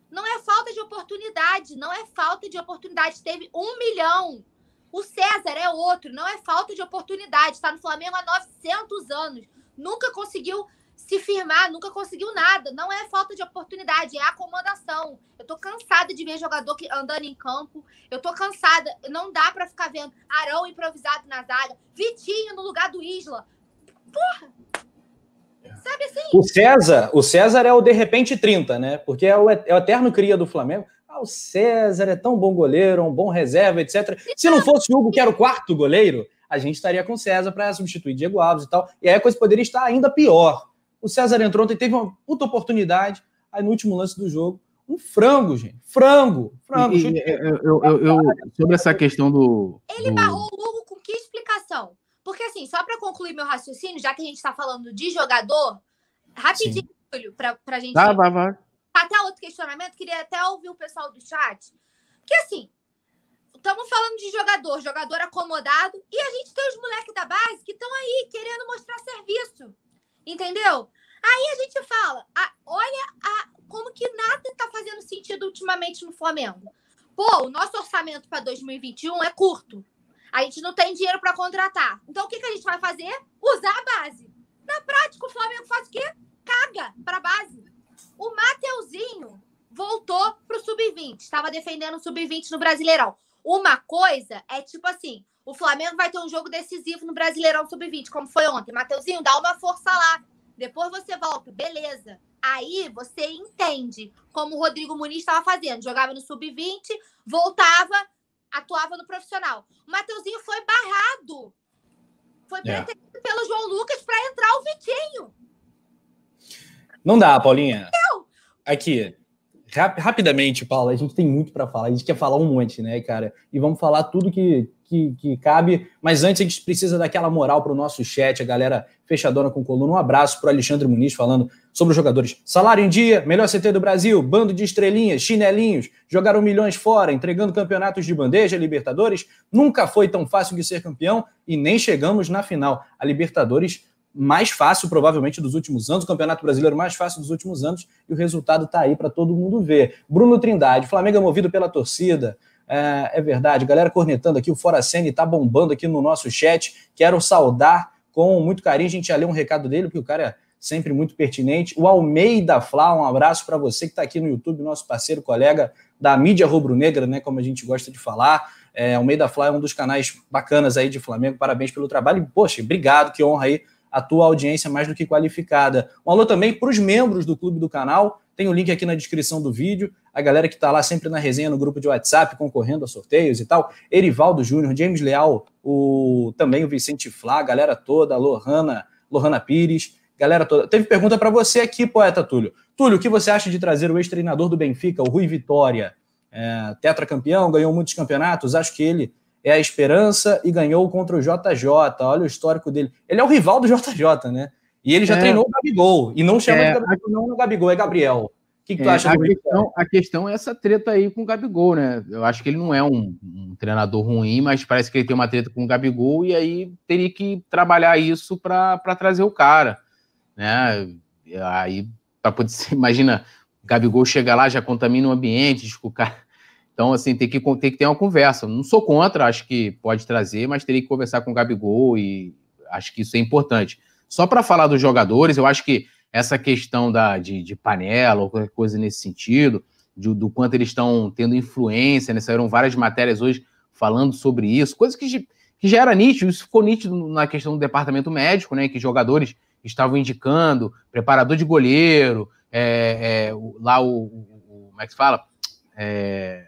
Não é falta de oportunidade, não é falta de oportunidade. Teve um milhão. O César é outro, não é falta de oportunidade. Está no Flamengo há 900 anos. Nunca conseguiu se firmar, nunca conseguiu nada. Não é falta de oportunidade, é acomodação. Eu tô cansada de ver jogador que, andando em campo. Eu tô cansada. Não dá para ficar vendo Arão improvisado na zaga, Vitinho no lugar do Isla. Porra! Sabe assim? O César, o César é o de repente 30, né? Porque é o, é o eterno cria do Flamengo. Ah, o César é tão bom goleiro, um bom reserva, etc. Se não fosse o Hugo, que era o quarto goleiro, a gente estaria com o César para substituir Diego Alves e tal. E aí a coisa poderia estar ainda pior. O César entrou ontem, teve uma puta oportunidade, aí no último lance do jogo, um frango, gente. Frango. Frango. E, eu, eu, eu, sobre essa questão do. Ele do... barrou o Hugo com que explicação? Porque, assim, só para concluir meu raciocínio, já que a gente está falando de jogador, rapidinho, Júlio, para a gente. Tá, vai, vai até outro questionamento, queria até ouvir o pessoal do chat. Porque assim, estamos falando de jogador, jogador acomodado, e a gente tem os moleques da base que estão aí querendo mostrar serviço. Entendeu? Aí a gente fala, a, olha a, como que nada está fazendo sentido ultimamente no Flamengo. Pô, o nosso orçamento para 2021 é curto. A gente não tem dinheiro para contratar. Então o que, que a gente vai fazer? Usar a base. Na prática, o Flamengo faz o quê? Caga para a base. O Mata é sub-20, estava defendendo o sub-20 no Brasileirão. Uma coisa é tipo assim: o Flamengo vai ter um jogo decisivo no Brasileirão sub-20, como foi ontem. Mateuzinho, dá uma força lá. Depois você volta, beleza. Aí você entende como o Rodrigo Muniz estava fazendo. Jogava no sub-20, voltava, atuava no profissional. O Mateuzinho foi barrado. Foi é. pelo João Lucas para entrar o Vitinho. Não dá, Paulinha. Aqui, rap rapidamente, Paula, a gente tem muito para falar. A gente quer falar um monte, né, cara? E vamos falar tudo que, que, que cabe. Mas antes, a gente precisa daquela moral para o nosso chat, a galera fechadona com coluna. Um abraço para Alexandre Muniz falando sobre os jogadores. Salário em dia, melhor CT do Brasil, bando de estrelinhas, chinelinhos, jogaram milhões fora, entregando campeonatos de bandeja, Libertadores. Nunca foi tão fácil de ser campeão e nem chegamos na final. A Libertadores mais fácil, provavelmente, dos últimos anos, o Campeonato Brasileiro mais fácil dos últimos anos, e o resultado está aí para todo mundo ver. Bruno Trindade, Flamengo é movido pela torcida. É, é verdade, galera cornetando aqui, o Fora Sene está bombando aqui no nosso chat. Quero saudar com muito carinho. A gente já leu um recado dele, porque o cara é sempre muito pertinente. O Almeida Flá, um abraço para você que está aqui no YouTube, nosso parceiro, colega da mídia rubro-negra, né, como a gente gosta de falar. É, Almeida Flá é um dos canais bacanas aí de Flamengo. Parabéns pelo trabalho. Poxa, obrigado, que honra aí a tua audiência mais do que qualificada. Um alô também para os membros do clube do canal. Tem o um link aqui na descrição do vídeo. A galera que está lá sempre na resenha no grupo de WhatsApp, concorrendo a sorteios e tal. Erivaldo Júnior, James Leal, o, também o Vicente Flá, galera toda, a Lohana, Lohana Pires, galera toda. Teve pergunta para você aqui, poeta Túlio. Túlio, o que você acha de trazer o ex-treinador do Benfica, o Rui Vitória? É, tetracampeão, ganhou muitos campeonatos. Acho que ele é a esperança e ganhou contra o JJ. Olha o histórico dele. Ele é o rival do JJ, né? E ele já é, treinou o Gabigol. E não chama é, de Gabigol, não é Gabigol, é Gabriel. O que, que tu é, acha a questão, a questão é essa treta aí com o Gabigol, né? Eu acho que ele não é um, um, treinador ruim, mas parece que ele tem uma treta com o Gabigol e aí teria que trabalhar isso para trazer o cara, né? Aí, para poder imagina, o Gabigol chega lá, já contamina o ambiente, diz que o cara então, assim, tem que, tem que ter uma conversa. Não sou contra, acho que pode trazer, mas teria que conversar com o Gabigol e acho que isso é importante. Só para falar dos jogadores, eu acho que essa questão da, de, de panela ou qualquer coisa nesse sentido, de, do quanto eles estão tendo influência, né? Saíram várias matérias hoje falando sobre isso, coisa que, que já era nítido, isso ficou nítido na questão do departamento médico, né? Que jogadores estavam indicando, preparador de goleiro, é, é, lá o, o, Como é que se fala? É,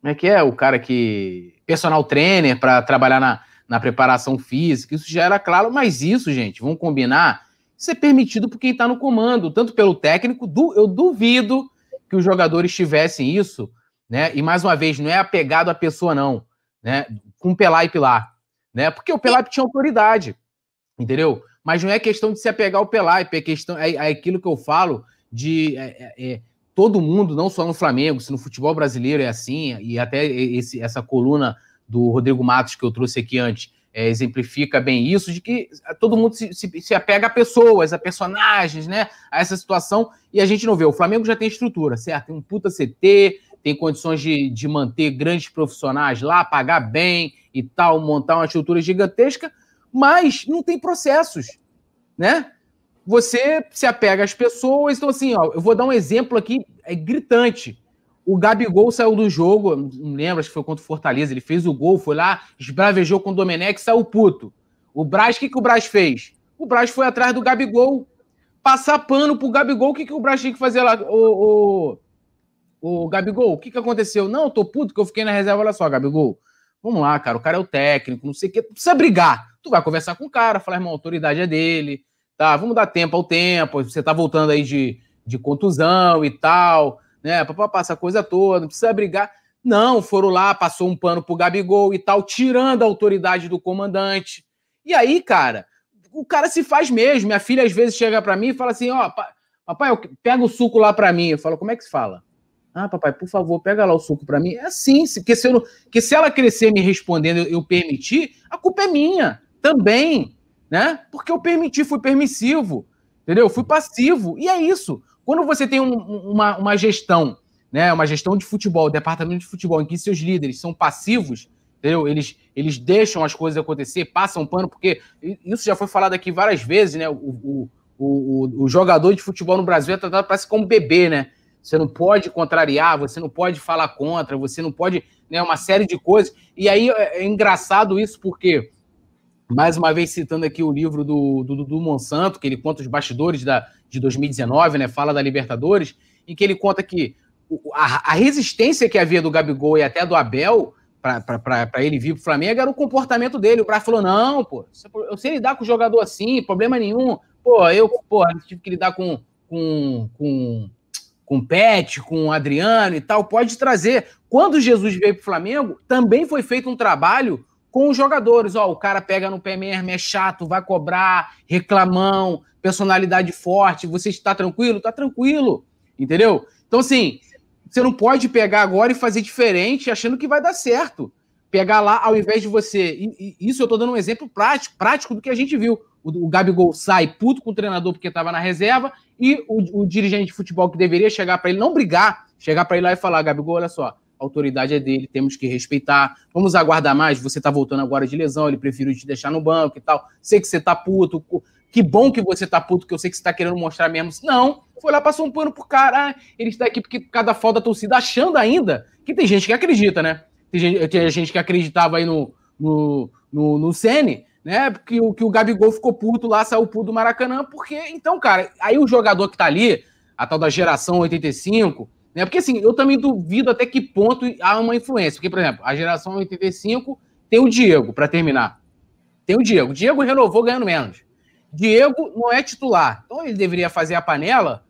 como é que é? O cara que. personal trainer para trabalhar na, na preparação física, isso já era claro, mas isso, gente, vamos combinar, isso é permitido por quem está no comando, tanto pelo técnico, eu duvido que os jogadores tivessem isso, né? E mais uma vez, não é apegado à pessoa, não, né? Com Pelá e Pilar, né? Porque o Pelá tinha autoridade, entendeu? Mas não é questão de se apegar ao Pelá, é questão, é, é aquilo que eu falo de. É, é, é todo mundo, não só no Flamengo, se no futebol brasileiro é assim, e até esse, essa coluna do Rodrigo Matos que eu trouxe aqui antes é, exemplifica bem isso, de que todo mundo se, se, se, apega a pessoas, a personagens, né? A essa situação, e a gente não vê. O Flamengo já tem estrutura, certo? Tem um puta CT, tem condições de, de manter grandes profissionais lá, pagar bem e tal, montar uma estrutura gigantesca, mas não tem processos, né? Você se apega às pessoas. Então, assim, ó, eu vou dar um exemplo aqui é gritante. O Gabigol saiu do jogo, não lembro, acho que foi contra o Fortaleza. Ele fez o gol, foi lá, esbravejou com o Domenech, saiu puto. O Braz, o que, que o Braz fez? O Braz foi atrás do Gabigol, passar pano pro Gabigol. O que, que o Braz tinha que fazer lá? O, o, o Gabigol, o que, que aconteceu? Não, tô puto que eu fiquei na reserva. Olha só, Gabigol. Vamos lá, cara. O cara é o técnico, não sei o. Tu precisa brigar. Tu vai conversar com o cara, falar, irmão, a autoridade é dele tá? Vamos dar tempo ao tempo. Você tá voltando aí de, de contusão e tal, né? Papapá, essa coisa toda, não precisa brigar. Não, foram lá, passou um pano pro Gabigol e tal, tirando a autoridade do comandante. E aí, cara, o cara se faz mesmo. Minha filha às vezes chega para mim e fala assim: ó, papai, pega o suco lá para mim. Eu falo, como é que se fala? Ah, papai, por favor, pega lá o suco para mim. É assim, porque se, eu, que se ela crescer me respondendo eu, eu permitir, a culpa é minha também né? Porque eu permiti, fui permissivo, entendeu? Fui passivo. E é isso. Quando você tem um, uma, uma gestão, né? Uma gestão de futebol, departamento de futebol, em que seus líderes são passivos, entendeu? Eles, eles deixam as coisas acontecer, passam pano, porque isso já foi falado aqui várias vezes, né? O, o, o, o jogador de futebol no Brasil é tratado parece como bebê, né? você não pode contrariar, você não pode falar contra, você não pode, né, uma série de coisas. E aí é, é engraçado isso porque, mais uma vez citando aqui o livro do, do Monsanto, que ele conta os bastidores da, de 2019, né, fala da Libertadores, em que ele conta que a, a resistência que havia do Gabigol e até do Abel para ele vir pro Flamengo era o comportamento dele. O Braz falou: não, pô, eu sei lidar com o jogador assim, problema nenhum. Pô, eu, pô, tive que lidar com, com, com, com o Pet, com o Adriano e tal. Pode trazer. Quando Jesus veio pro Flamengo, também foi feito um trabalho com os jogadores. Ó, o cara pega no pé mesmo, é chato, vai cobrar, reclamão, personalidade forte. Você está tranquilo? Está tranquilo. Entendeu? Então, assim, você não pode pegar agora e fazer diferente achando que vai dar certo. Pegar lá, ao invés de você. E, e isso eu estou dando um exemplo prático, prático do que a gente viu. O, o Gabigol sai puto com o treinador porque estava na reserva e o, o, dirigente de futebol que deveria chegar para ele, não brigar, chegar para ele lá e falar: Gabigol, olha só, a autoridade é dele, temos que respeitar. Vamos aguardar mais. Você está voltando agora de lesão, ele preferiu te deixar no banco e tal. Sei que você está puto. Que bom que você tá puto, que eu sei que você tá querendo mostrar mesmo. Não, foi lá, passou um pano pro cara. Ah, ele está aqui porque cada falta da torcida, achando ainda que tem gente que acredita, né? Tem gente, tem gente que acreditava aí no, no, no, no Sene, né? Que o, que o Gabigol ficou puto lá, saiu puto do Maracanã, porque, então, cara, aí o jogador que tá ali, a tal da geração 85, né? Porque assim, eu também duvido até que ponto há uma influência. Porque, por exemplo, a geração 85 tem o Diego, para terminar. Tem o Diego. O Diego renovou ganhando menos. Diego não é titular. Então ele deveria fazer a panela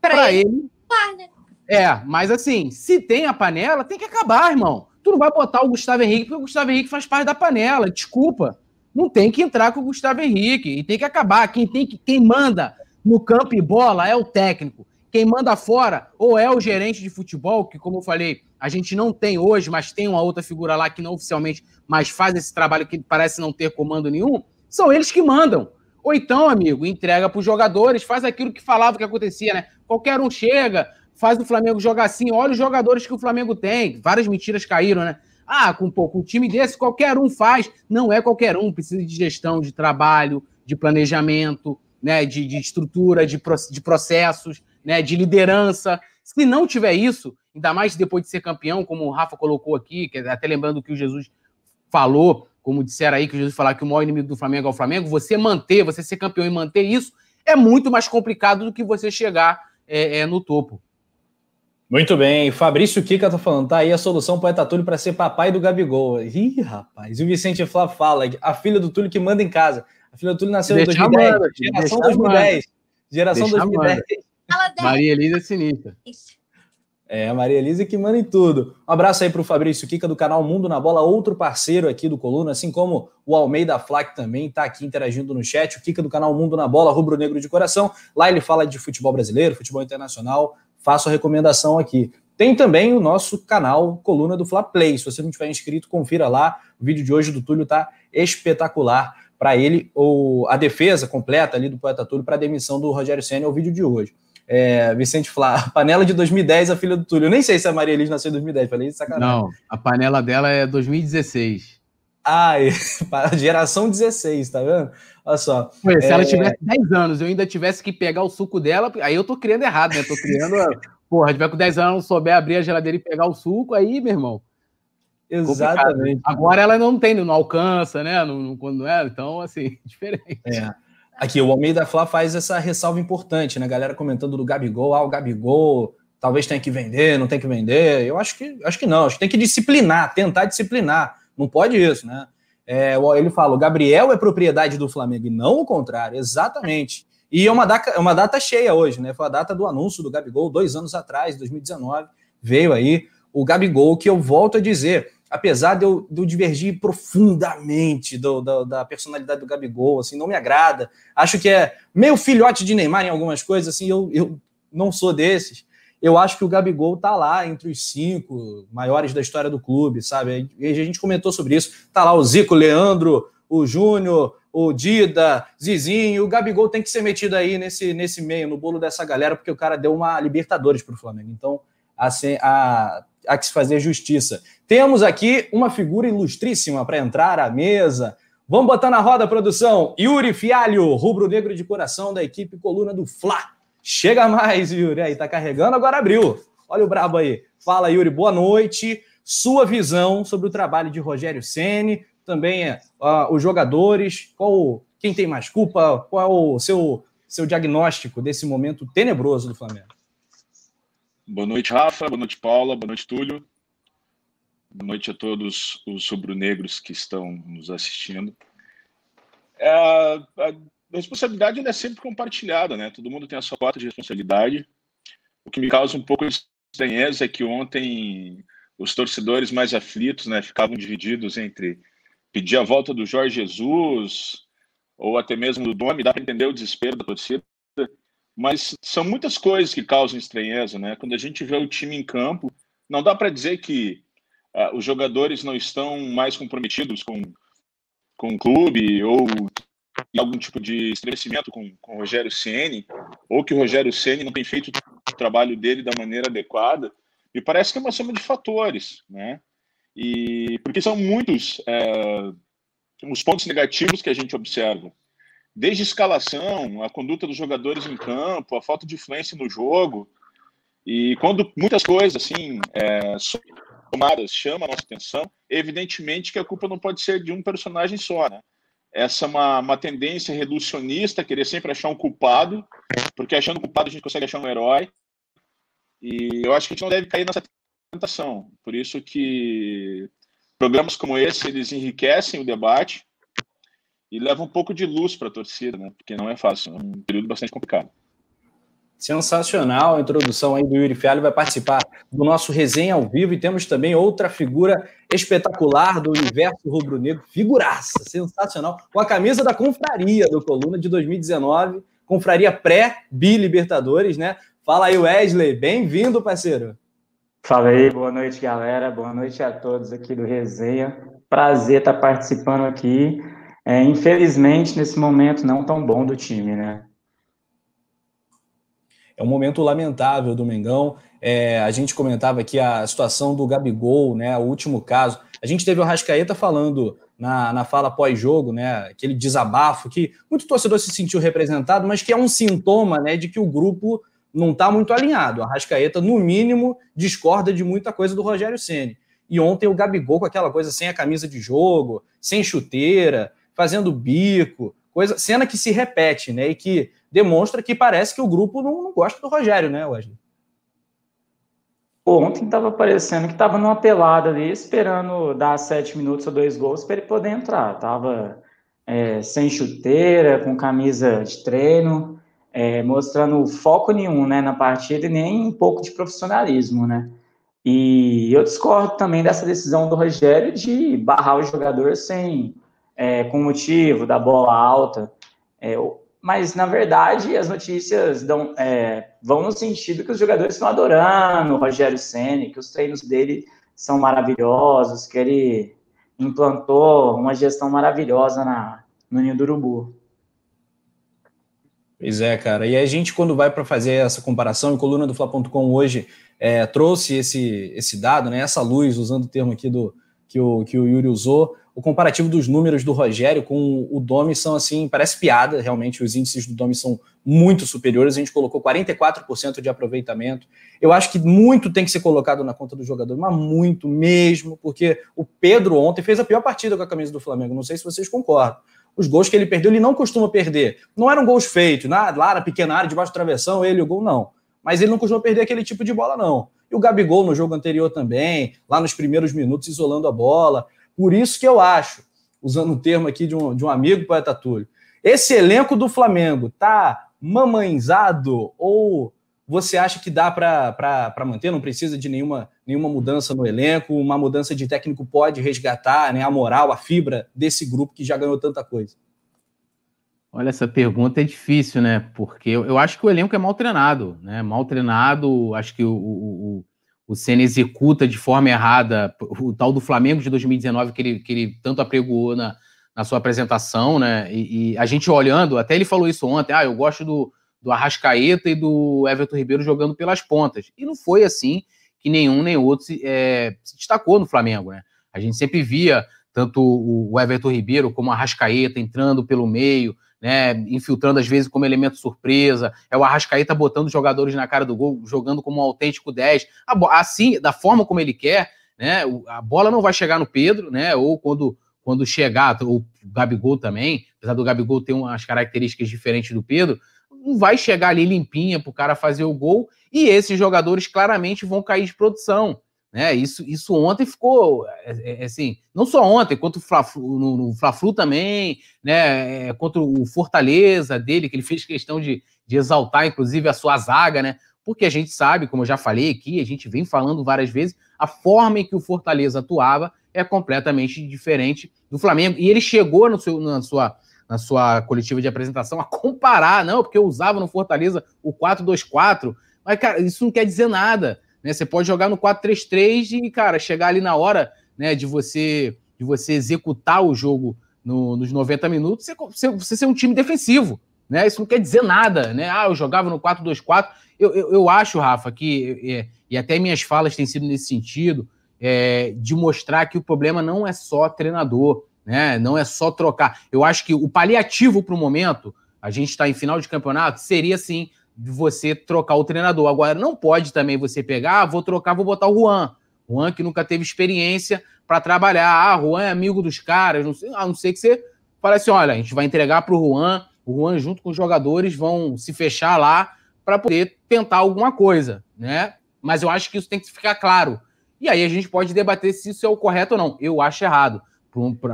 para ele. ele. Né? É, mas assim, se tem a panela, tem que acabar, irmão. Tu não vai botar o Gustavo Henrique, porque o Gustavo Henrique faz parte da panela. Desculpa. Não tem que entrar com o Gustavo Henrique. E tem que acabar. Quem, tem que, quem manda no campo e bola é o técnico. Quem manda fora ou é o gerente de futebol, que, como eu falei, a gente não tem hoje, mas tem uma outra figura lá que não oficialmente, mas faz esse trabalho que parece não ter comando nenhum. São eles que mandam. Ou então, amigo, entrega para os jogadores, faz aquilo que falava que acontecia, né? Qualquer um chega, faz o Flamengo jogar assim, olha os jogadores que o Flamengo tem. Várias mentiras caíram, né? Ah, com um pouco um time desse, qualquer um faz. Não é qualquer um, precisa de gestão, de trabalho, de planejamento, né? de, de estrutura, de, de processos, né? de liderança. Se não tiver isso, ainda mais depois de ser campeão, como o Rafa colocou aqui, até lembrando o que o Jesus falou, como disseram aí, que Jesus falar que o maior inimigo do Flamengo é o Flamengo, você manter, você ser campeão e manter isso é muito mais complicado do que você chegar é, é, no topo. Muito bem, Fabrício Kika tá falando, tá aí a solução para Túlio para ser papai do Gabigol. Ih, rapaz, e o Vicente Flá fala, a filha do Túlio que manda em casa. A filha do Túlio nasceu em 2010, mano, geração 2010. Geração deixa 2010. Maria Elisa é sinistra. É, a Maria Elisa que manda em tudo. Um abraço aí para o Fabrício Kika do canal Mundo na Bola, outro parceiro aqui do Coluna, assim como o Almeida Flack também está aqui interagindo no chat. O Kika do canal Mundo na Bola, rubro negro de coração. Lá ele fala de futebol brasileiro, futebol internacional. Faço a recomendação aqui. Tem também o nosso canal Coluna do Fla Play. Se você não tiver inscrito, confira lá. O vídeo de hoje do Túlio tá espetacular para ele. Ou a defesa completa ali do Poeta Túlio para a demissão do Rogério Senna é o vídeo de hoje. É, Vicente Flá, panela de 2010, a filha do Túlio. Eu nem sei se a Maria Elis nasceu em 2010, falei isso sacanagem. Não, a panela dela é 2016. Ah, geração 16, tá vendo? Olha só. Se é... ela tivesse 10 anos, eu ainda tivesse que pegar o suco dela, aí eu tô criando errado, né? Tô criando. porra, tiver com 10 anos, não souber abrir a geladeira e pegar o suco, aí, meu irmão. Exatamente. Complicado. Agora ela não tem, não alcança, né? Não, não, quando é, então, assim, diferente. É. Aqui, o Almeida Flá faz essa ressalva importante, né? Galera comentando do Gabigol, ah, o Gabigol talvez tenha que vender, não tem que vender. Eu acho que acho que não, acho que tem que disciplinar, tentar disciplinar. Não pode isso, né? É, ele fala: o Gabriel é propriedade do Flamengo, e não o contrário, exatamente. E é uma data, é uma data cheia hoje, né? Foi a data do anúncio do Gabigol, dois anos atrás, 2019, veio aí o Gabigol, que eu volto a dizer, apesar de eu, de eu divergir profundamente do, do, da personalidade do Gabigol, assim, não me agrada. Acho que é meio filhote de Neymar em algumas coisas, assim, eu, eu não sou desses. Eu acho que o Gabigol tá lá entre os cinco maiores da história do clube, sabe? E a gente comentou sobre isso. Tá lá o Zico, Leandro, o Júnior, o Dida, Zizinho. O Gabigol tem que ser metido aí nesse, nesse meio, no bolo dessa galera, porque o cara deu uma Libertadores pro Flamengo. Então, assim, a, há que se fazer justiça. Temos aqui uma figura ilustríssima para entrar à mesa. Vamos botar na roda, produção. Yuri Fialho, rubro-negro de coração da equipe Coluna do Fla. Chega mais, Yuri. Aí, tá carregando, agora abriu. Olha o brabo aí. Fala, Yuri, boa noite. Sua visão sobre o trabalho de Rogério Ceni, também uh, os jogadores, qual, quem tem mais culpa, qual é o seu, seu diagnóstico desse momento tenebroso do Flamengo? Boa noite, Rafa. Boa noite, Paula. Boa noite, Túlio. Boa noite a todos os rubro-negros que estão nos assistindo. É, a responsabilidade é sempre compartilhada, né? Todo mundo tem a sua cota de responsabilidade. O que me causa um pouco de estranheza é que ontem os torcedores mais aflitos, né, ficavam divididos entre pedir a volta do Jorge Jesus ou até mesmo do Domi, dá para entender o desespero da torcida, mas são muitas coisas que causam estranheza, né? Quando a gente vê o time em campo, não dá para dizer que uh, os jogadores não estão mais comprometidos com, com o clube ou algum tipo de estabelecimento com, com o Rogério Ceni ou que o Rogério Ceni não tem feito o trabalho dele da maneira adequada. Me parece que é uma soma de fatores, né? E porque são muitos é, os pontos negativos que a gente observa desde escalação, a conduta dos jogadores em campo, a falta de influência no jogo. E quando muitas coisas assim é, somadas chamam a nossa atenção, evidentemente que a culpa não pode ser de um personagem só, né? Essa é uma, uma tendência reducionista, querer sempre achar um culpado, porque achando culpado a gente consegue achar um herói. E eu acho que a gente não deve cair nessa tentação. Por isso que programas como esse, eles enriquecem o debate, e leva um pouco de luz para a torcida, né? Porque não é fácil, é um período bastante complicado. Sensacional a introdução aí do Yuri Fialho, vai participar do nosso resenha ao vivo e temos também outra figura espetacular do universo rubro-negro, figuraça, sensacional, com a camisa da Confraria do Coluna de 2019, Confraria pré-Bi-Libertadores, né? Fala aí, Wesley, bem-vindo, parceiro. Fala aí, boa noite, galera, boa noite a todos aqui do resenha. Prazer estar participando aqui é, infelizmente, nesse momento não tão bom do time, né? É um momento lamentável do Mengão. É, a gente comentava aqui a situação do Gabigol, né? O último caso. A gente teve o Rascaeta falando na, na fala pós-jogo, né? Aquele desabafo que muito torcedor se sentiu representado, mas que é um sintoma né, de que o grupo não está muito alinhado. A Rascaeta, no mínimo, discorda de muita coisa do Rogério Ceni. E ontem o Gabigol com aquela coisa sem a camisa de jogo, sem chuteira, fazendo bico, coisa, cena que se repete, né? E que demonstra que parece que o grupo não, não gosta do Rogério, né, Wesley? Ontem estava parecendo que estava numa pelada ali, esperando dar sete minutos ou dois gols para ele poder entrar. Tava é, sem chuteira, com camisa de treino, é, mostrando foco nenhum né, na partida e nem um pouco de profissionalismo, né? E eu discordo também dessa decisão do Rogério de barrar o jogador sem é, com motivo da bola alta. É, mas, na verdade, as notícias dão, é, vão no sentido que os jogadores estão adorando o Rogério Senna, que os treinos dele são maravilhosos, que ele implantou uma gestão maravilhosa na, no Ninho do Urubu. Pois é, cara. E a gente, quando vai para fazer essa comparação, e coluna do Fla.com hoje é, trouxe esse, esse dado, né, essa luz, usando o termo aqui do, que, o, que o Yuri usou, o comparativo dos números do Rogério com o Domi são assim, parece piada, realmente os índices do Domi são muito superiores, a gente colocou 44% de aproveitamento. Eu acho que muito tem que ser colocado na conta do jogador, mas muito mesmo, porque o Pedro ontem fez a pior partida com a camisa do Flamengo, não sei se vocês concordam. Os gols que ele perdeu, ele não costuma perder. Não eram gols feitos, lá na pequena área, debaixo do travessão, ele o gol, não. Mas ele não costuma perder aquele tipo de bola, não. E o Gabigol no jogo anterior também, lá nos primeiros minutos, isolando a bola. Por isso que eu acho, usando o termo aqui de um, de um amigo, poeta Túlio, esse elenco do Flamengo tá mamãezado ou você acha que dá para manter? Não precisa de nenhuma, nenhuma mudança no elenco? Uma mudança de técnico pode resgatar né, a moral, a fibra desse grupo que já ganhou tanta coisa? Olha, essa pergunta é difícil, né? Porque eu, eu acho que o elenco é mal treinado, né? Mal treinado, acho que o, o, o Senna executa de forma errada o tal do Flamengo de 2019 que ele, que ele tanto apregoou na, na sua apresentação, né? E, e, a gente olhando, até ele falou isso ontem, ah, eu gosto do, do Arrascaeta e do Everton Ribeiro jogando pelas pontas. E não foi assim que nenhum nem outro se, é, se destacou no Flamengo, né? A gente sempre via tanto o Everton Ribeiro como o Arrascaeta entrando pelo meio, né, infiltrando às vezes como elemento surpresa, é o Arrascaeta botando jogadores na cara do gol, jogando como um autêntico 10, assim, da forma como ele quer, né, a bola não vai chegar no Pedro, né, ou quando, quando chegar, o Gabigol também, apesar do Gabigol ter umas características diferentes do Pedro, não vai chegar ali limpinha para o cara fazer o gol, e esses jogadores claramente vão cair de produção, né? Isso, isso ontem ficou é, é, é assim, não só ontem, quanto no Fla-Flu também, né? Contra o Fortaleza dele, que ele fez questão de, de exaltar, inclusive, a sua zaga, né? Porque a gente sabe, como eu já falei aqui, a gente vem falando várias vezes, a forma em que o Fortaleza atuava é completamente diferente do Flamengo. E ele chegou no seu, na, sua, na sua coletiva de apresentação a comparar, não, porque eu usava no Fortaleza o 4-2-4, mas, cara, isso não quer dizer nada. Né? Você pode jogar no 4-3-3 e, cara, chegar ali na hora né, de você de você executar o jogo no, nos 90 minutos, você, você ser um time defensivo. Né? Isso não quer dizer nada. Né? Ah, eu jogava no 4-2-4. Eu, eu, eu, acho, Rafa, que, é, e até minhas falas têm sido nesse sentido, é, de mostrar que o problema não é só treinador, né? não é só trocar. Eu acho que o paliativo para o momento, a gente está em final de campeonato, seria sim de você trocar o treinador. Agora, não pode também você pegar, ah, vou trocar, vou botar o Juan. Juan que nunca teve experiência para trabalhar. Ah, Juan é amigo dos caras, não sei, a não ser que você fale assim: olha, a gente vai entregar para o Juan, o Juan, junto com os jogadores, vão se fechar lá para poder tentar alguma coisa, né? Mas eu acho que isso tem que ficar claro. E aí a gente pode debater se isso é o correto ou não. Eu acho errado,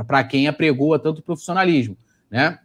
para quem apregoa tanto profissionalismo, né?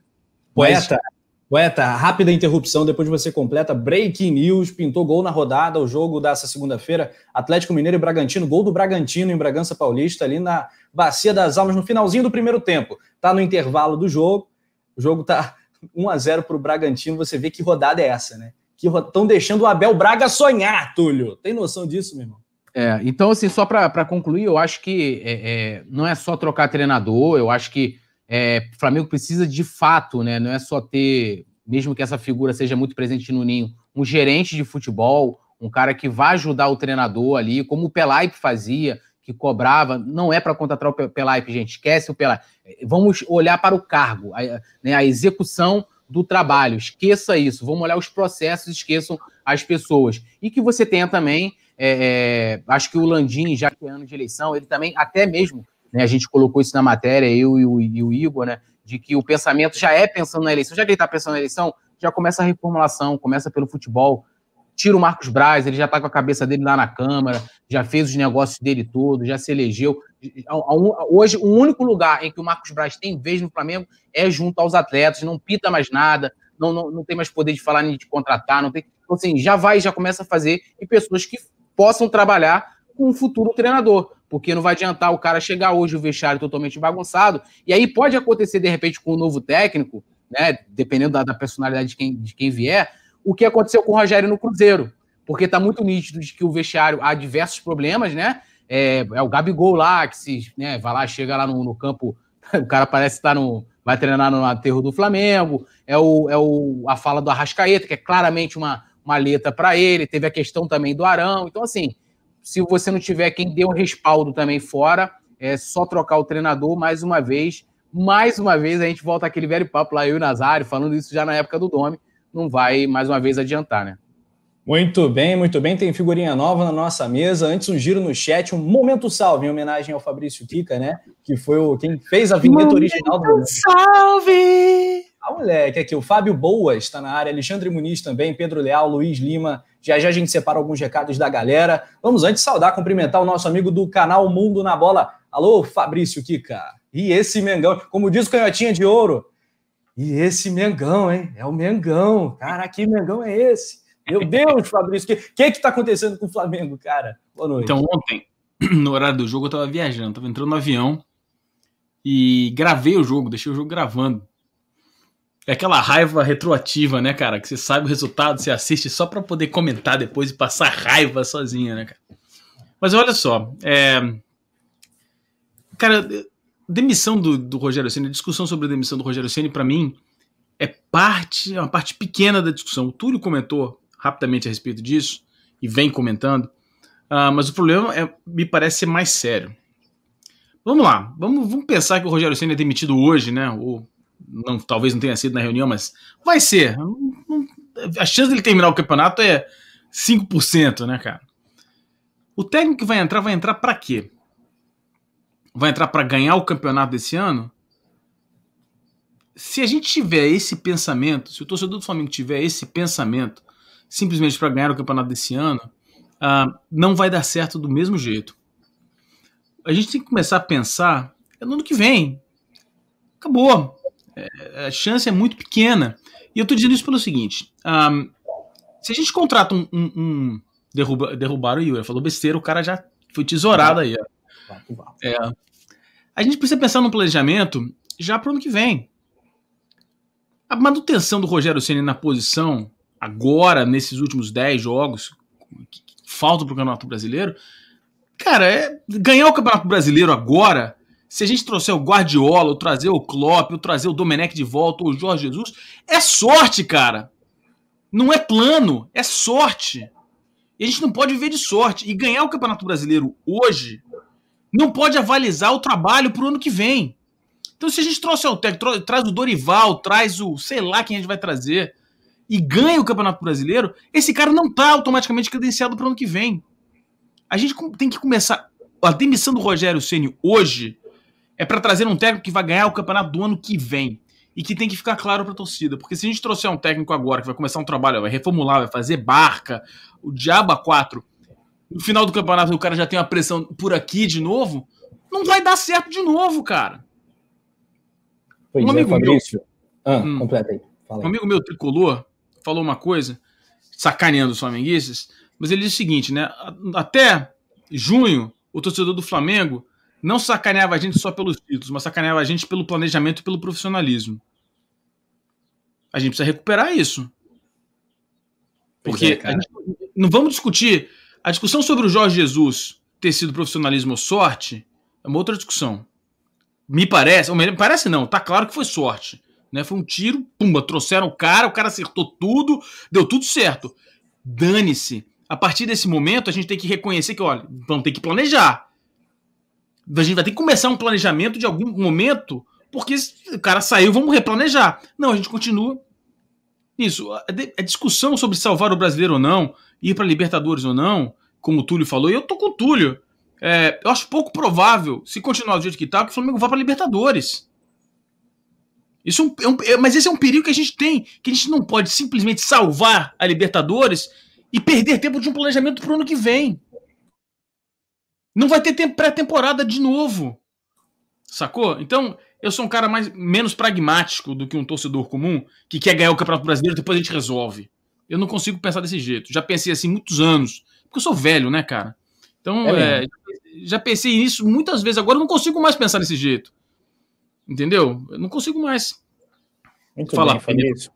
Poeta, Mas... Poeta, rápida interrupção, depois você completa. Breaking news, pintou gol na rodada, o jogo dessa segunda-feira, Atlético Mineiro e Bragantino, gol do Bragantino em Bragança Paulista, ali na Bacia das Almas, no finalzinho do primeiro tempo. Tá no intervalo do jogo, o jogo tá 1 a 0 para o Bragantino, você vê que rodada é essa, né? Que estão deixando o Abel Braga sonhar, Túlio. Tem noção disso, meu irmão? É, então, assim, só para concluir, eu acho que é, é, não é só trocar treinador, eu acho que é, o Flamengo precisa de fato, né? Não é só ter, mesmo que essa figura seja muito presente no ninho, um gerente de futebol, um cara que vai ajudar o treinador ali, como o Pelaipe fazia, que cobrava. Não é para contratar o Pelaipe, gente. Esquece o Pelaipe. Vamos olhar para o cargo, a, né, a execução do trabalho. Esqueça isso. Vamos olhar os processos, esqueçam as pessoas. E que você tenha também. É, é, acho que o Landim, já que é ano de eleição, ele também, até mesmo né, a gente colocou isso na matéria, eu e o, e o, Igor, né? De que o pensamento já é pensando na eleição. Já que ele está pensando na eleição, já começa a reformulação, começa pelo futebol. Tira o Marcos Braz, ele já está com a cabeça dele lá na Câmara, já fez os negócios dele todos, já se elegeu. Hoje, o único lugar em que o Marcos Braz tem vez no Flamengo é junto aos atletas, não pita mais nada, não, não, não tem mais poder de falar nem de contratar, não tem. Então, assim, já vai, já começa a fazer, e pessoas que possam trabalhar com um futuro treinador porque não vai adiantar o cara chegar hoje o vestiário totalmente bagunçado. E aí pode acontecer, de repente, com o um novo técnico, né? Dependendo da, da, personalidade de quem, de quem vier, o que aconteceu com o Rogério no Cruzeiro. Porque está muito nítido de que o vestiário há diversos problemas, né? É, é o Gabigol lá, que se né, vai lá, chega lá no, no campo, o cara parece estar no. Vai treinar no aterro do Flamengo. É, o, é o, a fala do Arrascaeta, que é claramente uma, uma letra para ele. Teve a questão também do Arão. Então, assim, se você não tiver quem dê um respaldo também fora, é só trocar o treinador mais uma vez. Mais uma vez, a gente volta aquele velho papo lá, eu e o Nazário, falando isso já na época do Dome. Não vai mais uma vez adiantar, né? Muito bem, muito bem. Tem figurinha nova na nossa mesa. Antes, um giro no chat, um momento salve em homenagem ao Fabrício Kika, né? Que foi o quem fez a vinheta momento original do. Salve! Ah, moleque, aqui, o Fábio Boas está na área, Alexandre Muniz também, Pedro Leal, Luiz Lima. Já já a gente separa alguns recados da galera. Vamos antes saudar, cumprimentar o nosso amigo do canal Mundo na Bola. Alô, Fabrício Kika. E esse Mengão, como diz o Canhotinha de Ouro. E esse Mengão, hein? É o Mengão. Cara, que Mengão é esse? Meu Deus, Fabrício, o que, que que tá acontecendo com o Flamengo, cara? Boa noite. Então, ontem, no horário do jogo, eu tava viajando, tava entrando no avião e gravei o jogo, deixei o jogo gravando. É aquela raiva retroativa, né, cara? Que você sabe o resultado, você assiste só para poder comentar depois e passar raiva sozinha, né, cara? Mas olha só, é... cara, demissão do, do Rogério Ceni, discussão sobre a demissão do Rogério Ceni para mim é parte, é uma parte pequena da discussão. O Túlio comentou rapidamente a respeito disso e vem comentando, uh, mas o problema é, me parece ser mais sério. Vamos lá, vamos, vamos pensar que o Rogério Ceni é demitido hoje, né? Ou não, talvez não tenha sido na reunião, mas vai ser. A chance dele terminar o campeonato é 5%, né, cara? O técnico que vai entrar, vai entrar para quê? Vai entrar para ganhar o campeonato desse ano? Se a gente tiver esse pensamento, se o torcedor do Flamengo tiver esse pensamento, simplesmente para ganhar o campeonato desse ano, uh, não vai dar certo do mesmo jeito. A gente tem que começar a pensar no ano que vem. Acabou. É, a chance é muito pequena. E eu estou dizendo isso pelo seguinte: um, se a gente contrata um, um, um derruba, derrubaram o Yuri. Falou besteira, o cara já foi tesourado aí. É, a gente precisa pensar no planejamento já para o ano que vem. A manutenção do Rogério Ceni na posição, agora, nesses últimos 10 jogos, que faltam para o Campeonato Brasileiro, cara, é, ganhar o Campeonato Brasileiro agora, se a gente trouxer o Guardiola, ou trazer o Klopp, ou trazer o Domenech de volta, ou o Jorge Jesus, é sorte, cara. Não é plano, é sorte. E a gente não pode viver de sorte. E ganhar o Campeonato Brasileiro hoje não pode avalizar o trabalho para o ano que vem. Então, se a gente trouxe o técnico, traz o Dorival, traz o sei lá quem a gente vai trazer, e ganha o Campeonato Brasileiro, esse cara não está automaticamente credenciado para o ano que vem. A gente tem que começar. A demissão do Rogério Ceni hoje é para trazer um técnico que vai ganhar o campeonato do ano que vem e que tem que ficar claro para a torcida. Porque se a gente trouxer um técnico agora que vai começar um trabalho, vai reformular, vai fazer barca, o Diaba 4, no final do campeonato o cara já tem uma pressão por aqui de novo, não vai dar certo de novo, cara. Pois um é, amigo Fabrício. Meu, ah, hum, completa aí. Fala aí. Um amigo meu tricolor falou uma coisa, sacaneando os flamenguistas, mas ele disse o seguinte, né? Até junho, o torcedor do Flamengo não sacaneava a gente só pelos títulos, mas sacaneava a gente pelo planejamento e pelo profissionalismo. A gente precisa recuperar isso. Porque é, gente, não vamos discutir. A discussão sobre o Jorge Jesus ter sido profissionalismo ou sorte é uma outra discussão. Me parece, ou melhor, parece não, tá claro que foi sorte. Né? Foi um tiro, pumba, trouxeram o cara, o cara acertou tudo, deu tudo certo. Dane-se. A partir desse momento, a gente tem que reconhecer que, olha, vamos ter que planejar a gente vai ter que começar um planejamento de algum momento, porque o cara saiu, vamos replanejar. Não, a gente continua. Isso. A, discussão sobre salvar o brasileiro ou não, ir para Libertadores ou não, como o Túlio falou, e eu tô com o Túlio. É, eu acho pouco provável, se continuar do jeito que tá, que o Flamengo vá para Libertadores. Isso é um, é, mas esse é um perigo que a gente tem, que a gente não pode simplesmente salvar a Libertadores e perder tempo de um planejamento para o ano que vem. Não vai ter pré-temporada de novo. Sacou? Então, eu sou um cara mais, menos pragmático do que um torcedor comum que quer ganhar o Campeonato Brasileiro e depois a gente resolve. Eu não consigo pensar desse jeito. Já pensei assim muitos anos. Porque eu sou velho, né, cara? Então, é é, já pensei nisso muitas vezes. Agora eu não consigo mais pensar desse jeito. Entendeu? Eu não consigo mais. Muito Fala, bem, Fabrício.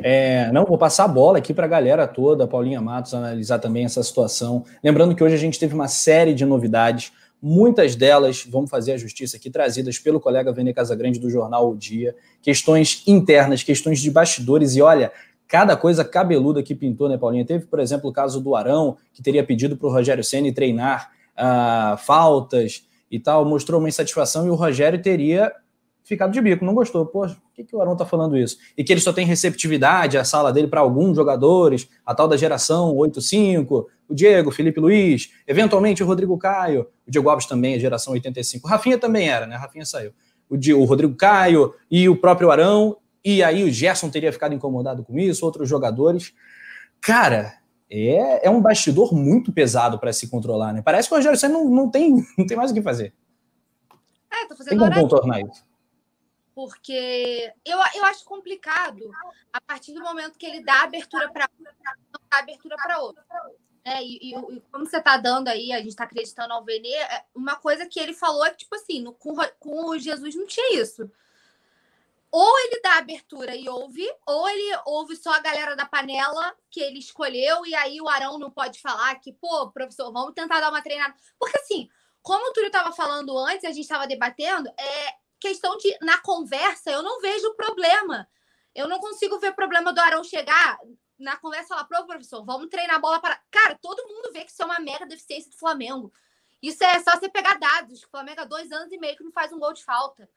É, não, vou passar a bola aqui para a galera toda, Paulinha Matos, analisar também essa situação. Lembrando que hoje a gente teve uma série de novidades, muitas delas, vamos fazer a justiça aqui, trazidas pelo colega Vene Casagrande do jornal O Dia, questões internas, questões de bastidores, e olha, cada coisa cabeluda que pintou, né, Paulinha? Teve, por exemplo, o caso do Arão, que teria pedido para o Rogério Senna treinar uh, faltas e tal, mostrou uma insatisfação e o Rogério teria ficado de bico, não gostou. Pô, por que, que o Arão tá falando isso? E que ele só tem receptividade, a sala dele para alguns jogadores, a tal da geração 8-5, o Diego, Felipe Luiz, eventualmente o Rodrigo Caio, o Diego Alves também é geração 85. O Rafinha também era, né? A Rafinha saiu. O, o Rodrigo Caio e o próprio Arão, e aí o Gerson teria ficado incomodado com isso, outros jogadores. Cara, é, é um bastidor muito pesado para se controlar, né? Parece que o Rogério Senna não, não, tem, não tem mais o que fazer. É, tô fazendo tem como contornar isso porque eu, eu acho complicado a partir do momento que ele dá abertura para um, não dá abertura para outro. É, e, e, e, como você está dando aí, a gente está acreditando ao Vene, é, uma coisa que ele falou é que, tipo assim, no, com, com o Jesus não tinha isso. Ou ele dá abertura e ouve, ou ele ouve só a galera da panela que ele escolheu, e aí o Arão não pode falar que, pô, professor, vamos tentar dar uma treinada. Porque assim, como o Túlio estava falando antes, a gente estava debatendo, é, questão de, na conversa, eu não vejo problema. Eu não consigo ver problema do Arão chegar na conversa falar, pro professor, vamos treinar a bola para. Cara, todo mundo vê que isso é uma mega deficiência do Flamengo. Isso é só você pegar dados. O Flamengo há dois anos e meio que não faz um gol de falta.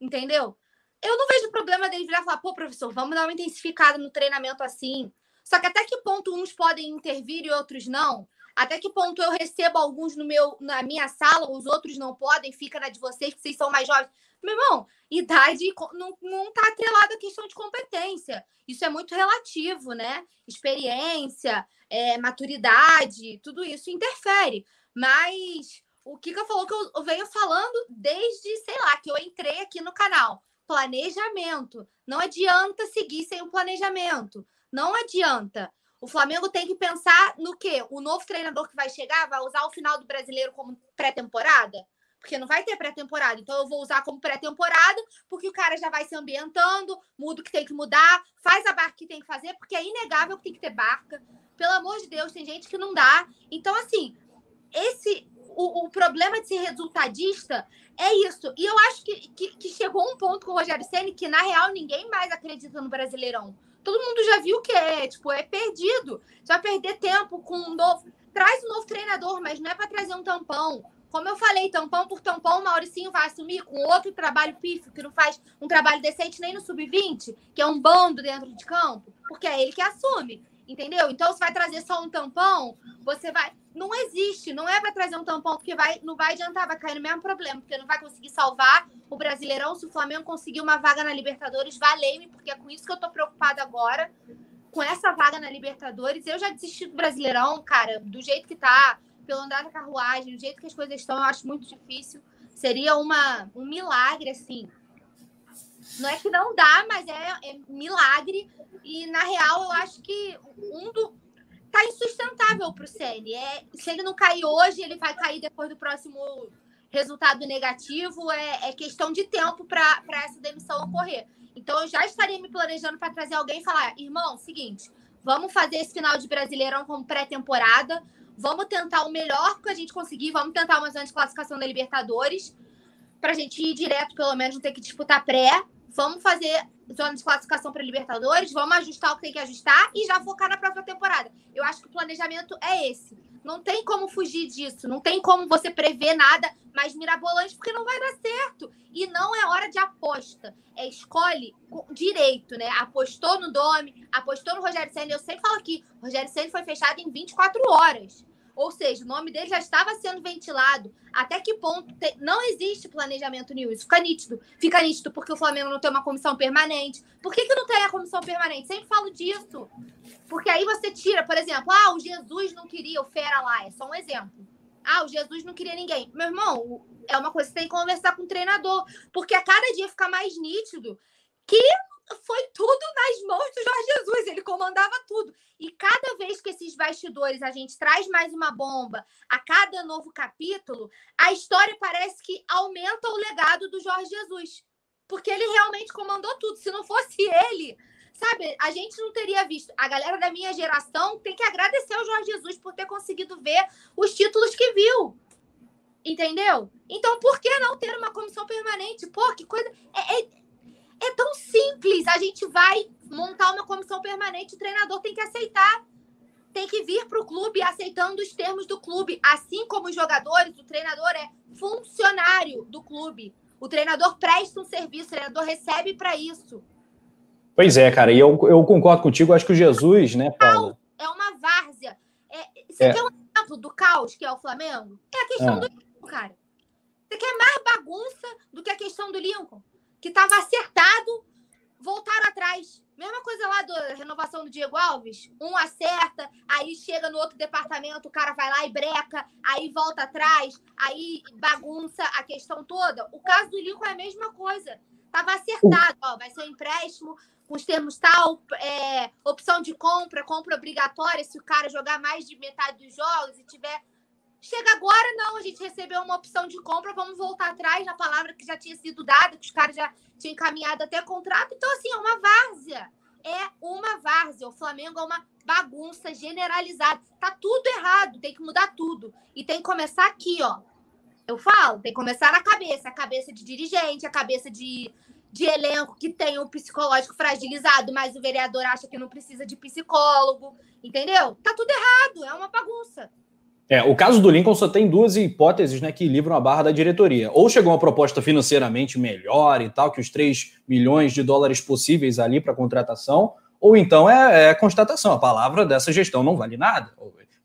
Entendeu? eu não vejo problema dele virar e falar, pô, professor, vamos dar uma intensificada no treinamento assim. Só que até que ponto uns podem intervir e outros não? Até que ponto eu recebo alguns no meu, na minha sala, os outros não podem, fica na de vocês, que vocês são mais jovens. Meu irmão, idade não, não tá atrelada à questão de competência. Isso é muito relativo, né? Experiência, é, maturidade, tudo isso interfere. Mas o Kika falou que eu venho falando desde, sei lá, que eu entrei aqui no canal. Planejamento. Não adianta seguir sem o planejamento. Não adianta. O Flamengo tem que pensar no quê? O novo treinador que vai chegar vai usar o final do brasileiro como pré-temporada? Porque não vai ter pré-temporada. Então eu vou usar como pré-temporada, porque o cara já vai se ambientando, muda o que tem que mudar, faz a barca que tem que fazer, porque é inegável que tem que ter barca. Pelo amor de Deus, tem gente que não dá. Então, assim, esse o, o problema de ser resultadista é isso. E eu acho que, que, que chegou um ponto com o Rogério Senna que, na real, ninguém mais acredita no Brasileirão. Todo mundo já viu que é, tipo, é perdido. Vai perder tempo com um novo. Traz um novo treinador, mas não é para trazer um tampão. Como eu falei, tampão por tampão, o Mauricinho vai assumir com outro trabalho pífio, que não faz um trabalho decente nem no sub-20, que é um bando dentro de campo, porque é ele que assume. Entendeu? Então, se vai trazer só um tampão, você vai. Não existe, não é para trazer um tampão, porque vai, não vai adiantar, vai cair no mesmo problema, porque não vai conseguir salvar o Brasileirão. Se o Flamengo conseguir uma vaga na Libertadores, valei-me, porque é com isso que eu tô preocupada agora. Com essa vaga na Libertadores, eu já desisti do Brasileirão, cara, do jeito que tá, pelo andar da carruagem, do jeito que as coisas estão, eu acho muito difícil. Seria uma, um milagre, assim, não é que não dá, mas é, é milagre. E, na real, eu acho que um do. Tá insustentável pro Ceni. É, se ele não cair hoje, ele vai cair depois do próximo resultado negativo. É, é questão de tempo para essa demissão ocorrer. Então, eu já estaria me planejando para trazer alguém e falar: irmão, seguinte, vamos fazer esse final de Brasileirão como pré-temporada. Vamos tentar o melhor que a gente conseguir. Vamos tentar uma zona de classificação da Libertadores. Para a gente ir direto, pelo menos, não ter que disputar pré vamos fazer zona de classificação para Libertadores, vamos ajustar o que tem que ajustar e já focar na próxima temporada. Eu acho que o planejamento é esse. Não tem como fugir disso, não tem como você prever nada mais mirabolante, porque não vai dar certo. E não é hora de aposta. É escolhe direito, né? Apostou no Domi, apostou no Rogério Senna. Eu sempre falo aqui, o Rogério Senna foi fechado em 24 horas. Ou seja, o nome dele já estava sendo ventilado. Até que ponto te... não existe planejamento nenhum? Isso fica nítido. Fica nítido porque o Flamengo não tem uma comissão permanente. Por que, que não tem a comissão permanente? Sempre falo disso. Porque aí você tira, por exemplo, ah, o Jesus não queria o Fera lá. É só um exemplo. Ah, o Jesus não queria ninguém. Meu irmão, é uma coisa que você tem que conversar com o treinador. Porque a cada dia fica mais nítido que foi tudo nas mãos do Jorge Jesus, ele comandava tudo. E cada vez que esses bastidores a gente traz mais uma bomba, a cada novo capítulo, a história parece que aumenta o legado do Jorge Jesus. Porque ele realmente comandou tudo. Se não fosse ele, sabe, a gente não teria visto. A galera da minha geração tem que agradecer ao Jorge Jesus por ter conseguido ver os títulos que viu. Entendeu? Então, por que não ter uma comissão permanente? Pô, que coisa. É, é, é tão simples. A gente vai montar uma comissão permanente, o treinador tem que aceitar. Tem que vir para o clube aceitando os termos do clube. Assim como os jogadores, o treinador é funcionário do clube. O treinador presta um serviço, o treinador recebe para isso. Pois é, cara, e eu, eu concordo contigo, acho que o Jesus, né, Paula? É uma várzea. É, você é. quer um exemplo do caos que é o Flamengo? É a questão é. do Lincoln, cara. Você quer mais bagunça do que a questão do Lincoln? Que estava acertado, voltaram atrás. Mesma coisa lá da renovação do Diego Alves. Um acerta, aí chega no outro departamento, o cara vai lá e breca, aí volta atrás, aí bagunça a questão toda. O caso do Lincoln é a mesma coisa. Tava acertado, ó, vai ser um empréstimo com os termos tal, é, opção de compra, compra obrigatória se o cara jogar mais de metade dos jogos e tiver Chega agora, não. A gente recebeu uma opção de compra, vamos voltar atrás na palavra que já tinha sido dada, que os caras já tinham encaminhado até contrato. Então, assim, é uma várzea. É uma várzea. O Flamengo é uma bagunça generalizada. Tá tudo errado, tem que mudar tudo. E tem que começar aqui, ó. Eu falo, tem que começar na cabeça. A cabeça de dirigente, a cabeça de, de elenco que tem o psicológico fragilizado, mas o vereador acha que não precisa de psicólogo. Entendeu? Tá tudo errado, é uma bagunça. É, o caso do Lincoln só tem duas hipóteses né, que livram a barra da diretoria. Ou chegou uma proposta financeiramente melhor e tal, que os 3 milhões de dólares possíveis ali para contratação, ou então é, é constatação, a palavra dessa gestão não vale nada,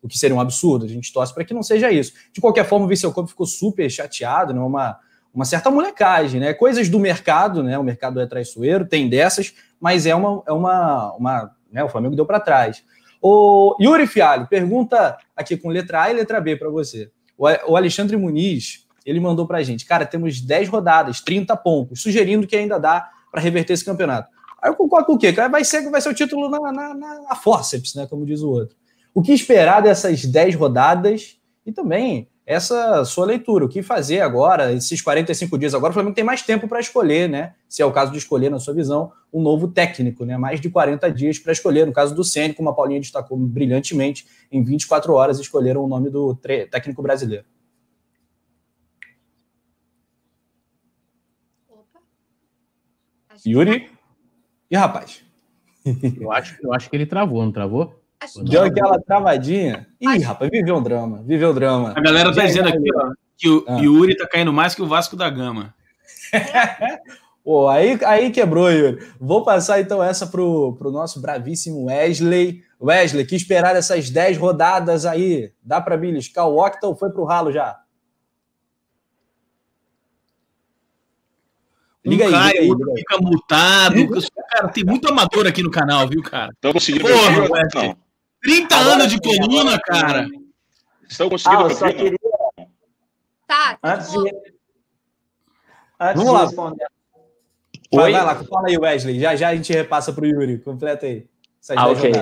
o que seria um absurdo. A gente torce para que não seja isso. De qualquer forma, o Viseu Campo ficou super chateado, né, uma, uma certa molecagem, né? Coisas do mercado, né? O mercado é traiçoeiro, tem dessas, mas é uma. É uma, uma né, o Flamengo deu para trás. O Yuri Fialho pergunta aqui com letra A e letra B para você. O Alexandre Muniz, ele mandou para a gente, cara, temos 10 rodadas, 30 pontos, sugerindo que ainda dá para reverter esse campeonato. Aí eu concordo com o quê? Vai ser, vai ser o título na, na, na, forceps, né? Como diz o outro. O que esperar dessas 10 rodadas e também essa sua leitura. O que fazer agora, esses 45 dias agora, o Flamengo tem mais tempo para escolher, né? Se é o caso de escolher, na sua visão, um novo técnico, né? Mais de 40 dias para escolher. No caso do Ceni, como a Paulinha destacou brilhantemente, em 24 horas escolheram o nome do técnico brasileiro. Opa. Yuri? E rapaz? Eu acho, eu acho que ele travou, não travou? Deu aquela travadinha. Ih, rapaz, viveu um drama, viveu um drama. A galera tá dizendo aqui, ó, que o ah. Yuri tá caindo mais que o Vasco da Gama. Pô, aí, aí quebrou, Yuri. Vou passar então essa pro, pro nosso bravíssimo Wesley. Wesley, que esperar essas 10 rodadas aí? Dá para beliscar o Octa ou foi pro ralo já? Liga aí, liga aí, liga aí. fica multado. Cara, tem muito amador aqui no canal, viu, cara? Estão conseguindo Porra, Wesley. 30 Agora, anos de coluna, cara. Estão conseguindo ah, eu só queria... Tá, tá antes de, antes Vamos de lá. responder. Vai, vai, lá, fala aí, Wesley. Já já a gente repassa para o Yuri. Completa aí. Ah, ok.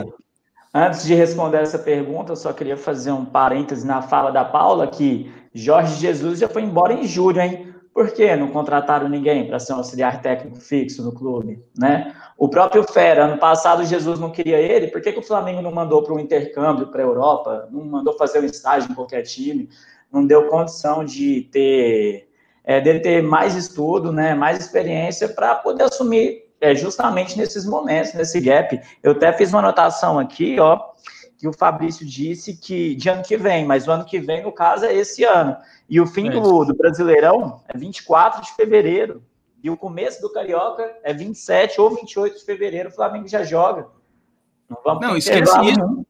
Antes de responder essa pergunta, eu só queria fazer um parêntese na fala da Paula que Jorge Jesus já foi embora em julho, hein? Por que não contrataram ninguém para ser um auxiliar técnico fixo no clube, né? O próprio Fera, ano passado Jesus não queria ele, por que, que o Flamengo não mandou para um intercâmbio para a Europa, não mandou fazer um estágio em qualquer time, não deu condição de ter, é, dele ter mais estudo, né, mais experiência para poder assumir é, justamente nesses momentos, nesse gap. Eu até fiz uma anotação aqui, ó, que o Fabrício disse que de ano que vem, mas o ano que vem, no caso, é esse ano. E o fim é do, do Brasileirão é 24 de fevereiro. E o começo do Carioca é 27 ou 28 de fevereiro. O Flamengo já joga. Não vamos Não, esquece isso.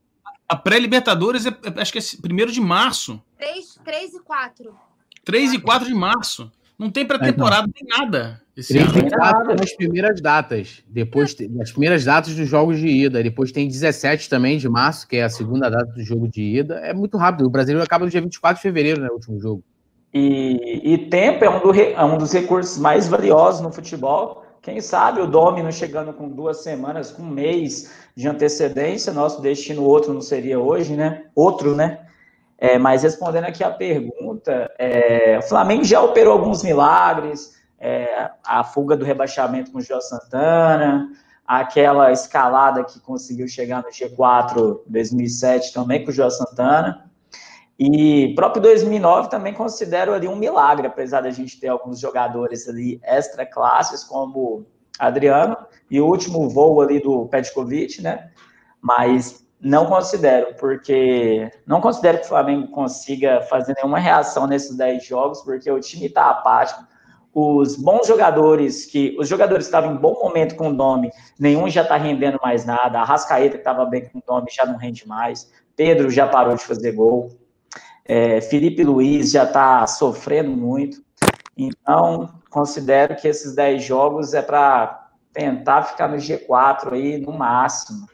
A pré-Libertadores é, é, acho que é 1 de março. 3, 3 e 4. 3 e 4 de março. Não tem pré-temporada, não tem nada. Esse 3 e 4 nas primeiras datas. Depois, nas primeiras datas dos jogos de ida. Depois tem 17 também de março, que é a segunda data do jogo de ida. É muito rápido. O Brasileiro acaba no dia 24 de fevereiro, né? O último jogo. E, e tempo é um, do, é um, dos recursos mais valiosos no futebol. Quem sabe o Domino chegando com duas semanas, com um mês de antecedência, nosso destino outro não seria hoje, né? Outro, né? É, mas respondendo aqui a pergunta, é, o Flamengo já operou alguns milagres, é, a fuga do rebaixamento com o João Santana, aquela escalada que conseguiu chegar no G4 2007 também com o João Santana. E próprio 2009 também considero ali um milagre, apesar da gente ter alguns jogadores ali extra classes, como Adriano, e o último voo ali do Petkovic, né? Mas não considero, porque não considero que o Flamengo consiga fazer nenhuma reação nesses 10 jogos, porque o time está apático. Os bons jogadores, que os jogadores estavam em bom momento com o nome, nenhum já está rendendo mais nada. A Rascaeta, que estava bem com o nome, já não rende mais. Pedro já parou de fazer gol. É, Felipe Luiz já está sofrendo muito. Então, considero que esses 10 jogos é para tentar ficar no G4 aí no máximo.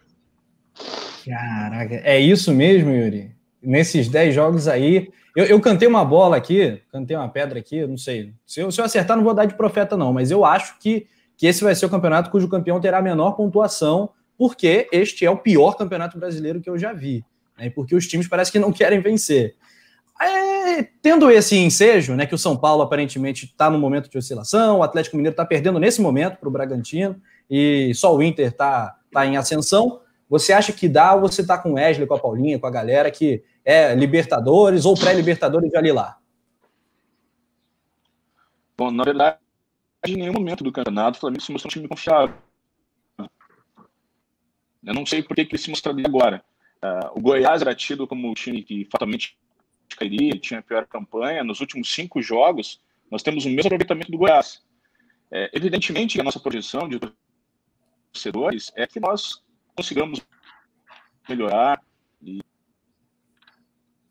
Caraca, é isso mesmo, Yuri? Nesses 10 jogos aí. Eu, eu, cantei uma bola aqui, cantei uma pedra aqui, não sei. Se eu, se eu acertar, não vou dar de profeta, não, mas eu acho que, que esse vai ser o campeonato cujo campeão terá a menor pontuação, porque este é o pior campeonato brasileiro que eu já vi. Né? Porque os times parecem que não querem vencer. É, tendo esse ensejo, né, que o São Paulo aparentemente está no momento de oscilação, o Atlético Mineiro está perdendo nesse momento para o Bragantino e só o Inter está tá em ascensão. Você acha que dá ou você está com o Wesley, com a Paulinha, com a galera que é Libertadores ou pré-Libertadores de ali lá? Bom, na verdade, em nenhum momento do campeonato o Flamengo se mostrou um time confiável. Eu não sei por que, que ele se mostraria agora. Uh, o Goiás era tido como um time que fatalmente cairia, tinha a pior campanha. Nos últimos cinco jogos, nós temos o mesmo aproveitamento do Goiás. É, evidentemente, a nossa projeção de torcedores é que nós consigamos melhorar. E...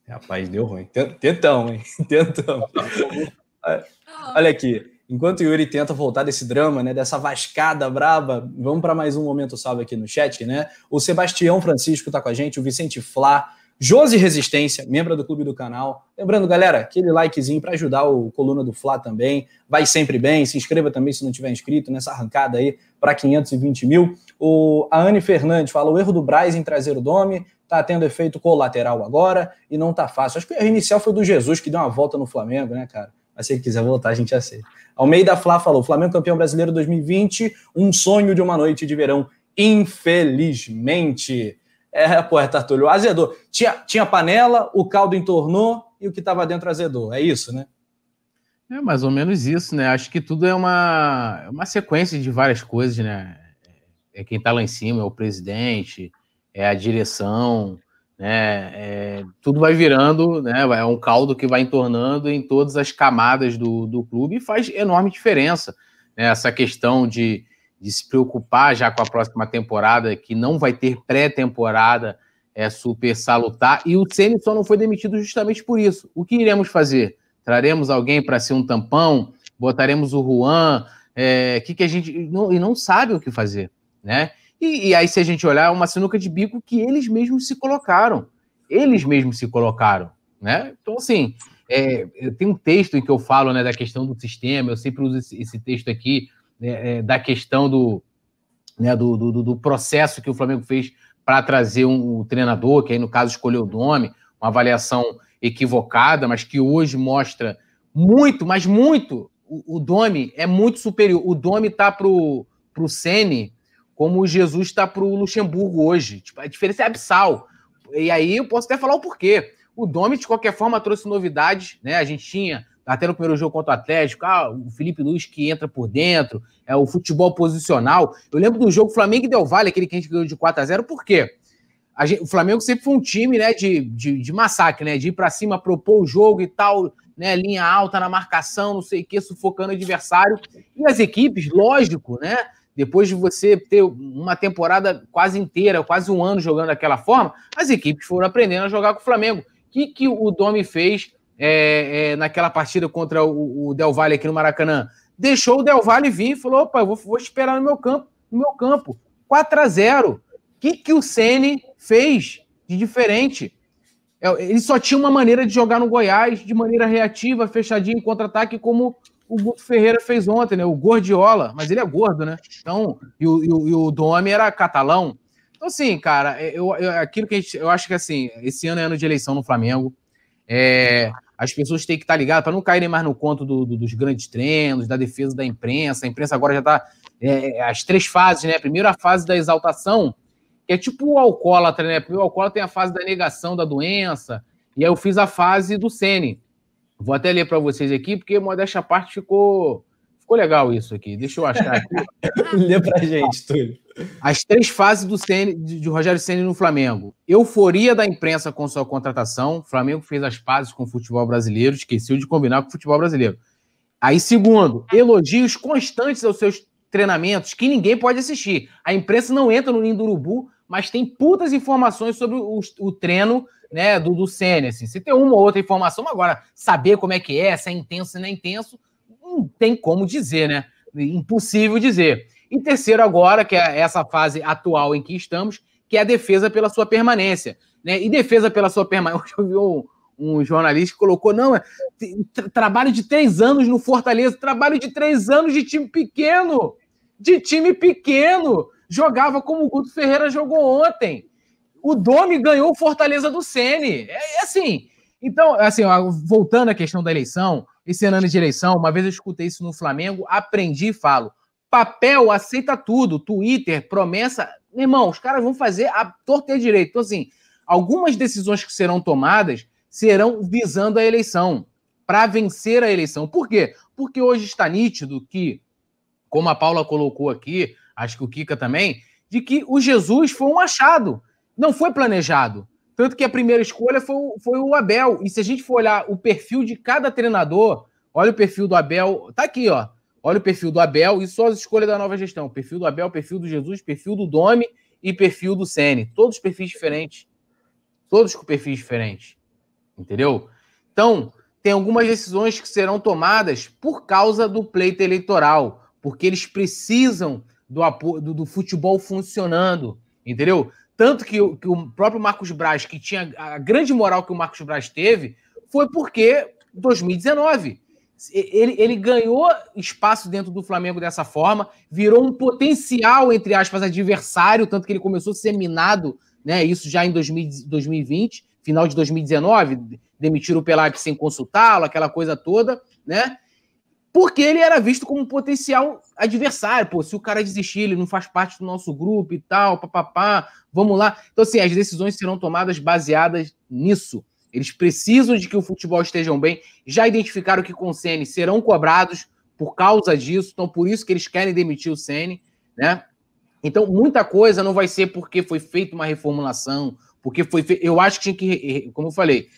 Rapaz, deu ruim. Tentão, hein? Tentão. Olha aqui. Enquanto o Yuri tenta voltar desse drama, né, dessa vascada braba, vamos para mais um momento salve aqui no chat, né? O Sebastião Francisco está com a gente, o Vicente Flá, Josi Resistência, membro do clube do canal. Lembrando, galera, aquele likezinho para ajudar o Coluna do Fla também. Vai sempre bem. Se inscreva também se não tiver inscrito nessa arrancada aí para 520 mil. O, a Anne Fernandes fala: o erro do Braz em trazer o Domi tá tendo efeito colateral agora e não tá fácil. Acho que o erro inicial foi do Jesus, que deu uma volta no Flamengo, né, cara? Mas se ele quiser voltar, a gente aceita. Almeida Flá falou: Flamengo campeão brasileiro 2020, um sonho de uma noite de verão. Infelizmente. É, pô, é Tartulho, azedou. Tinha, tinha panela, o caldo entornou e o que estava dentro azedou. É isso, né? É mais ou menos isso, né? Acho que tudo é uma, é uma sequência de várias coisas, né? É quem está lá em cima, é o presidente, é a direção, né? É, tudo vai virando, né? É um caldo que vai entornando em todas as camadas do, do clube e faz enorme diferença. Né? Essa questão de, de se preocupar já com a próxima temporada, que não vai ter pré-temporada, é super salutar. E o Ceni só não foi demitido justamente por isso. O que iremos fazer? Traremos alguém para ser um tampão? Botaremos o Juan? É, que, que a gente. Não, e não sabe o que fazer, né? E, e, aí, se a gente olhar, é uma sinuca de bico que eles mesmos se colocaram. Eles mesmos se colocaram, né? Então, assim, é, tem um texto em que eu falo né, da questão do sistema, eu sempre uso esse, esse texto aqui, né, é, da questão do, né, do, do, do, processo que o Flamengo fez para trazer um, um, treinador, que aí, no caso, escolheu o nome, uma avaliação equivocada, mas que hoje mostra muito, mas muito, o, o Domi é muito superior. O Domi tá pro, pro Sene como o Jesus está para o Luxemburgo hoje. Tipo, a diferença é abissal. E aí eu posso até falar o porquê. O Domi, de qualquer forma, trouxe novidades, né? A gente tinha, até no primeiro jogo contra o Atlético, ah, o Felipe Luiz que entra por dentro, é o futebol posicional. Eu lembro do jogo Flamengo e Del Valle, aquele que a gente ganhou de 4 a 0 por quê? Gente, o Flamengo sempre foi um time né, de, de, de massacre, né? De ir para cima, propor o jogo e tal, né? Linha alta na marcação, não sei o que, sufocando o adversário. E as equipes, lógico, né? depois de você ter uma temporada quase inteira, quase um ano jogando daquela forma, as equipes foram aprendendo a jogar com o Flamengo. O que, que o Domi fez é, é, naquela partida contra o, o, Del Valle aqui no Maracanã? Deixou o Del Valle vir e falou: opa, eu vou, vou esperar no meu campo, no meu campo. 4 a 0 O que, que o Ceni fez de diferente? É, ele só tinha uma maneira de jogar no Goiás, de maneira reativa, fechadinho, em contra-ataque, como o Guto Ferreira fez ontem, né? O Gordiola, mas ele é gordo, né? Então, e o, e o, e o Domi era catalão. Então, assim, cara, é, eu, eu, aquilo que a gente. Eu acho que assim, esse ano é ano de eleição no Flamengo. É, as pessoas têm que estar ligadas para não caírem mais no conto do, do, dos grandes treinos, da defesa da imprensa. A imprensa agora já está. É, as três fases, né? Primeiro a fase da exaltação, que é tipo o alcoólatra, né? Primeiro o alcoólatra tem a fase da negação da doença, e aí eu fiz a fase do Sene. Vou até ler para vocês aqui, porque modéstia à parte ficou, ficou legal isso aqui. Deixa eu achar aqui. Lê para gente, Túlio. As três fases do CN, de Rogério Ceni no Flamengo. Euforia da imprensa com sua contratação. O Flamengo fez as pazes com o futebol brasileiro, esqueceu de combinar com o futebol brasileiro. Aí, segundo, elogios constantes aos seus treinamentos que ninguém pode assistir. A imprensa não entra no Ninho do Urubu, mas tem putas informações sobre o, o treino né, do, do Senna, assim. Se tem uma ou outra informação, agora, saber como é que é, se é intenso, se não é intenso, tem como dizer, né? Impossível dizer. E terceiro agora, que é essa fase atual em que estamos, que é a defesa pela sua permanência. Né? E defesa pela sua permanência. Eu vi um, um jornalista que colocou, não, é trabalho de três anos no Fortaleza, trabalho de três anos de time pequeno, de time pequeno. Jogava como o Guto Ferreira jogou ontem. O Domi ganhou o Fortaleza do Sene. É, é assim. Então, assim, voltando à questão da eleição, esse ano de eleição, uma vez eu escutei isso no Flamengo, aprendi e falo. Papel aceita tudo, Twitter, promessa. Irmão, os caras vão fazer a torta direito. Então, assim, algumas decisões que serão tomadas serão visando a eleição, para vencer a eleição. Por quê? Porque hoje está nítido que, como a Paula colocou aqui, acho que o Kika também, de que o Jesus foi um achado. Não foi planejado. Tanto que a primeira escolha foi, foi o Abel. E se a gente for olhar o perfil de cada treinador, olha o perfil do Abel. Tá aqui, ó. Olha o perfil do Abel e só as escolhas da nova gestão. Perfil do Abel, perfil do Jesus, perfil do Domi e perfil do Sene. Todos perfis diferentes. Todos com perfis diferentes. Entendeu? Então, tem algumas decisões que serão tomadas por causa do pleito eleitoral, porque eles precisam do, do, do futebol funcionando, entendeu? Tanto que, que, o próprio Marcos Braz, que tinha a grande moral que o Marcos Braz teve, foi porque 2019 ele, ele ganhou espaço dentro do Flamengo dessa forma, virou um potencial, entre aspas, adversário, tanto que ele começou a ser minado, né? Isso já em 2000, 2020, final de 2019, demitiram o Pelaipe sem consultá-lo, aquela coisa toda, né? Porque ele era visto como um potencial adversário. Pô, se o cara desistir, ele não faz parte do nosso grupo e tal, papapá, vamos lá. Então, assim, as decisões serão tomadas baseadas nisso. Eles precisam de que o futebol esteja bem. Já identificaram que com o Ceni serão cobrados por causa disso, então por isso que eles querem demitir o Ceni, né? Então, muita coisa não vai ser porque foi feita uma reformulação, porque foi fe... eu acho que tinha que, como eu falei,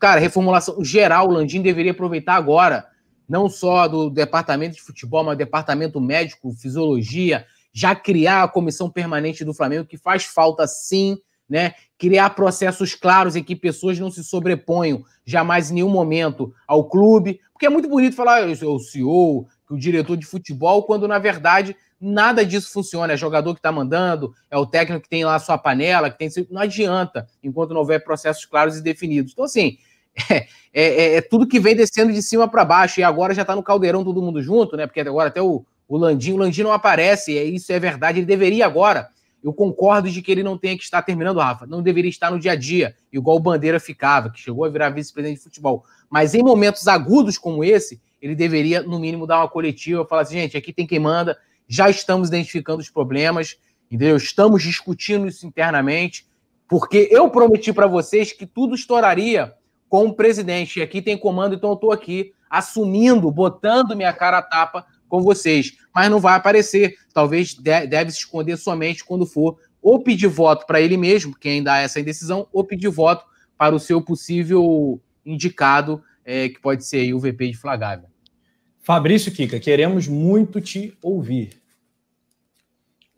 Cara, reformulação geral, o Landim deveria aproveitar agora, não só do departamento de futebol, mas do departamento médico, fisiologia, já criar a comissão permanente do Flamengo, que faz falta sim, né? Criar processos claros em que pessoas não se sobreponham jamais em nenhum momento ao clube, porque é muito bonito falar eu sou o CEO, o diretor de futebol, quando na verdade nada disso funciona. É jogador que está mandando, é o técnico que tem lá a sua panela, que tem. Não adianta, enquanto não houver processos claros e definidos. Então, assim, é, é, é, tudo que vem descendo de cima para baixo, e agora já está no caldeirão todo mundo junto, né? Porque agora até o, o Landim, o Landim não aparece, é, isso é verdade, ele deveria agora. Eu concordo de que ele não tenha que estar terminando, Rafa, não deveria estar no dia a dia, igual o Bandeira ficava, que chegou a virar vice-presidente de futebol. Mas em momentos agudos como esse, ele deveria, no mínimo, dar uma coletiva, falar assim, gente, aqui tem quem manda, já estamos identificando os problemas, entendeu? Estamos discutindo isso internamente, porque eu prometi para vocês que tudo estouraria com o presidente. E aqui tem comando, então eu estou aqui assumindo, botando minha cara a tapa com vocês. Mas não vai aparecer. Talvez deve se esconder somente quando for ou pedir voto para ele mesmo, quem há essa indecisão, ou pedir voto para o seu possível indicado, é, que pode ser o VP de Flagávia. Fabrício Kika, queremos muito te ouvir.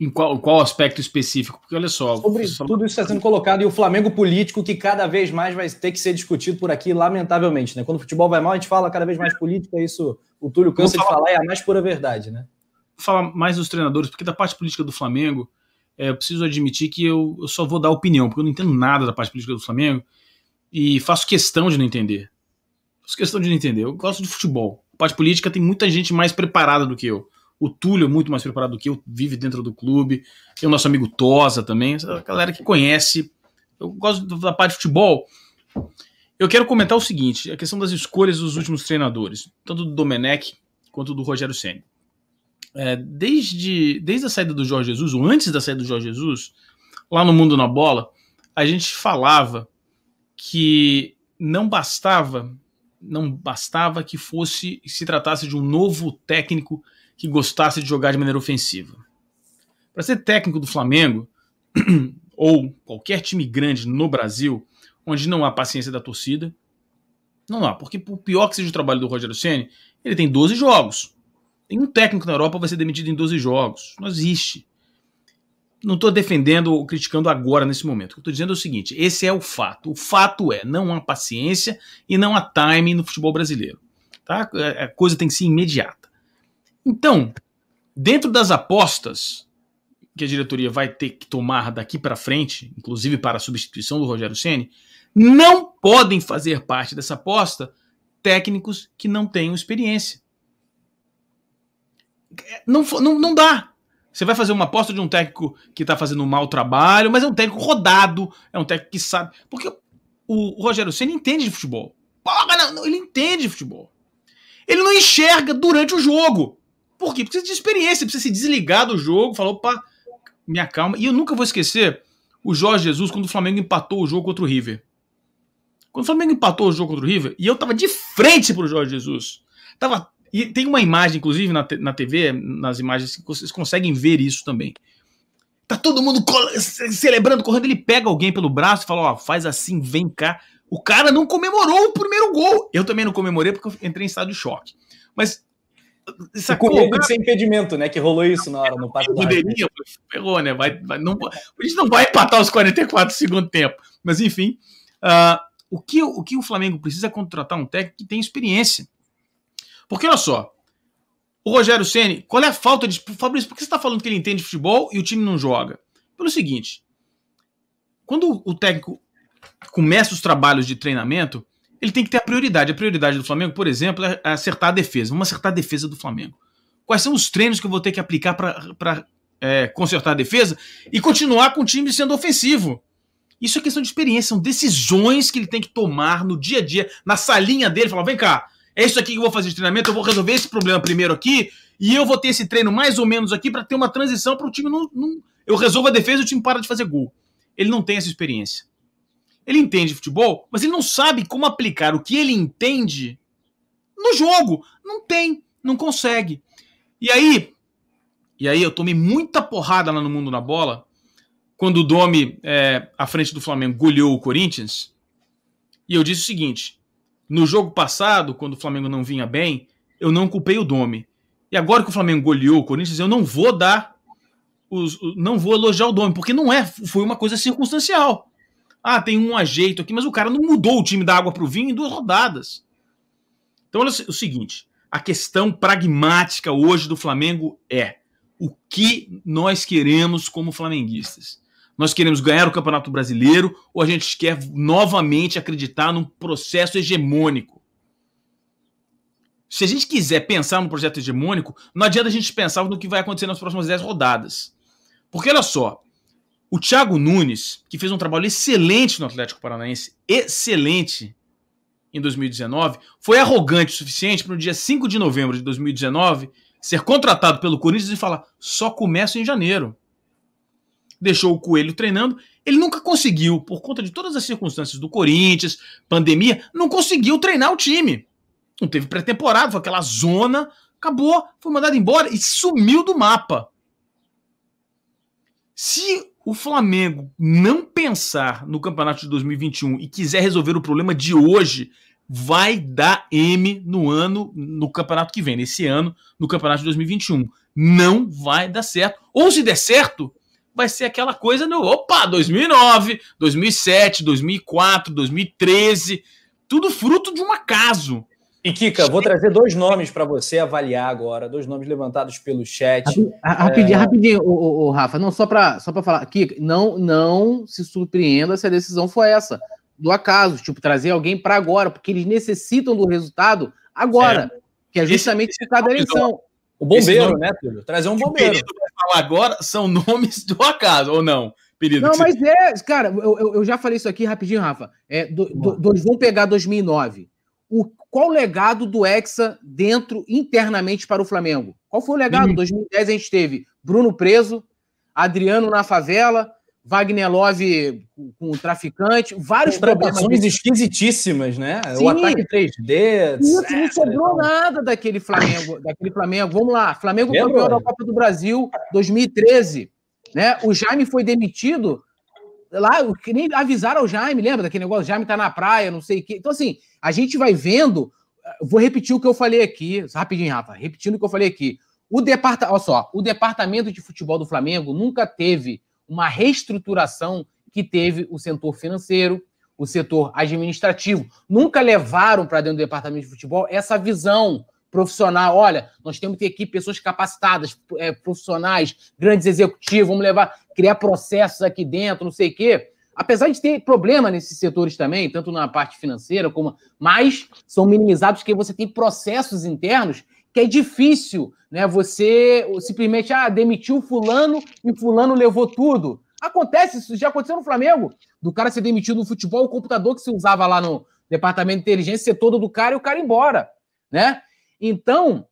Em qual, qual aspecto específico? Porque olha só. Sobre só... tudo isso está sendo colocado e o Flamengo político que cada vez mais vai ter que ser discutido por aqui, lamentavelmente. Né? Quando o futebol vai mal, a gente fala cada vez mais política, isso o Túlio cansa falar... de falar é a mais pura verdade, né? Vou falar mais dos treinadores, porque da parte política do Flamengo, é, eu preciso admitir que eu, eu só vou dar opinião, porque eu não entendo nada da parte política do Flamengo e faço questão de não entender. Faço questão de não entender. Eu gosto de futebol. A parte política tem muita gente mais preparada do que eu. O Túlio é muito mais preparado do que eu, vive dentro do clube. Tem o nosso amigo Tosa também, a galera que conhece. Eu gosto da parte de futebol. Eu quero comentar o seguinte: a questão das escolhas dos últimos treinadores, tanto do Domenech quanto do Rogério Senna. É, desde, desde a saída do Jorge Jesus, ou antes da saída do Jorge Jesus, lá no Mundo na Bola, a gente falava que não bastava, não bastava que fosse se tratasse de um novo técnico que gostasse de jogar de maneira ofensiva. Para ser técnico do Flamengo, ou qualquer time grande no Brasil, onde não há paciência da torcida, não há, porque por pior que seja o trabalho do Rogério Ceni, ele tem 12 jogos. Nenhum técnico na Europa vai ser demitido em 12 jogos. Não existe. Não estou defendendo ou criticando agora nesse momento. O que estou dizendo é o seguinte: esse é o fato. O fato é, não há paciência e não há timing no futebol brasileiro. Tá? A coisa tem que ser imediata. Então, dentro das apostas que a diretoria vai ter que tomar daqui para frente, inclusive para a substituição do Rogério Ceni, não podem fazer parte dessa aposta técnicos que não tenham experiência. Não, não, não dá. Você vai fazer uma aposta de um técnico que está fazendo um mau trabalho, mas é um técnico rodado, é um técnico que sabe. Porque o, Rogério Ceni entende de futebol. Porra, não, não, ele entende de futebol. Ele não enxerga durante o jogo. Por quê? Precisa de experiência, precisa se desligar do jogo, falou, opa, me acalma. E eu nunca vou esquecer o Jorge Jesus quando o Flamengo empatou o jogo contra o River. Quando o Flamengo empatou o jogo contra o River, e eu tava de frente pro Jorge Jesus. Tava, e tem uma imagem, inclusive, na, na TV, nas imagens, que vocês conseguem ver isso também. Tá todo mundo celebrando, correndo. Ele pega alguém pelo braço e fala: Ó, faz assim, vem cá. O cara não comemorou o primeiro gol. Eu também não comemorei porque eu entrei em estado de choque. Mas. Sacou? Com medo de ser impedimento, né? Que rolou isso na hora, no passo Bandeirinha, pegou, né? Vai, vai, não, a gente não vai empatar os 44 segundo tempo. Mas enfim. Uh, o, que, o que o Flamengo precisa é contratar um técnico que tem experiência. Porque olha só, o Rogério Ceni, qual é a falta de. Fabrício, por que você está falando que ele entende futebol e o time não joga? Pelo seguinte: quando o técnico começa os trabalhos de treinamento, ele tem que ter a prioridade. A prioridade do Flamengo, por exemplo, é acertar a defesa. Vamos acertar a defesa do Flamengo. Quais são os treinos que eu vou ter que aplicar para é, consertar a defesa e continuar com o time sendo ofensivo? Isso é questão de experiência, são decisões que ele tem que tomar no dia a dia, na salinha dele, falar: vem cá, é isso aqui que eu vou fazer de treinamento, eu vou resolver esse problema primeiro aqui, e eu vou ter esse treino mais ou menos aqui para ter uma transição para o time não, não. Eu resolvo a defesa e o time para de fazer gol. Ele não tem essa experiência. Ele entende futebol, mas ele não sabe como aplicar o que ele entende no jogo. Não tem, não consegue. E aí, e aí eu tomei muita porrada lá no mundo na bola quando o Domi, é, à frente do Flamengo, goleou o Corinthians. E eu disse o seguinte: no jogo passado, quando o Flamengo não vinha bem, eu não culpei o Domi. E agora que o Flamengo goleou o Corinthians, eu não vou dar os, não vou elogiar o Domi, porque não é, foi uma coisa circunstancial. Ah, tem um ajeito aqui, mas o cara não mudou o time da água para o vinho em duas rodadas. Então, olha o seguinte: a questão pragmática hoje do Flamengo é o que nós queremos como flamenguistas. Nós queremos ganhar o Campeonato Brasileiro ou a gente quer novamente acreditar num processo hegemônico? Se a gente quiser pensar num projeto hegemônico, não adianta a gente pensar no que vai acontecer nas próximas 10 rodadas. Porque olha só, o Thiago Nunes, que fez um trabalho excelente no Atlético Paranaense, excelente em 2019, foi arrogante o suficiente para no dia 5 de novembro de 2019 ser contratado pelo Corinthians e falar: só começa em janeiro deixou o Coelho treinando. Ele nunca conseguiu, por conta de todas as circunstâncias do Corinthians, pandemia, não conseguiu treinar o time. Não teve pré-temporada, foi aquela zona, acabou, foi mandado embora e sumiu do mapa. Se o Flamengo não pensar no campeonato de 2021 e quiser resolver o problema de hoje, vai dar M no ano, no campeonato que vem, nesse ano, no campeonato de 2021. Não vai dar certo. Ou se der certo, vai ser aquela coisa no opa, 2009, 2007, 2004, 2013, tudo fruto de um acaso. E Kika, vou trazer dois nomes para você avaliar agora, dois nomes levantados pelo chat. Rapidinho, é... rapidinho, o, o, Rafa, não só para só para falar, Kika, não não se surpreenda se a decisão for essa, do acaso, tipo trazer alguém para agora, porque eles necessitam do resultado agora, é. que é justamente esse, esse da eleição. O bombeiro, nome, né, Túlio? Trazer um bombeiro. O vai falar agora são nomes do acaso, ou não? Perido, não, mas você... é, cara, eu, eu, já falei isso aqui rapidinho, Rafa. É, do, do, do, vamos pegar 2009. O, qual o legado do Hexa dentro, internamente para o Flamengo? Qual foi o legado? Em 2010 a gente teve Bruno preso, Adriano na favela, Wagner Love com o traficante, vários problemas. esquisitíssimas, né? Sim. O ataque 3D. Isso, não sobrou nada daquele Flamengo, daquele Flamengo. Vamos lá, Flamengo campeão da Copa do Brasil 2013. Né? O Jaime foi demitido lá, que nem avisaram ao Jaime, lembra daquele negócio? O Jaime tá na praia, não sei o quê. Então, assim, a gente vai vendo. Vou repetir o que eu falei aqui, rapidinho, Rafa, repetindo o que eu falei aqui. O departamento, olha só, o departamento de futebol do Flamengo nunca teve uma reestruturação que teve o setor financeiro, o setor administrativo. Nunca levaram para dentro do departamento de futebol essa visão profissional. Olha, nós temos que ter aqui pessoas capacitadas, é, profissionais, grandes executivos, vamos levar, criar processos aqui dentro, não sei o quê. Apesar de ter problema nesses setores também, tanto na parte financeira como. Mas são minimizados porque você tem processos internos que é difícil, né? Você simplesmente ah, demitiu fulano e fulano levou tudo. Acontece, isso já aconteceu no Flamengo, do cara ser demitido no futebol, o computador que se usava lá no departamento de inteligência ser todo do cara e o cara ir embora, né? Então,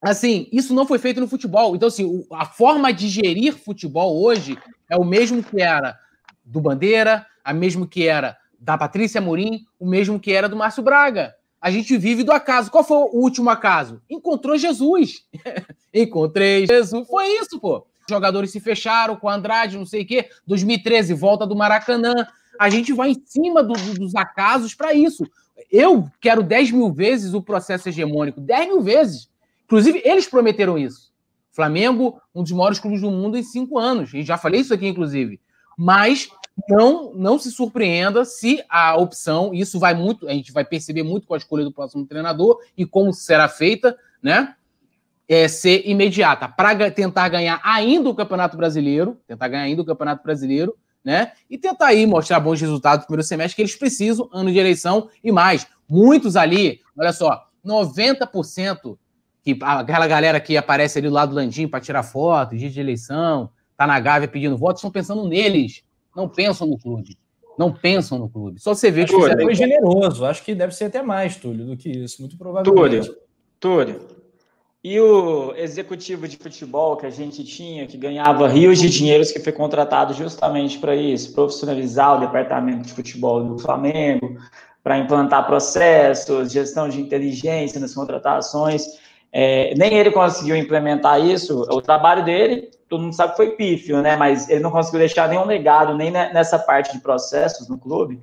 assim, isso não foi feito no futebol. Então, assim, a forma de gerir futebol hoje é o mesmo que era do Bandeira, a mesmo que era da Patrícia Morim, o mesmo que era do Márcio Braga. A gente vive do acaso. Qual foi o último acaso? Encontrou Jesus. Encontrei Jesus. Foi isso, pô. jogadores se fecharam com Andrade, não sei o quê. 2013, volta do Maracanã. A gente vai em cima do, do, dos acasos para isso. Eu quero 10 mil vezes o processo hegemônico, 10 mil vezes. Inclusive, eles prometeram isso. Flamengo, um dos maiores clubes do mundo em cinco anos. E já falei isso aqui, inclusive. Mas não, não se surpreenda se a opção, isso vai muito, a gente vai perceber muito com a escolha do próximo treinador e como será feita, né? É, ser imediata, para tentar ganhar ainda o Campeonato Brasileiro, tentar ganhar ainda o Campeonato Brasileiro, né? E tentar aí mostrar bons resultados no primeiro semestre que eles precisam, ano de eleição e mais. Muitos ali, olha só, 90% que aquela galera que aparece ali do lado do Landim para tirar foto, dia de eleição, tá na Gávea pedindo votos, estão pensando neles, não pensam no clube. Não pensam no clube. Só você vê que Túlio, foi generoso. Acho que deve ser até mais, Túlio, do que isso, muito provavelmente. Túlio, Túlio. E o executivo de futebol que a gente tinha, que ganhava rios de dinheiros, que foi contratado justamente para isso, profissionalizar o departamento de futebol do Flamengo, para implantar processos, gestão de inteligência nas contratações. É, nem ele conseguiu implementar isso. O trabalho dele, todo mundo sabe que foi pífio, né? Mas ele não conseguiu deixar nenhum legado, nem nessa parte de processos no clube.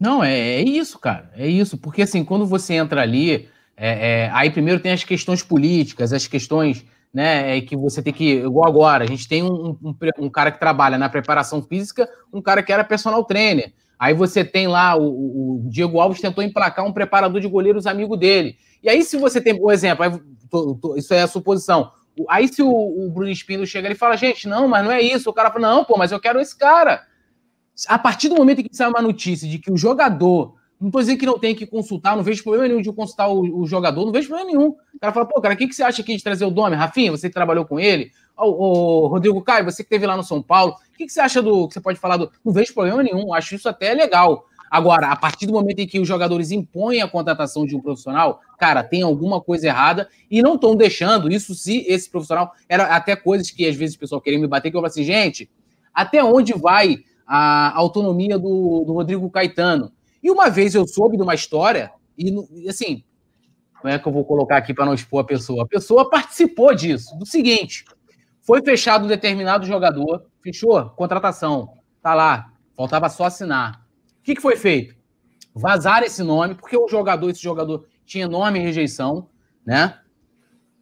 Não, é, é isso, cara. É isso. Porque assim, quando você entra ali, é, é, aí primeiro tem as questões políticas, as questões né, é que você tem que. Igual agora, a gente tem um, um, um, cara que trabalha na preparação física, um cara que era personal trainer. Aí você tem lá, o, o Diego Alves tentou emplacar um preparador de goleiros amigo dele. E aí, se você tem, por exemplo, aí, tô, tô, isso é a suposição. Aí, se o, o Bruno Espino chega e fala, gente, não, mas não é isso. O cara fala, não, pô, mas eu quero esse cara. A partir do momento em que sai uma notícia de que o jogador. Não tô dizendo que não tem que consultar, não vejo problema nenhum de consultar o, o jogador, não vejo problema nenhum. O cara fala, pô, cara, o que, que você acha aqui de trazer o Dome? Rafinha, você que trabalhou com ele? O, o Rodrigo Caio, você que esteve lá no São Paulo, o que, que você acha do. que você pode falar do. Não vejo problema nenhum, acho isso até legal. Agora, a partir do momento em que os jogadores impõem a contratação de um profissional, cara, tem alguma coisa errada e não estão deixando isso se esse profissional. Era até coisas que às vezes o pessoal queria me bater, que eu falo assim, gente, até onde vai a autonomia do, do Rodrigo Caetano? E uma vez eu soube de uma história, e assim, como é que eu vou colocar aqui para não expor a pessoa? A pessoa participou disso, do seguinte: foi fechado um determinado jogador, fechou? Contratação, tá lá, faltava só assinar que, que foi feito? Vazar esse nome, porque o jogador, esse jogador tinha enorme rejeição, né?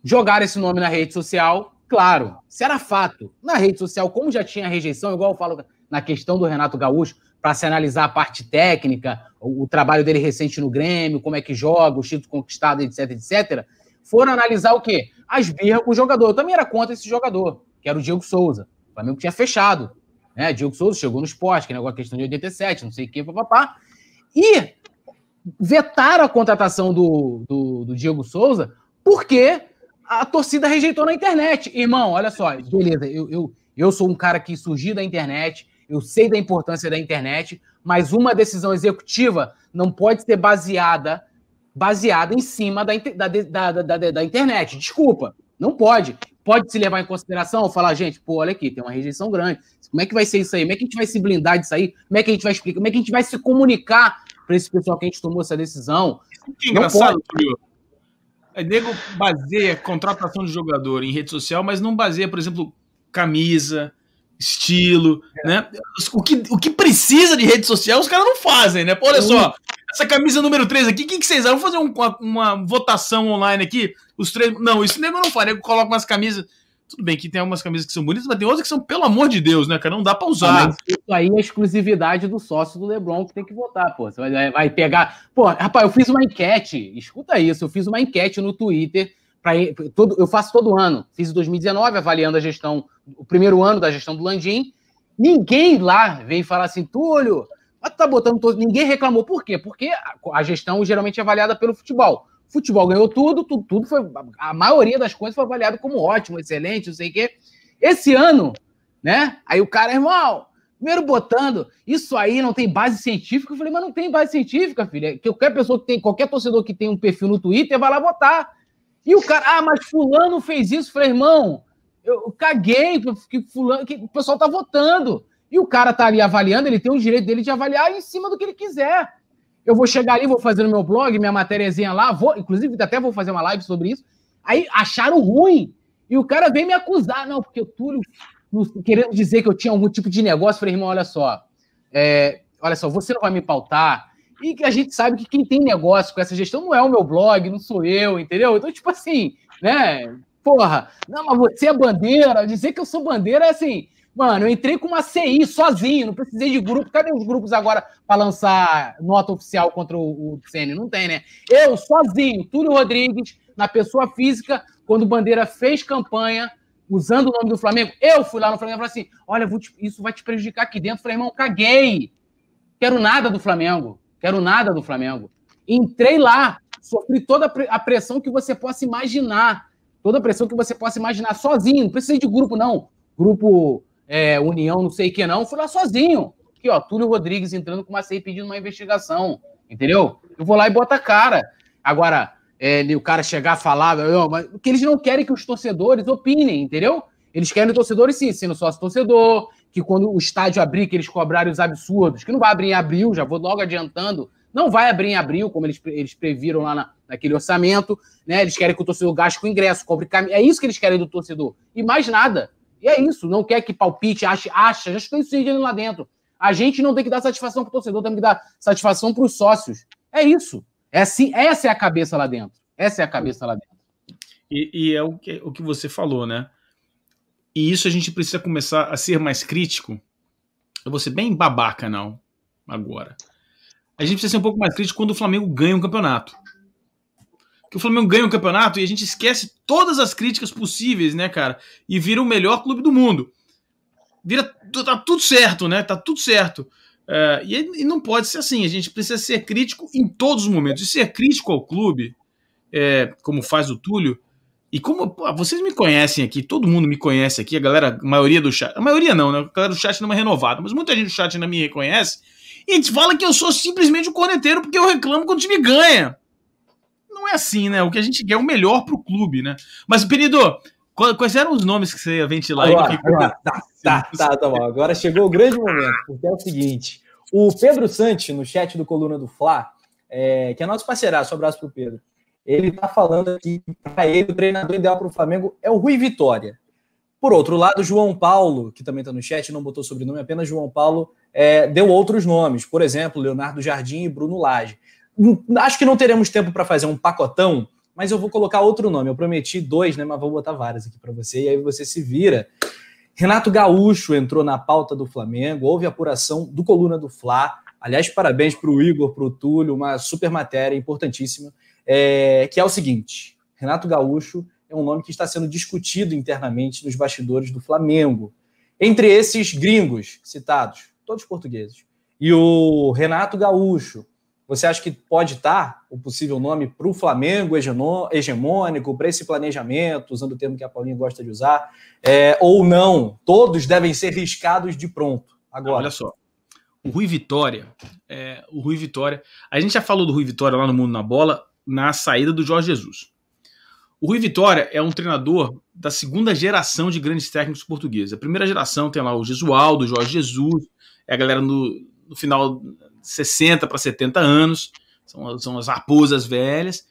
Jogar esse nome na rede social, claro, se era fato. Na rede social, como já tinha rejeição, igual eu falo na questão do Renato Gaúcho, para se analisar a parte técnica, o, o, trabalho dele recente no Grêmio, como é que joga, os títulos conquistados, etc, etc, foram analisar o quê? As birras com o jogador. Eu também era contra esse jogador, que era o Diego Souza. O Flamengo tinha fechado. Né? Diego Souza chegou no esporte, que negócio questão de 87, não sei o que, papapá. E vetaram a contratação do, do, do Diego Souza porque a torcida rejeitou na internet. Irmão, olha só, beleza, eu, eu, eu sou um cara que surgiu da internet, eu sei da importância da internet, mas uma decisão executiva não pode ser baseada baseada em cima da, da, da, da, internet. Desculpa, não pode pode se levar em consideração, falar, gente, pô, olha aqui, tem uma rejeição grande. Como é que vai ser isso aí? Como é que a gente vai se blindar disso aí? Como é que a gente vai explicar? Como é que a gente vai se comunicar para esse pessoal que a gente tomou essa decisão? Que engraçado, Julio. É, nego baseia contratação de jogador em rede social, mas não baseia, por exemplo, camisa, estilo, é. né? O que, o que precisa de rede social, os caras não fazem, né? Pô, olha só, essa camisa número 3 aqui, o que, que vocês acham? Vamos fazer um, uma, uma, votação online aqui. Os três. Não, isso nego não faz. Nego coloca umas camisas. Tudo bem que tem algumas camisas que são bonitas, mas tem outras que são, pelo amor de Deus, né, cara? Não dá pra usar. Mas isso aí é exclusividade do sócio do Lebron que tem que votar, pô. Você vai, vai pegar. Pô, rapaz, eu fiz uma enquete. Escuta isso, eu fiz uma enquete no Twitter. Todo, eu faço todo ano. Fiz em 2019, avaliando a gestão, o primeiro ano da gestão do Landim. Ninguém lá veio falar assim, Túlio, tá botando todo. Ninguém reclamou. Por quê? Porque a gestão geralmente é avaliada pelo futebol. O futebol ganhou tudo, tudo, tudo foi. A maioria das coisas foi avaliado como ótimo, excelente, não sei o quê. Esse ano, né? Aí o cara, irmão, primeiro botando, isso aí não tem base científica. Eu falei, mas não tem base científica, filho. Qualquer pessoa que tem, qualquer torcedor que tem um perfil no Twitter vai lá votar. E o cara, ah, mas fulano fez isso. Falei, irmão, eu caguei que fulano, que o pessoal tá votando. E o cara tá ali avaliando, ele tem o direito dele de avaliar em cima do que ele quiser. Eu vou chegar ali, vou fazer no meu blog, minha matériazinha lá, vou, inclusive até vou fazer uma live sobre isso. Aí acharam ruim E o cara vem me acusar, não, porque o Túlio querendo dizer que eu tinha algum tipo de negócio. Falei, irmão, olha só, é, olha só, você não vai me pautar. E que a gente sabe que quem tem negócio com essa gestão não é o meu blog, não sou eu, entendeu? Então, tipo assim, né? Porra, não, mas você é bandeira, dizer que eu sou bandeira é assim. Mano, eu entrei com uma CI sozinho, não precisei de grupo. Cadê os grupos agora para lançar nota oficial contra o, o CN? Não tem, né? Eu, sozinho, Túlio Rodrigues, na pessoa física, quando Bandeira fez campanha, usando o nome do Flamengo, eu fui lá no Flamengo e falei assim: olha, te, isso vai te prejudicar aqui dentro. Eu falei, irmão, caguei. Quero nada do Flamengo. Quero nada do Flamengo. Entrei lá, sofri toda a pressão que você possa imaginar. Toda a pressão que você possa imaginar sozinho. Não precisa de grupo, não. Grupo é, União, não sei o que, não. Fui lá sozinho. Aqui, ó, Túlio Rodrigues entrando com uma CI pedindo uma investigação. Entendeu? Eu vou lá e boto a cara. Agora, é, o cara chegar a falar, mas que eles não querem que os torcedores opinem, entendeu? Eles querem torcedores, sim, sendo sócio torcedor, que quando o estádio abrir, que eles cobrarem os absurdos, que não vai abrir em abril, já vou logo adiantando, não vai abrir em abril, como eles, eles previram lá na, naquele orçamento, né? Eles querem que o torcedor gaste com ingresso, compre caminho. É isso que eles querem do torcedor. E mais nada. E é isso. Não quer que palpite, ache, acha, já estou incidindo lá dentro. A gente não tem que dar satisfação para o torcedor, temos que dar satisfação para os sócios. É isso. É assim, essa é a cabeça lá dentro. Essa é a cabeça lá dentro. E, e é o que, o que você falou, né? E isso a gente precisa começar a ser mais crítico. Eu vou ser bem babaca, não, agora. A gente precisa ser um pouco mais crítico quando o Flamengo ganha um campeonato. Que o Flamengo ganha um campeonato e a gente esquece todas as críticas possíveis, né, cara? E vira o melhor clube do mundo. Vira, tá tudo certo, né? Tá tudo certo. Uh, e, e, não pode ser assim. A gente precisa ser crítico em todos os momentos. E ser crítico ao clube, é, como faz o Túlio, e como pô, vocês me conhecem aqui, todo mundo me conhece aqui, a galera, a maioria do chat, a maioria não, né? A galera do chat não é renovada, mas muita gente do chat ainda me reconhece. E a gente fala que eu sou simplesmente o um corneteiro porque eu reclamo quando o time ganha. Não é assim, né? O que a gente quer é o melhor pro clube, né? Mas, Penido, quais eram os nomes que você ia ventilar agora, aí? Agora, tá, tá, tá, tá bom. Agora chegou o grande momento, porque é o seguinte: o Pedro Santos, no chat do Coluna do Fla, é, que é nosso parceiraço, um abraço pro Pedro ele está falando aqui que para ele o treinador ideal para o Flamengo é o Rui Vitória. Por outro lado, João Paulo, que também está no chat, não botou sobrenome, apenas João Paulo, é, deu outros nomes, por exemplo, Leonardo Jardim e Bruno Lage. Acho que não teremos tempo para fazer um pacotão, mas eu vou colocar outro nome. Eu prometi dois, né? Mas vou botar vários aqui para você, e aí você se vira. Renato Gaúcho entrou na pauta do Flamengo, houve apuração do Coluna do Fla. Aliás, parabéns para o Igor, para o Túlio, uma super matéria importantíssima é, que é o seguinte: Renato Gaúcho é um nome que está sendo discutido internamente nos bastidores do Flamengo. Entre esses gringos citados, todos portugueses, e o Renato Gaúcho, você acha que pode estar o possível nome para o Flamengo hegemônico, para esse planejamento, usando o termo que a Paulinha gosta de usar, é, ou não? Todos devem ser riscados de pronto. Agora. Olha só. O Rui Vitória, é, o Rui Vitória. A gente já falou do Rui Vitória lá no Mundo na Bola na saída do Jorge Jesus. O Rui Vitória é um treinador da segunda geração de grandes técnicos portugueses. A primeira geração tem lá o Jesualdo, o Jorge Jesus, é a galera no, no final 60 para 70 anos, são, são as raposas velhas.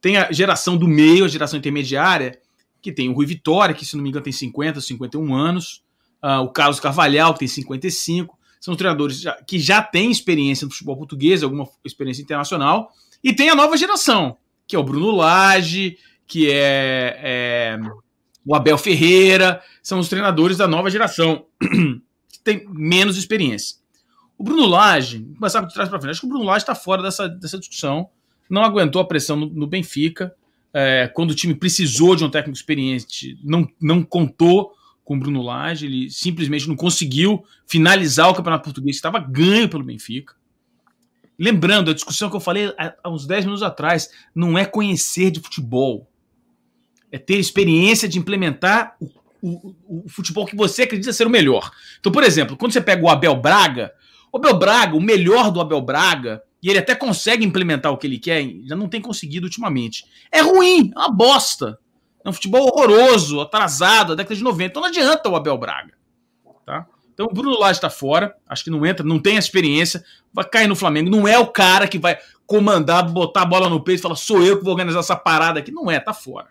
Tem a geração do meio, a geração intermediária, que tem o Rui Vitória, que se não me engano tem 50, 51 anos, uh, o Carlos Carvalhal, que tem 55. São treinadores já, que já têm experiência no futebol português, alguma experiência internacional, e tem a nova geração, que é o Bruno Lage, que é, é o Abel Ferreira, são os treinadores da nova geração, que tem menos experiência. O Bruno Lage, começar de trás para frente, acho que o Bruno Lage está fora dessa, dessa discussão, não aguentou a pressão no, no Benfica, é, quando o time precisou de um técnico experiente, não, não contou com o Bruno Lage, ele simplesmente não conseguiu finalizar o Campeonato Português, que estava ganho pelo Benfica. Lembrando, a discussão que eu falei há uns 10 minutos atrás, não é conhecer de futebol. É ter experiência de implementar o, o, o, futebol que você acredita ser o melhor. Então, por exemplo, quando você pega o Abel Braga, o Abel Braga, o melhor do Abel Braga, e ele até consegue implementar o que ele quer, já não tem conseguido ultimamente. É ruim, é uma bosta. É um futebol horroroso, atrasado, da década de 90. Então não adianta o Abel Braga. Então o Bruno Lage está fora, acho que não entra, não tem a experiência, vai cair no Flamengo. Não é o cara que vai comandar, botar a bola no peito e falar, sou eu que vou organizar essa parada aqui. Não é, tá fora.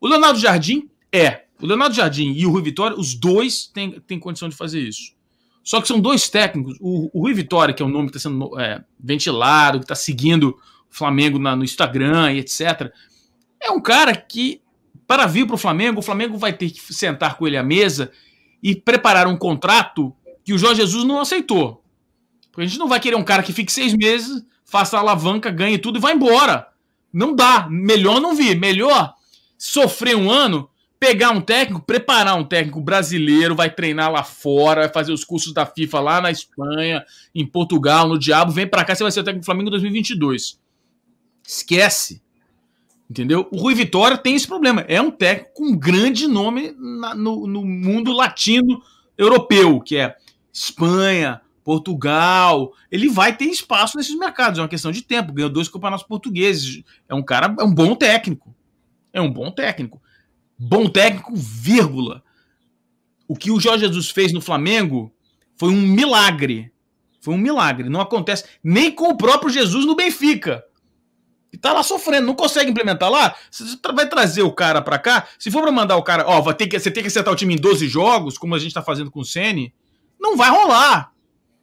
O Leonardo Jardim É. O Leonardo Jardim e o Rui Vitória, os dois têm, têm condição de fazer isso. Só que são dois técnicos. O, o Rui Vitória, que é um nome que está sendo é, ventilado, que está seguindo o Flamengo na, no Instagram e etc. É um cara que, para vir para o Flamengo, o Flamengo vai ter que sentar com ele à mesa e preparar um contrato que o Jorge Jesus não aceitou. Porque a gente não vai querer um cara que fique seis meses, faça a alavanca, ganhe tudo e vá embora. Não dá. Melhor não vir. Melhor sofrer um ano, pegar um técnico, preparar um técnico brasileiro, vai treinar lá fora, vai fazer os cursos da FIFA lá na Espanha, em Portugal, no Diabo, vem para cá, você vai ser o técnico do Flamengo em 2022. Esquece. Entendeu? O Rui Vitória tem esse problema. É um técnico com grande nome na, no, no mundo latino europeu, que é Espanha, Portugal, ele vai ter espaço nesses mercados, é uma questão de tempo. Ganhou dois campeonatos portugueses. É um cara, é um bom técnico. É um bom técnico. Bom técnico, vírgula. O que o Jorge Jesus fez no Flamengo foi um milagre. Foi um milagre. Não acontece nem com o próprio Jesus no Benfica. E tá lá sofrendo, não consegue implementar lá. Você vai trazer o cara para cá. Se for para mandar o cara, ó, vai ter que, você tem que acertar o time em 12 jogos, como a gente tá fazendo com o Ceni, não vai rolar.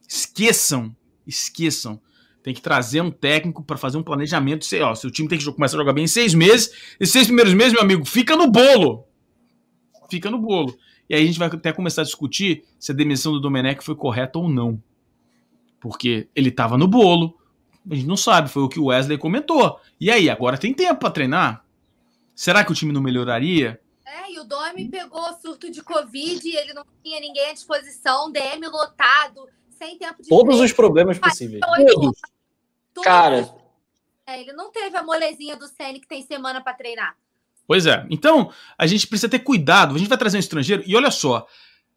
Esqueçam, esqueçam. Tem que trazer um técnico para fazer um planejamento. Sei, ó, se o time tem que começar a jogar bem em seis meses, esses seis primeiros meses, meu amigo, fica no bolo. Fica no bolo. E aí a gente vai até começar a discutir se a demissão do Domenech foi correta ou não. Porque ele estava no bolo. A gente não sabe, foi o que o Wesley comentou. E aí, agora tem tempo para treinar? Será que o time não melhoraria? É, e o Domi pegou surto de Covid, ele não tinha ninguém à disposição, DM lotado, sem tempo de. Todos treino. os problemas possíveis. Todos. Cara. É, ele não teve a molezinha do Sene que tem semana para treinar. Pois é. Então, a gente precisa ter cuidado. A gente vai trazer um estrangeiro. E olha só,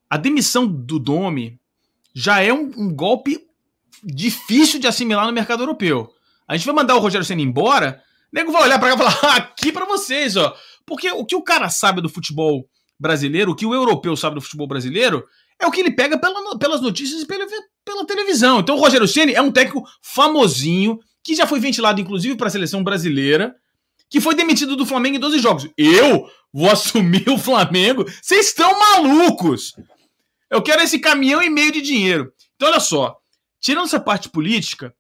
a demissão do Domi já é um, um golpe difícil de assimilar no mercado europeu. A gente vai mandar o Rogério Senna embora, o nego vai olhar para cá e falar: aqui para vocês, ó. Porque o que o cara sabe do futebol brasileiro, o que o europeu sabe do futebol brasileiro, é o que ele pega pela, pelas notícias e pela, pela televisão. Então o Rogério Ceni é um técnico famosinho, que já foi ventilado inclusive para a seleção brasileira, que foi demitido do Flamengo em 12 jogos. Eu vou assumir o Flamengo? Vocês estão malucos! Eu quero esse caminhão e meio de dinheiro. Então olha só, tirando essa parte política,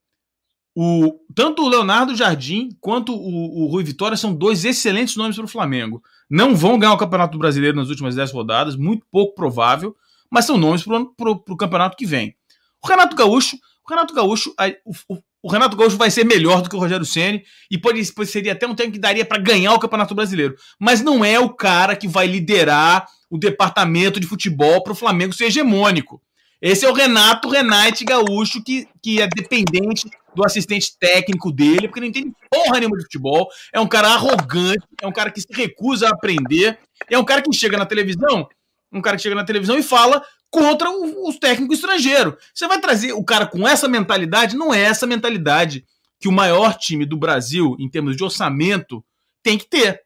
o, tanto o Leonardo Jardim quanto o, o Rui Vitória são dois excelentes nomes para o Flamengo. Não vão ganhar o Campeonato Brasileiro nas últimas 10 rodadas, muito pouco provável, mas são nomes para o campeonato que vem. O Renato Gaúcho, o Renato Gaúcho, o, o, Renato Gaúcho vai ser melhor do que o Rogério Ceni e pode, seria até um tempo que daria para ganhar o Campeonato Brasileiro, mas não é o cara que vai liderar o departamento de futebol para o Flamengo ser hegemônico. Esse é o Renato Renate Gaúcho, que, que é dependente do assistente técnico dele, porque não entende porra nenhuma de futebol. É um cara arrogante, é um cara que se recusa a aprender, é um cara que chega na televisão, um cara que chega na televisão e fala contra o, o técnico estrangeiro. Você vai trazer o cara com essa mentalidade? Não é essa mentalidade que o maior time do Brasil, em termos de orçamento, tem que ter.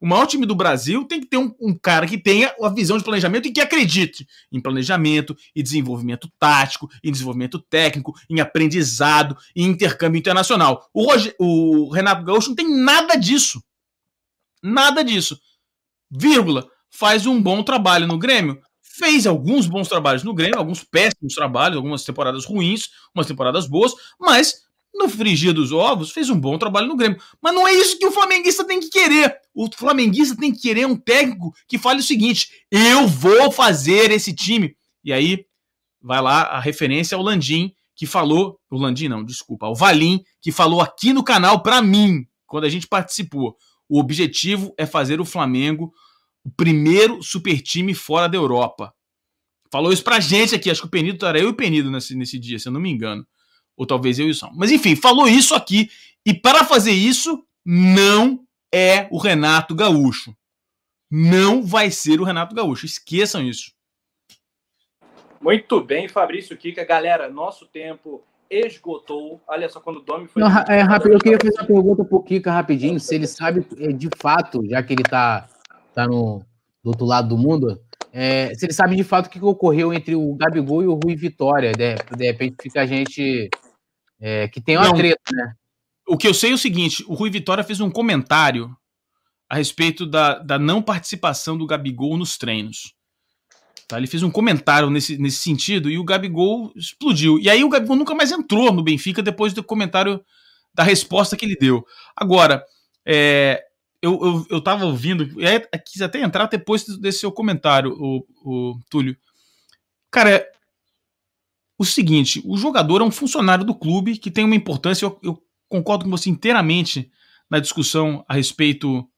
O maior time do Brasil tem que ter um, um, cara que tenha a visão de planejamento e que acredite em planejamento e desenvolvimento tático, em desenvolvimento técnico, em aprendizado, em intercâmbio internacional. O, Roger, o Renato Gaúcho não tem nada disso. Nada disso. Vírgula. Faz um bom trabalho no Grêmio. Fez alguns bons trabalhos no Grêmio, alguns péssimos trabalhos, algumas temporadas ruins, umas temporadas boas, mas no frigir dos ovos, fez um bom trabalho no Grêmio. Mas não é isso que o flamenguista tem que querer. O flamenguista tem que querer um técnico que fale o seguinte: eu vou fazer esse time. E aí vai lá a referência ao Landim, que falou. O Landim, não, desculpa, o Valim, que falou aqui no canal para mim, quando a gente participou. O objetivo é fazer o Flamengo o primeiro super time fora da Europa. Falou isso pra gente aqui, acho que o Penido era eu e o Penido nesse, nesse dia, se eu não me engano. Ou talvez eu e o São. Mas enfim, falou isso aqui. E para fazer isso, não é o Renato Gaúcho. Não vai ser o Renato Gaúcho. Esqueçam isso. Muito bem, Fabrício Kika. Galera, nosso tempo esgotou. Olha só, quando o Domi foi. Não, é, rápido, eu queria fazer uma pergunta pro Kika rapidinho, se ele sabe é, de fato, já que ele tá, tá no, do outro lado do mundo, é, se ele sabe de fato o que ocorreu entre o Gabigol e o Rui Vitória. De, de repente fica a gente é, que tem uma Não, treta, né? O que eu sei é o seguinte: o Rui Vitória fez um comentário a respeito da, da não participação do Gabigol nos treinos. Tá? Ele fez um comentário nesse, nesse sentido e o Gabigol explodiu. E aí o Gabigol nunca mais entrou no Benfica depois do comentário da resposta que ele deu. Agora, é, eu, eu, eu tava ouvindo, e quis até entrar depois desse seu comentário, o, o Túlio. Cara, é o seguinte: o jogador é um funcionário do clube que tem uma importância, eu, eu concordo com você inteiramente na discussão a respeito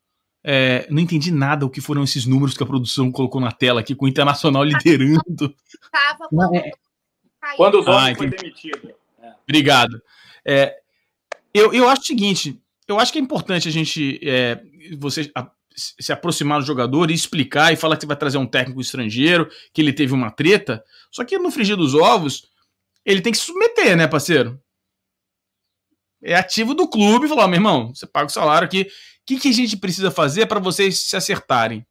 é, não entendi nada o que foram esses números que a produção colocou na tela aqui, com o Internacional liderando. Tava quando, é... quando o Domi ah, foi demitido. É. Obrigado. É, eu, eu acho o seguinte: eu acho que é importante a gente é, você a, se aproximar do jogador e explicar e falar que você vai trazer um técnico estrangeiro, que ele teve uma treta. Só que no frigir dos ovos, ele tem que se submeter, né, parceiro? É ativo do clube, falar, meu irmão, você paga o salário aqui que, que a gente precisa fazer para vocês se acertarem?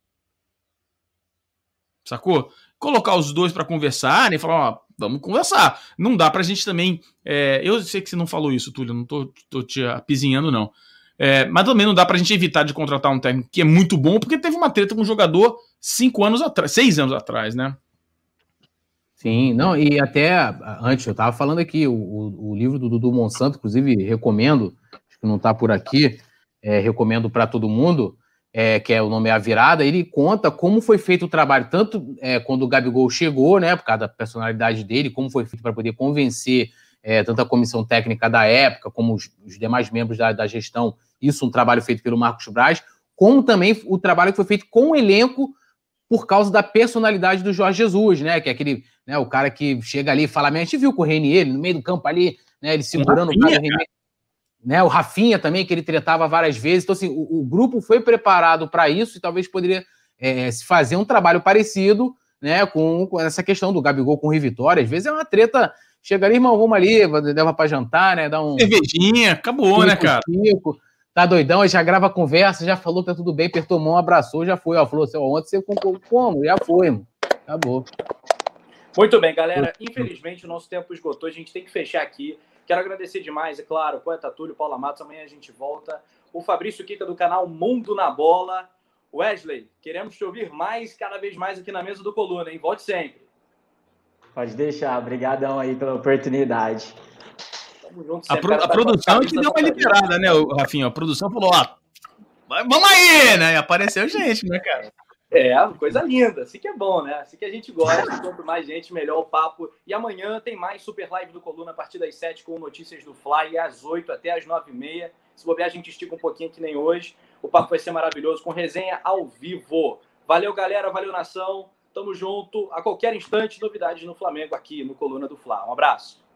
Sacou? Colocar os dois para conversarem e falar, ó, vamos conversar. Não dá pra gente também. É, eu sei que você não falou isso, Túlio, não tô, tô te apizinhando, não. É, mas também não dá pra gente evitar de contratar um técnico que é muito bom, porque teve uma treta com um jogador cinco anos atrás, seis anos atrás, né? Sim, não, e até antes, eu tava falando aqui, o, o, livro do Dudu Monsanto, inclusive recomendo, acho que não tá por aqui, é, recomendo para todo mundo, é, que é o nome é A Virada, ele conta como foi feito o trabalho, tanto é, quando o Gabigol chegou, né, por causa da personalidade dele, como foi feito para poder convencer é, tanto a comissão técnica da época, como os, os demais membros da, da, gestão, isso um trabalho feito pelo Marcos Braz, como também o trabalho que foi feito com o elenco por causa da personalidade do Jorge Jesus, né, que é aquele, né, o cara que chega ali e fala, a gente viu com o Renier, ele no meio do campo ali, né, ele segurando o cara, o Renier, né? O Rafinha também, que ele tretava várias vezes. Então, assim, o, o grupo foi preparado para isso e talvez poderia é, se fazer um trabalho parecido né, com, com, essa questão do Gabigol com o Rio Vitória. Às vezes é uma treta. Chega ali, irmão, vamos ali, leva para jantar, né? Dá um. Cervejinha, acabou, né, cara? Cinco, tá doidão, aí já grava a conversa, já falou que tá tudo bem, apertou mão, abraçou, já foi. Ó, falou assim, ontem você comprou como? Já foi, mano. Acabou. Muito bem, galera. Infelizmente o nosso tempo esgotou, a gente tem que fechar aqui. Quero agradecer demais, é claro, Poeta Túlio, Paula Matos. Amanhã a gente volta. O Fabrício Kika do canal Mundo na Bola. Wesley, queremos te ouvir mais, cada vez mais aqui na mesa do Coluna, hein? Volte sempre. Pode deixar. Obrigadão aí pela oportunidade. Tamo junto. A, pro, a produção que deu uma liberada, né, Rafinha? A produção falou, ó, vamos aí, né? E apareceu gente, né, cara? É, coisa linda. Assim que é bom, né? Assim que a gente gosta. Quanto mais gente, melhor o papo. E amanhã tem mais Super Live do Coluna a partir das 7 com notícias do Fly, às 8 até às 9h30. Se bobear, a gente estica um pouquinho que nem hoje. O papo vai ser maravilhoso, com resenha ao vivo. Valeu, galera. Valeu, nação. Tamo junto. A qualquer instante, novidades no Flamengo aqui no Coluna do Fla. Um abraço.